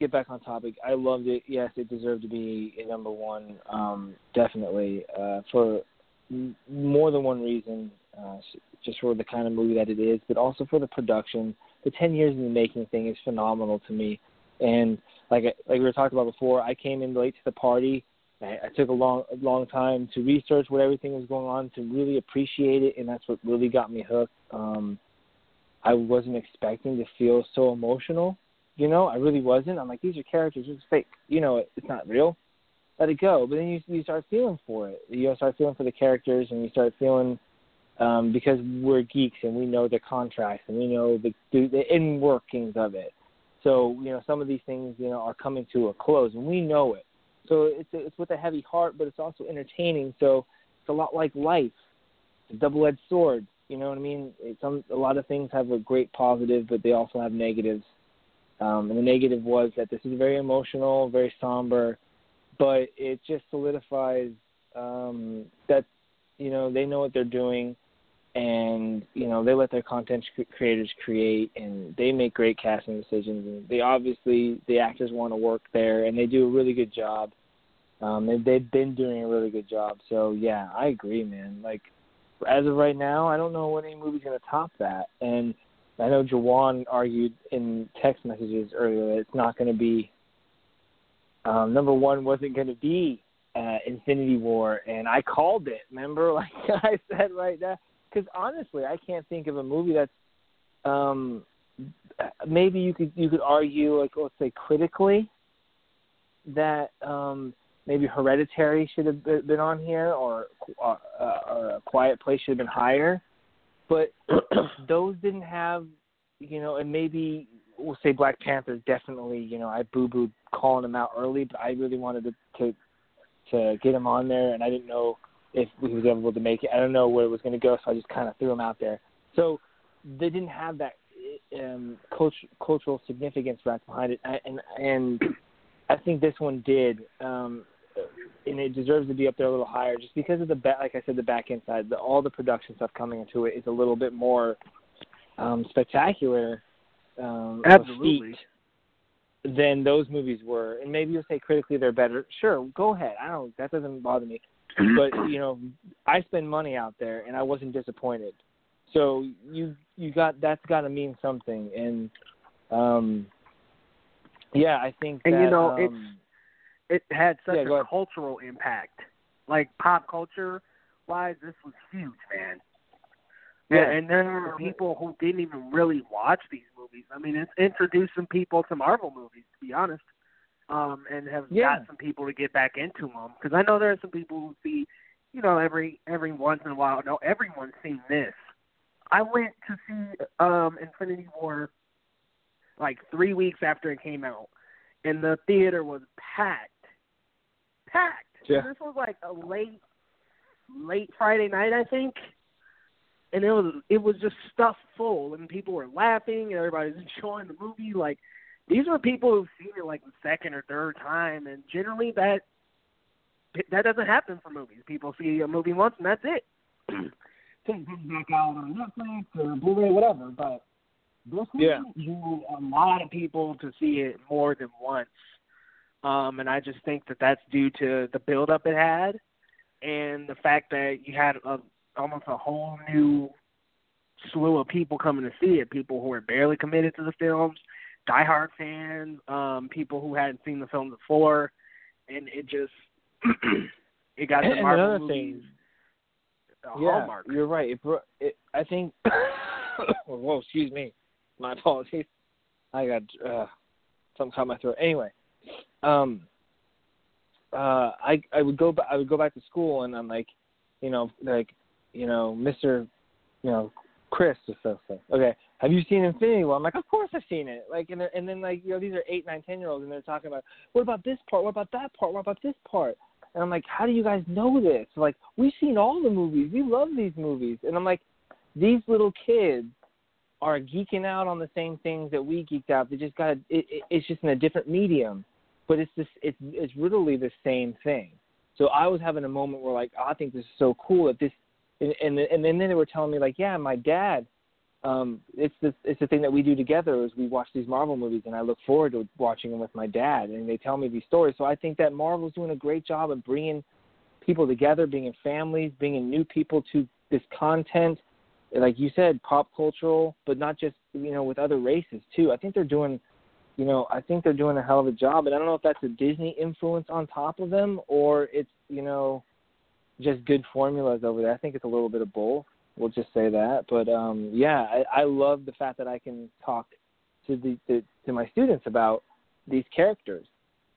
S3: get back on topic. I loved it. Yes, it deserved to be a number one, um, definitely uh, for more than one reason, uh, just for the kind of movie that it is, but also for the production. The ten years in the making thing is phenomenal to me, and like like we were talking about before, I came in late to the party. I, I took a long a long time to research what everything was going on to really appreciate it, and that's what really got me hooked. Um, I wasn't expecting to feel so emotional. You know, I really wasn't. I'm like, these are characters. It's fake. You know, it's not real. Let it go. But then you you start feeling for it. You start feeling for the characters, and you start feeling um, because we're geeks and we know the contracts and we know the the, in workings of it. So you know, some of these things you know are coming to a close, and we know it. So it's it's with a heavy heart, but it's also entertaining. So it's a lot like life. A double-edged sword. You know what I mean? It's some a lot of things have a great positive, but they also have negatives. Um, and the negative was that this is very emotional, very somber, but it just solidifies um, that you know they know what they're doing, and you know they let their content creators create, and they make great casting decisions. And they obviously the actors want to work there, and they do a really good job. Um, they, they've been doing a really good job. So yeah, I agree, man. Like as of right now, I don't know what any movie's to top that. And I know Jawan argued in text messages earlier that it's not going to be. Um, number one wasn't going to be uh, Infinity War, and I called it. Remember, like I said right now, because honestly, I can't think of a movie that's um, maybe you could you could argue like let's say critically that um, maybe Hereditary should have been on here, or, uh, or A Quiet Place should have been higher. But those didn't have, you know, and maybe we'll say Black Panther definitely. You know, I boo booed calling him out early, but I really wanted to, to to get him on there, and I didn't know if he was able to make it. I don't know where it was going to go, so I just kind of threw him out there. So they didn't have that um, cult- cultural significance wrapped behind it, and and I think this one did. Um, and it deserves to be up there a little higher just because of the back, like I said, the back end side, the, all the production stuff coming into it is a little bit more um, spectacular. Um,
S2: Absolutely.
S3: Than those movies were, and maybe you'll say critically they're better. Sure, go ahead. I don't. That doesn't bother me. but you know, I spend money out there, and I wasn't disappointed. So you you got that's got to mean something, and um, yeah, I think.
S2: And
S3: that,
S2: you know,
S3: um,
S2: it's it had such
S3: yeah,
S2: a cultural impact. Like pop culture wise, this was huge, man. Yeah, and there are people who didn't even really watch these movies. I mean, it's introducing people to Marvel movies, to be honest, um, and have
S3: yeah.
S2: got some people to get back into them. Because I know there are some people who see, you know, every every once in a while. No, everyone's seen this. I went to see um Infinity War like three weeks after it came out, and the theater was packed packed.
S3: Yeah.
S2: This was like a late, late Friday night, I think, and it was it was just stuffed full, and people were laughing, and everybody was enjoying the movie. Like these were people who've seen it like the second or third time, and generally that that doesn't happen for movies. People see a movie once, and that's it. Take it back out on Netflix or Blu-ray, whatever. But this movie
S3: yeah.
S2: drew a lot of people to see it more than once um, and I just think that that's due to the buildup it had and the fact that you had a, almost a whole new slew of people coming to see it. People who were barely committed to the films, diehard fans, um, people who hadn't seen the film before, and it just it got
S3: and,
S2: the Marvel
S3: and
S2: movies.
S3: Thing, yeah,
S2: hallmark.
S3: you're right. It, it, I think. whoa, excuse me. My apologies. I got uh, something caught my throat. Anyway, um uh I I would go I would go back to school and I'm like, you know, like, you know, Mr. you know, Chris or something. Okay, have you seen Infinity War? I'm like, of course I've seen it. Like, and and then like, you know, these are eight, nine, ten year olds, and they're talking about what about this part? What about that part? What about this part? And I'm like, how do you guys know this? Like, we've seen all the movies. We love these movies. And I'm like, these little kids are geeking out on the same things that we geeked out. They just got it, it, it's just in a different medium but it's just it's it's literally the same thing. So I was having a moment where like oh, I think this is so cool that this and and and then they were telling me like yeah my dad um it's the it's the thing that we do together is we watch these Marvel movies and I look forward to watching them with my dad and they tell me these stories so I think that Marvel's doing a great job of bringing people together, bringing families, bringing new people to this content. Like you said, pop cultural, but not just you know with other races too. I think they're doing, you know, I think they're doing a hell of a job. And I don't know if that's a Disney influence on top of them or it's you know just good formulas over there. I think it's a little bit of both. We'll just say that. But um yeah, I, I love the fact that I can talk to the to, to my students about these characters.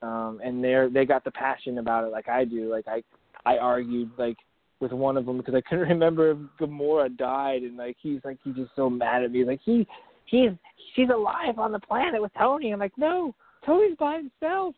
S3: Um and they're they got the passion about it like I do. Like I I argued like with one of them because I couldn't remember if Gamora died and like he's like he's just so mad at me. Like he he's she's alive on the planet with Tony. I'm like, No, Tony's by himself.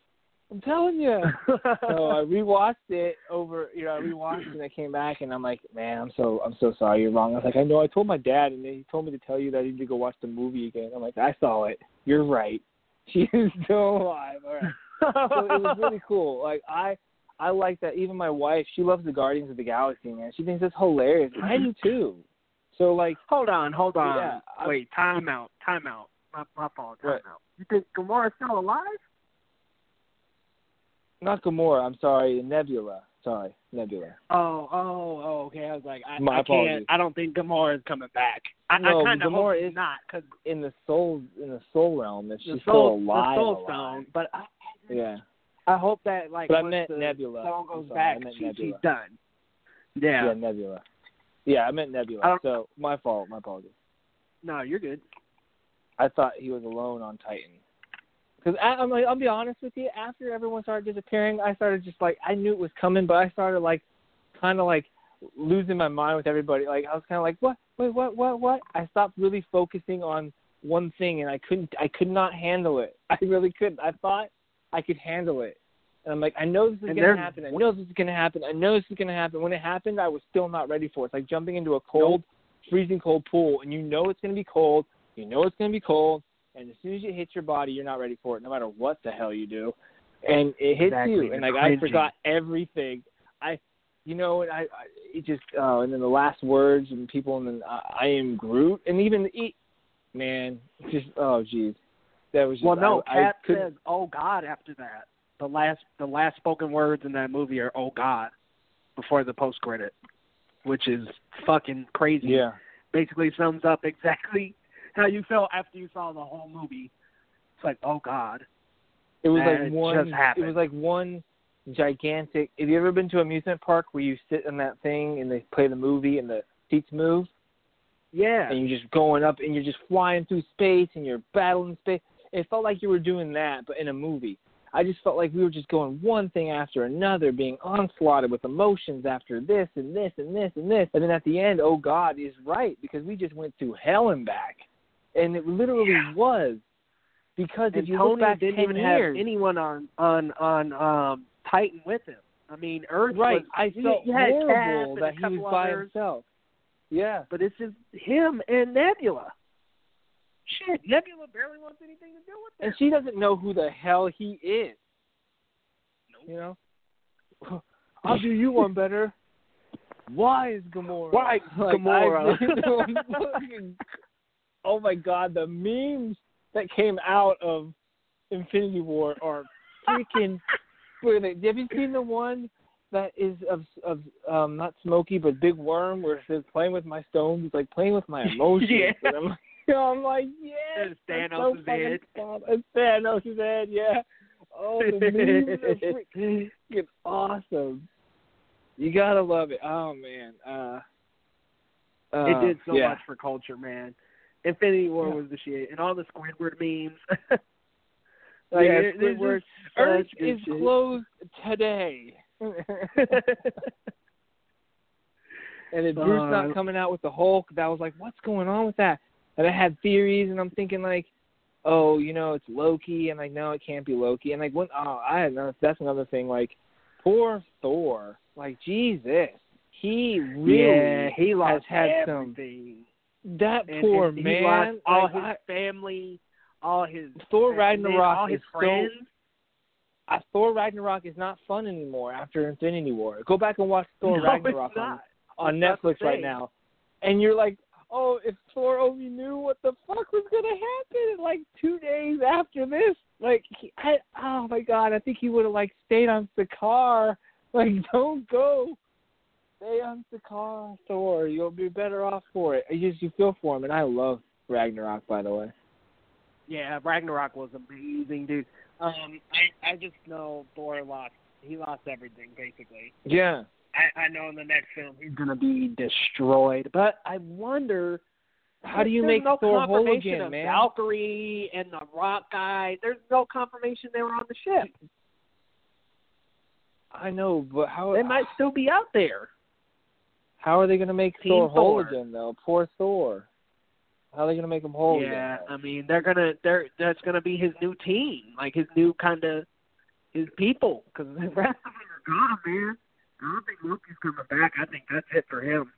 S3: I'm telling you. so I rewatched it over, you know, I rewatched it and I came back and I'm like, man, I'm so, I'm so sorry. You're wrong. I was like, I know. I told my dad and he told me to tell you that I need to go watch the movie again. I'm like, I saw it. You're right. She is still alive. All right. so it was really cool. Like I, I like that. Even my wife, she loves the Guardians of the Galaxy, man. She thinks it's hilarious. I do too. So like,
S2: hold on, hold on.
S3: Yeah, I-
S2: Wait, time out, time out. My, my fault. Time
S3: What?
S2: out. You think Gamora's still alive?
S3: not Gamora. I'm sorry, Nebula. Sorry, Nebula.
S2: Oh, oh, oh. Okay, I was like, I,
S3: My
S2: I
S3: apologies.
S2: can't. I don't think Gamora is coming back. I,
S3: No,
S2: I kind of hope
S3: is-
S2: not because
S3: In the soul, in the soul realm, if she's
S2: soul,
S3: still alive,
S2: the soul
S3: alive.
S2: stone. But I,
S3: Yeah.
S2: I hope that like
S3: But I
S2: once
S3: meant
S2: the
S3: Nebula.
S2: stone goes
S3: sorry,
S2: back, she, she's done. Yeah.
S3: Yeah, Nebula. Yeah, I meant Nebula.
S2: I
S3: So my fault. My apologies.
S2: No, you're good.
S3: I thought he was alone on Titan. Because I'm like, I'll be honest with you. After everyone started disappearing, I started just like I knew it was coming, but I started like, kind of like losing my mind with everybody. Like I was kind of like, what, wait, what, what, what? I stopped really focusing on one thing, and I couldn't, I could not handle it. I really couldn't. I thought I could handle it, and I'm like, I know this is gonna happen. I know this is gonna happen. I know this is gonna happen. When it happened, I was still not ready for it. It's like jumping into a cold, freezing cold pool, and you know it's gonna be cold. You know it's gonna be cold and as soon as it hits your body, you're not ready for it, no matter what the hell you do. And it hits
S2: Exactly,
S3: you, and like I forgot everything. I, you know, and I, I it just, oh, and then the last words and people, and then I, I am Groot, and even e man, just oh geez, that was just,
S2: Well, no,
S3: I,
S2: Cap
S3: I
S2: says, "Oh God." After that, the last the last spoken words in that movie are "Oh God" before the post credit, which is fucking crazy.
S3: yeah,
S2: Basically sums up exactly how you felt after you saw the whole movie. It's like, "Oh God."
S3: it was
S2: And
S3: like
S2: it
S3: one,
S2: just
S3: it was like one gigantic. Have you ever been to an amusement park where you sit in that thing and they play the movie and the seats move?
S2: Yeah.
S3: and you're just going up and you're just flying through space and you're battling space. It felt like you were doing that, but in a movie. I just felt like we were just going one thing after another, being onslaughted with emotions after this and this and this and this. And then at the end, oh God is right because we just went through hell and back. And it literally
S2: Yeah.
S3: was. Because
S2: and
S3: if you
S2: Tony
S3: look back
S2: didn't
S3: 10
S2: even
S3: years,
S2: have anyone on on on um Titan with him. I mean, Earth
S3: right,
S2: was
S3: I felt
S2: had
S3: horrible that he was by
S2: others.
S3: himself. Yeah.
S2: but it's just him and Nebula. Shit, Nebula barely wants anything to do with
S3: him.
S2: And
S3: she doesn't know who the hell he is. You know? I'll do you one better. Why is Gamora?
S2: Why
S3: Like,
S2: Gamora?
S3: Oh my god, the memes that came out of Infinity War are freaking brilliant. Have you seen the one that is of of um not Smokey but Big Worm where it says playing with my stones? It's like playing with my emotions.
S2: Yeah.
S3: And I'm like, I'm like, yes.
S2: It's
S3: that's
S2: Thanos'
S3: so
S2: head.
S3: fun. It's Thanos' head, yeah. Oh, the memes are freaking awesome. You gotta love it. Oh man. Uh, uh
S2: it did so
S3: yeah.
S2: much for culture, man. Infinity War
S3: Yeah.
S2: was the shit, and all the Squidward memes.
S3: Like,
S2: yeah,
S3: Squidward. Earth is
S2: shit.
S3: closed today. and then Bruce
S2: Uh,
S3: not coming out with the Hulk, that was like, what's going on with that? And I had theories, and I'm thinking like, oh, you know, it's Loki, and like, no, it can't be Loki, and like, when, oh, I had another, that's another thing, like, poor Thor, like, Jesus, he really
S2: yeah, he lost
S3: had some- that
S2: And-
S3: poor
S2: and
S3: man,
S2: lost all
S3: like,
S2: his
S3: I-
S2: family, all his
S3: Thor Ragnarok
S2: all his
S3: is so
S2: friends.
S3: I, Thor Ragnarok is not fun anymore after Infinity War. Go back and watch Thor
S2: no,
S3: Ragnarok on, on Netflix right now, and you're like, oh, if Thor only knew what the fuck was gonna happen, like two days after this, like, he, I, oh my god, I think he would have like stayed on Sakaar. Like, don't go. Stay on Sakaar, Thor. You'll be better off for it. You just you feel for him, and I love Ragnarok, by the way.
S2: Yeah, Ragnarok was amazing, dude. Um, I I just know Thor lost. He lost everything basically.
S3: Yeah.
S2: I I know in the next film he's gonna be destroyed, but I wonder.
S3: How do you
S2: there's
S3: make
S2: no
S3: Thor whole again,
S2: of
S3: man?
S2: Valkyrie and the Rock guy. There's no confirmation they were on the ship.
S3: I know, but how
S2: They might still be out there.
S3: how are they going to make
S2: Team
S3: Thor whole again, though? Poor Thor. How are they going to make him whole
S2: yeah,
S3: again?
S2: I mean they're gonna they're that's gonna be his new team, like his new kind of his people, because the rest of them are gone, man. I don't think Loki's coming back. I think that's it for him.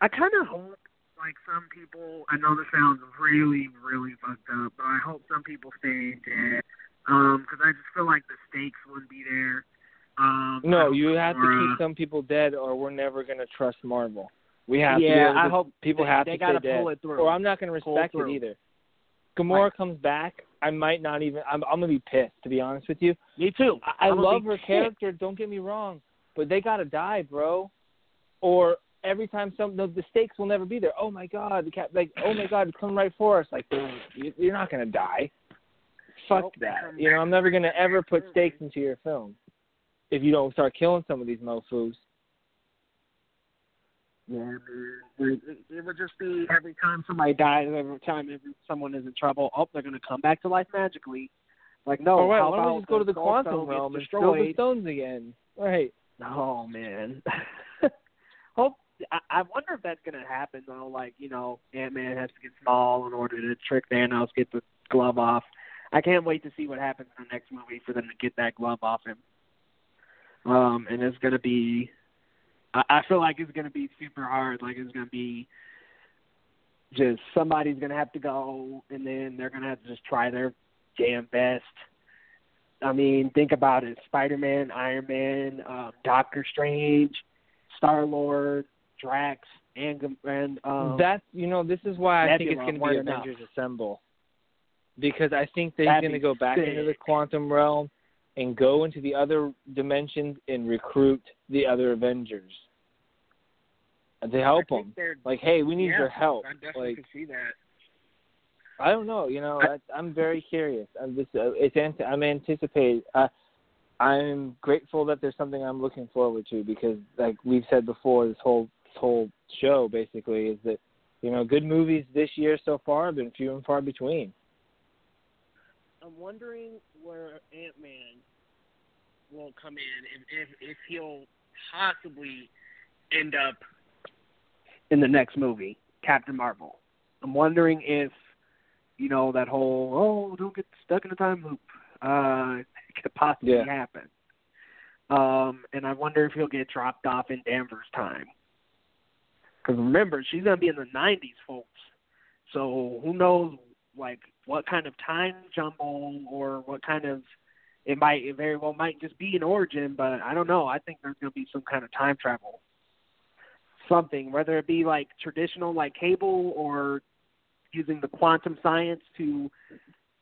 S2: I kind of hope, like some people, I know this sounds really, really fucked up, but I hope some people stay dead, um, because I just feel like the stakes wouldn't be there. Um,
S3: No, you have to
S2: Gamora-
S3: keep some people dead, or we're never going to trust Marvel. We have to. be
S2: Yeah, I hope
S3: people
S2: they,
S3: have
S2: they
S3: to
S2: gotta
S3: stay dead,
S2: it through.
S3: or I'm not going to respect it either. Gamora
S2: Right.
S3: comes back, I might not even. I'm, I'm going to be pissed, to be honest with you.
S2: Me too.
S3: I, I love her
S2: pissed.
S3: character. Don't get me wrong, but they gotta die, bro. Or every time some the, the stakes will never be there. Oh my god, the cat like oh my god, it's coming right for us. Like you- you're not gonna die. Fuck
S2: Nope,
S3: that. You know, I'm never gonna ever put stakes into your film if you don't start killing some of these mofo's.
S2: Yeah, man. It, it, it would just be every time somebody dies, every time every, someone is in trouble, oh, they're gonna come back to life magically. Like, no,
S3: All right,
S2: how
S3: why don't we just go to the quantum realm and throw the stones again? Right.
S2: Oh, man. Hope I, I wonder if that's gonna happen though. Like, you know, Ant Man has to get small in order to trick Thanos, get the glove off. I can't wait to see what happens in the next movie for them to get that glove off him. Um, and it's gonna be. I, I feel like it's gonna be super hard. Like it's gonna be. Just somebody's gonna have to go, and then they're gonna have to just try their damn best. I mean, think about it: Spider-Man, Iron Man, um, Doctor Strange, Star Lord, Drax, and and um,
S3: That's you know, this is why I think it's going to be
S2: enough.
S3: Avengers Assemble, because I think they're going to go back into the quantum realm and go into the other dimensions and recruit the other Avengers to help them. Like, hey, we need
S2: yeah,
S3: your help.
S2: I definitely
S3: Like,
S2: can see that.
S3: I don't know. You know,
S2: I-
S3: I'm very curious. I'm just, uh, it's, ant- I'm anticipating. Uh, I'm grateful that there's something I'm looking forward to because, like we've said before, this whole this whole show basically is that, you know, good movies this year so far have been few and far between.
S2: I'm wondering where Ant Man will come in, if, if if he'll possibly end up in the next movie, Captain Marvel. I'm wondering if you know that whole oh don't get stuck in a time loop uh could possibly
S3: Yeah.
S2: happen. Um, and I wonder if he'll get dropped off in Danvers time. Because remember, she's gonna be in the '90s, folks. So who knows, like what kind of time jumble or what kind of it might it very well might just be an origin, but I don't know. I think there's gonna be some kind of time travel, something whether it be like traditional like cable or using the quantum science to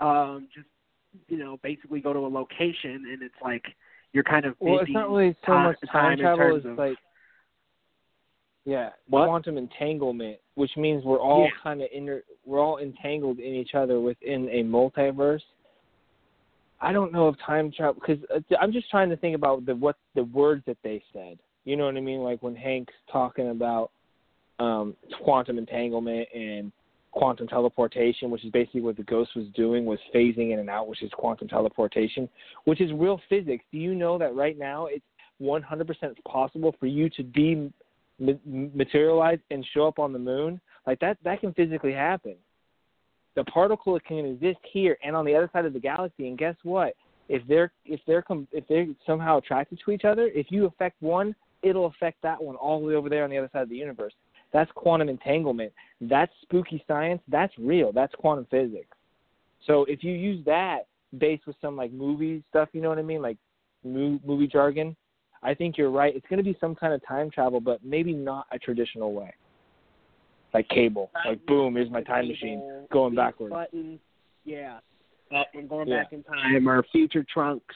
S2: um just you know basically go to a location and it's like you're kind of
S3: Well, it's not really so
S2: time-
S3: much
S2: time
S3: time travel as like, yeah,
S2: What?
S3: quantum entanglement, which means we're all
S2: Yeah.
S3: kind of inter, we're all entangled in each other within a multiverse. I don't know if time travel because I'm just trying to think about the what the words that they said. You know what I mean? Like when Hank's talking about um, quantum entanglement and quantum teleportation, which is basically what the ghost was doing, was phasing in and out, which is quantum teleportation, which is real physics. Do you know that right now it's 100% possible for you to de materialize and show up on the moon? Like that, that can physically happen. The particle can exist here and on the other side of the galaxy, and guess what? If they're if they're if they're somehow attracted to each other, if you affect one, it'll affect that one all the way over there on the other side of the universe. That's quantum entanglement. That's spooky science. That's real. That's quantum physics. So if you use that based with some like movie stuff, you know what I mean, like movie jargon, I think you're right. It's going to be some kind of time travel, but maybe not a traditional way. Like cable, like boom, here's my time machine going backwards.
S2: Button, yeah, up and going
S3: Yeah.
S2: back in time, or future trunks.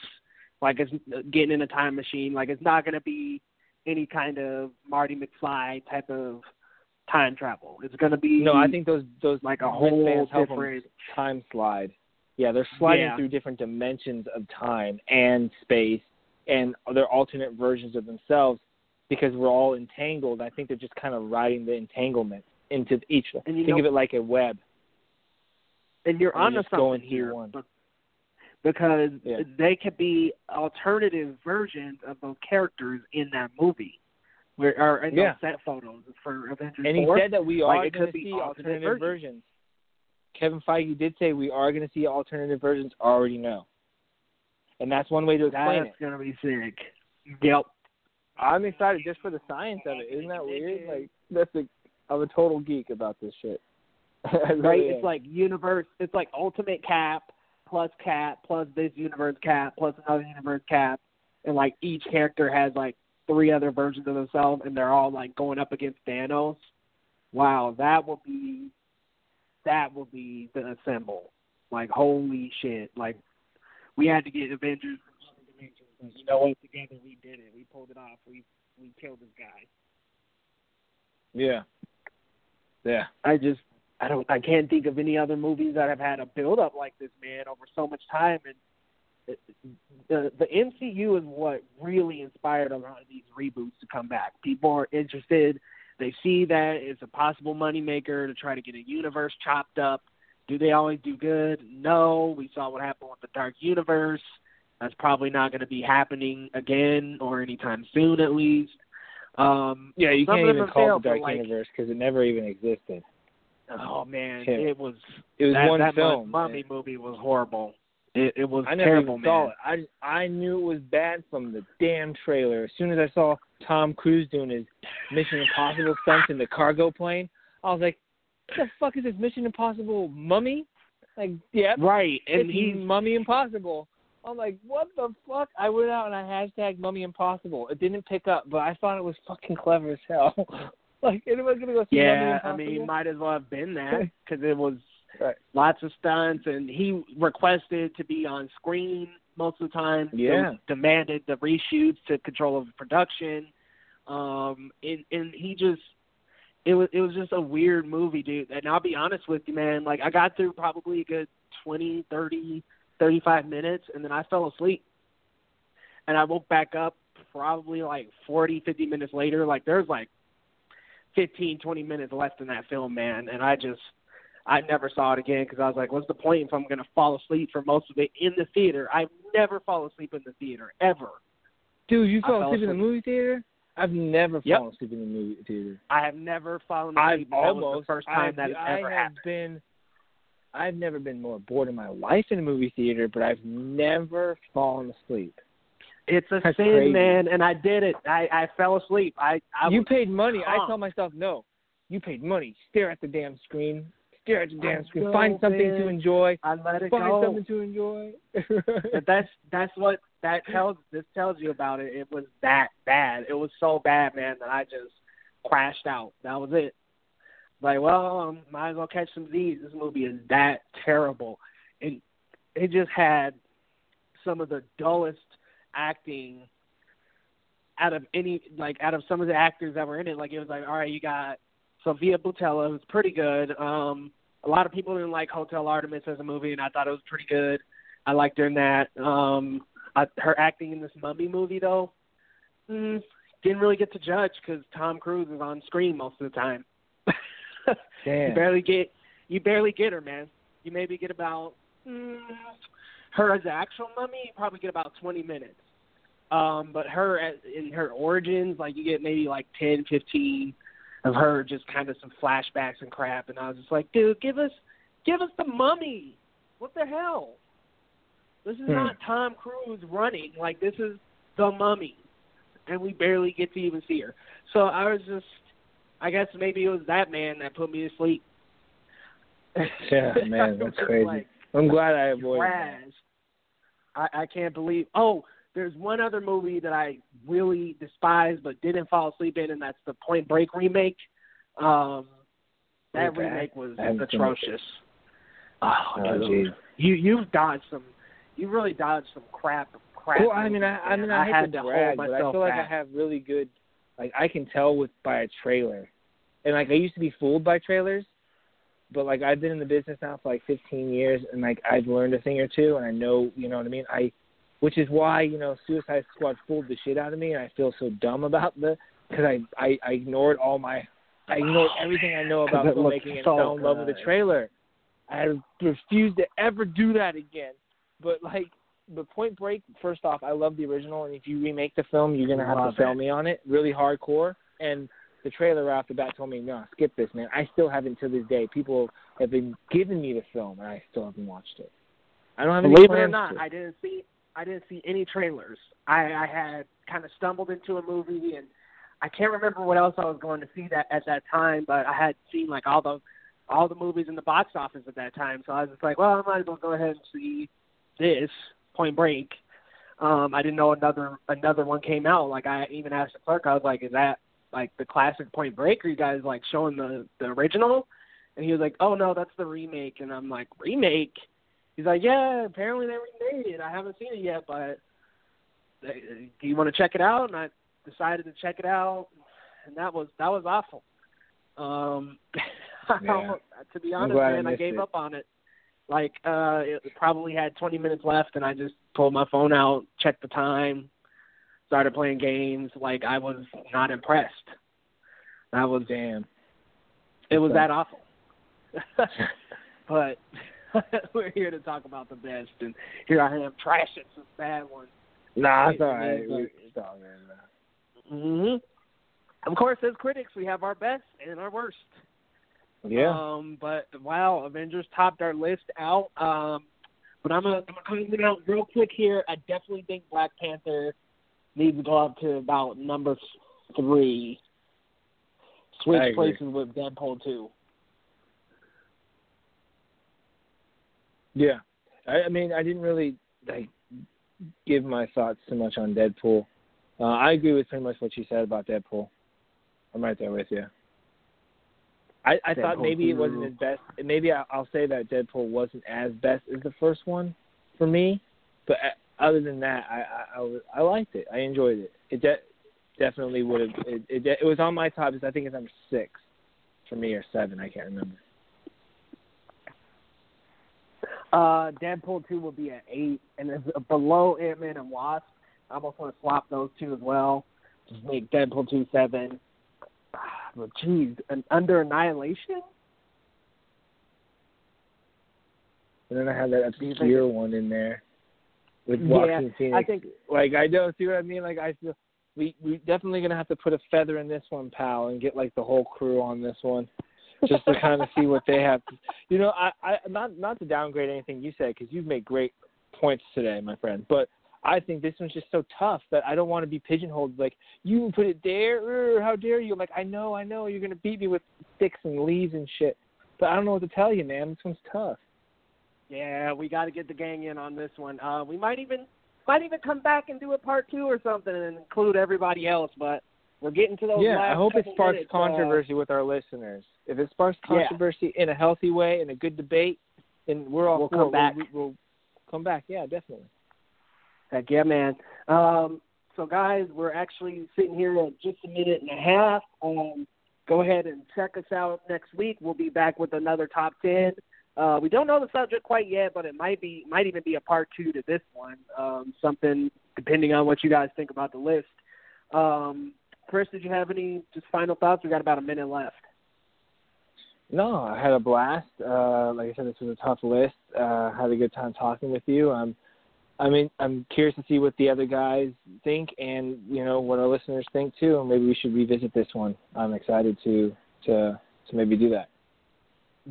S2: like it's uh, getting in a time machine. Like it's not going to be any kind of Marty McFly type of time travel. It's going to be
S3: No, I think those those
S2: like a whole
S3: wristbands
S2: different.
S3: time slide. Yeah, they're sliding
S2: Yeah.
S3: through different dimensions of time and space, and they're alternate versions of themselves because we're all entangled. I think they're just kind of riding the entanglement into each.
S2: And
S3: Think
S2: know-
S3: of it like a web.
S2: And you're
S3: and
S2: onto
S3: just going
S2: something here,
S3: one.
S2: because
S3: Yeah.
S2: they could be alternative versions of those characters in that movie, where or in
S3: Yeah.
S2: those set photos for Avengers
S3: And he
S2: 4.
S3: said that we are
S2: could
S3: going to see
S2: alternate
S3: alternative
S2: versions.
S3: versions. Kevin Feige did say we are going to see alternative versions. Already know, and that's one way to explain
S2: That's
S3: it.
S2: That's gonna be sick. Yep.
S3: I'm excited just for the science of it. Isn't that weird? Like that's a, I'm a total geek about this shit. Really
S2: right?
S3: am.
S2: It's like universe. It's like Ultimate Cap plus Cap plus this universe Cap plus another universe Cap, and like each character has like three other versions of themselves, and they're all like going up against Thanos. Wow, that will be that will be the assemble. Like holy shit! Like we had to get Avengers from other dimensions, but you know what? Together we did it. We pulled it off. We we killed this guy.
S3: yeah, yeah.
S2: I just I don't I can't think of any other movies that have had a build up like this, man, over so much time and it, the the MCU is what really inspired a lot of these reboots to come back. People are interested. They see that it's a possible moneymaker to try to get a universe chopped up. Do they always do good? No. We saw what happened with the Dark Universe. That's probably not going to be happening again or anytime soon, at least. Um,
S3: Yeah, you can't even call it
S2: failed,
S3: the Dark
S2: like,
S3: Universe because it never even existed.
S2: Oh man,
S3: Yeah.
S2: it was
S3: It was
S2: that,
S3: one
S2: that
S3: film.
S2: Mummy movie was horrible. It, it was
S3: I never
S2: terrible,
S3: even saw
S2: man.
S3: it. I I knew it was bad from the damn trailer. As soon as I saw Tom Cruise doing his Mission Impossible stunts in the cargo plane, I was like, "What the fuck is this Mission Impossible Mummy?" Like, yeah,
S2: Right, and he's
S3: Mummy Impossible. I'm like, what the fuck? I went out and I hashtag Mummy Impossible. It didn't pick up, but I thought it was fucking clever as hell. like, anyone gonna go see
S2: yeah. I mean, he might as well have been that because it was
S3: Right.
S2: lots of stunts, and he requested to be on screen most of the time.
S3: Yeah.
S2: demanded the reshoots to control of production. Um, and and he just. It was it was just a weird movie, dude. And I'll be honest with you, man. Like I got through probably a good twenty, thirty, thirty-five minutes, and then I fell asleep. And I woke back up probably like forty, fifty minutes later. Like there's like fifteen, twenty minutes left in that film, man. And I just, I never saw it again because I was like, what's the point if I'm going to fall asleep for most of it in the theater? I've never fall asleep in the theater, ever.
S3: Dude, you
S2: I
S3: fell
S2: fell
S3: asleep in the movie theater? I've never
S2: Yep.
S3: fallen asleep in the movie theater.
S2: I have never fallen
S3: I've
S2: asleep. was
S3: almost.
S2: the first time
S3: I've,
S2: that
S3: I
S2: ever
S3: have
S2: happened.
S3: been. I've never been more bored in my life in a movie theater, but I've never fallen asleep.
S2: It's a
S3: That's
S2: sin,
S3: crazy.
S2: man, and I did it. I I fell asleep. I I
S3: you paid money. I tell myself, no, you paid money. Stare at the damn screen. Stare at the damn screen.
S2: know,
S3: Find something to enjoy.
S2: I let it go.
S3: Find
S2: go.
S3: something to enjoy.
S2: But that's that's what that tells this tells you about it. It was that bad. It was so bad, man, that I just crashed out. That was it. Like, well, um, might as well catch some Z's. This movie is that terrible, and it just had some of the dullest acting out of any like out of some of the actors that were in it. Like it was like, all right, you got Sofia Boutella, who's pretty good. Um, a lot of people didn't like Hotel Artemis as a movie, and I thought it was pretty good. I liked her in that. Um, I, her acting in this Mummy movie, though, mm, didn't really get to judge because Tom Cruise is on screen most of the time. you barely get you barely get her, man. You maybe get about mm, her as the actual mummy. You probably get about twenty minutes. Um, but her as, in her origins, like you get maybe like ten, fifteen of her just kind of some flashbacks and crap. And I was just like, dude, give us give us the mummy. What the hell? This is
S3: Hmm.
S2: not Tom Cruise running. Like this is the mummy, and we barely get to even see her. So I was just, I guess maybe it was that man that put me to sleep.
S3: Yeah, man, that's crazy.
S2: Like,
S3: I'm glad I avoided
S2: trash. I, I can't believe. Oh, there's one other movie that I really despise but didn't fall asleep in, and that's the Point Break remake. Um, that
S3: Okay.
S2: remake was
S3: I haven't seen it.
S2: atrocious. Oh,
S3: Oh,
S2: dude.
S3: geez.
S2: you you've dodged some. You really dodged some crap crap.
S3: Well, I mean, I, I mean, I,
S2: I had
S3: to brag,
S2: hold
S3: but I
S2: myself
S3: feel like
S2: back.
S3: I have really good, like I can tell with by a trailer, and like I used to be fooled by trailers, but like I've been in the business now for like 15 years, and like I've learned a thing or two, and I know, you know what I mean. I, which is why you know Suicide Squad fooled the shit out of me, and I feel so dumb about the because I, I I ignored all my, I ignored oh, everything I know about filmmaking and
S2: so
S3: fell in love with the trailer. I refuse to ever do that again. But like but Point Break, first off, I love the original, and if you remake the film, you're gonna have
S2: Love
S3: to sell
S2: it.
S3: me on it, really hardcore. And the trailer right off the bat told me, no, skip this, man. I still haven't to this day. People have been giving me the film, and I still haven't watched it. I don't have any
S2: Believe it or not,
S3: to.
S2: I didn't see I didn't see any trailers. I, I had kind of stumbled into a movie and I can't remember what else I was going to see that at that time, but I had seen like all the all the movies in the box office at that time. So I was just like, well, I might as well go ahead and see this Point Break. Um, I didn't know another another one came out. Like I even asked the clerk, I was like, is that like the classic Point Break? Are you guys like showing the the original? And he was like, oh no, that's the remake. And I'm like, remake? He's like, yeah, apparently they remade it. I haven't seen it yet, but do you want to check it out? And I decided to check it out, and that was that was awful. Um,
S3: Yeah.
S2: to be honest,
S3: glad I
S2: man, I gave
S3: it.
S2: up on it. Like, uh, it probably had 20 minutes left, and I just pulled my phone out, checked the time, started playing games. Like, I was not impressed. That was
S3: Damn.
S2: it was that awful. but we're here to talk about the best, and here I am trashing some bad ones.
S3: Nah, it's
S2: It-
S3: all right. It's all good. man.
S2: hmm Of course, as critics, we have our best and our worst.
S3: Yeah.
S2: Um, but wow, Avengers topped our list out. Um, but I'm gonna I'm gonna it out real quick here. I definitely think Black Panther needs to go up to about number three. Switch places with Deadpool two.
S3: Yeah, I, I mean, I didn't really like give my thoughts too much on Deadpool. Uh, I agree with pretty much what you said about Deadpool. I'm right there with you. I, I thought maybe it wasn't as best. Maybe I, I'll say that Deadpool wasn't as best as the first one for me, but uh, other than that, I I, I, I liked it. I enjoyed it. It de- definitely would have. It, it it was on my top. I think it's number six for me or seven. I can't remember.
S2: Uh, Deadpool two will be at eight, and it's below Ant Man and Wasp. I almost want to swap those two as well. Just make Deadpool two seven. But geez, an under Annihilation.
S3: And then I have that
S2: think
S3: obscure one in there with
S2: Yeah,
S3: Phoenix.
S2: I think
S3: like I don't see what I mean. Like I feel we we definitely gonna have to put a feather in this one, pal, and get like the whole crew on this one, just to kind of see what they have. To, you know, I I not not to downgrade anything you said because you've made great points today, my friend. But I think this one's just so tough that I don't want to be pigeonholed. Like you put it there, er, how dare you? Like I know, I know, you're gonna beat me with sticks and leaves and shit. But I don't know what to tell you, man. This one's tough.
S2: Yeah, we got to get the gang in on this one. Uh, we might even might even come back and do a part two or something and include everybody else. But we're getting to those.
S3: yeah, I hope it sparks
S2: minutes, uh,
S3: controversy with our listeners. If it sparks
S2: Yeah.
S3: controversy in a healthy way, in a good debate, then we're all
S2: We'll come back.
S3: We'll, we'll come back. Yeah, definitely.
S2: Heck yeah, man. Um, so guys, we're actually sitting here at just a minute and a half. Um, go ahead and check us out next week. We'll be back with another top ten. Uh, we don't know the subject quite yet, but it might be might even be a part two to this one. Um, something depending on what you guys think about the list. Um, Chris, did you have any just final thoughts? We got about a minute left.
S3: No, I had a blast. Uh, like I said, this was a tough list. Uh, had a good time talking with you. Um, I mean, I'm curious to see what the other guys think, and you know what our listeners think too. And maybe we should revisit this one. I'm excited to to to maybe do that.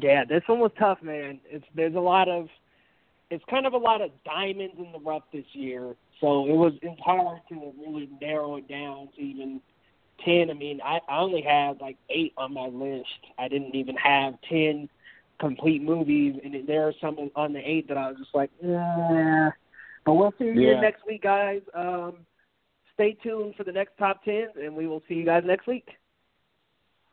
S2: Yeah, this one was tough, man. It's there's a lot of it's kind of a lot of diamonds in the rough this year. So it was it's hard to really narrow it down to even ten. I mean, I, I only have like eight on my list. I didn't even have ten complete movies, and there are some on the eight that I was just like, yeah. But we'll see you
S3: Yeah.
S2: next week, guys. Um, stay tuned for the next top ten, and we will see you guys next week.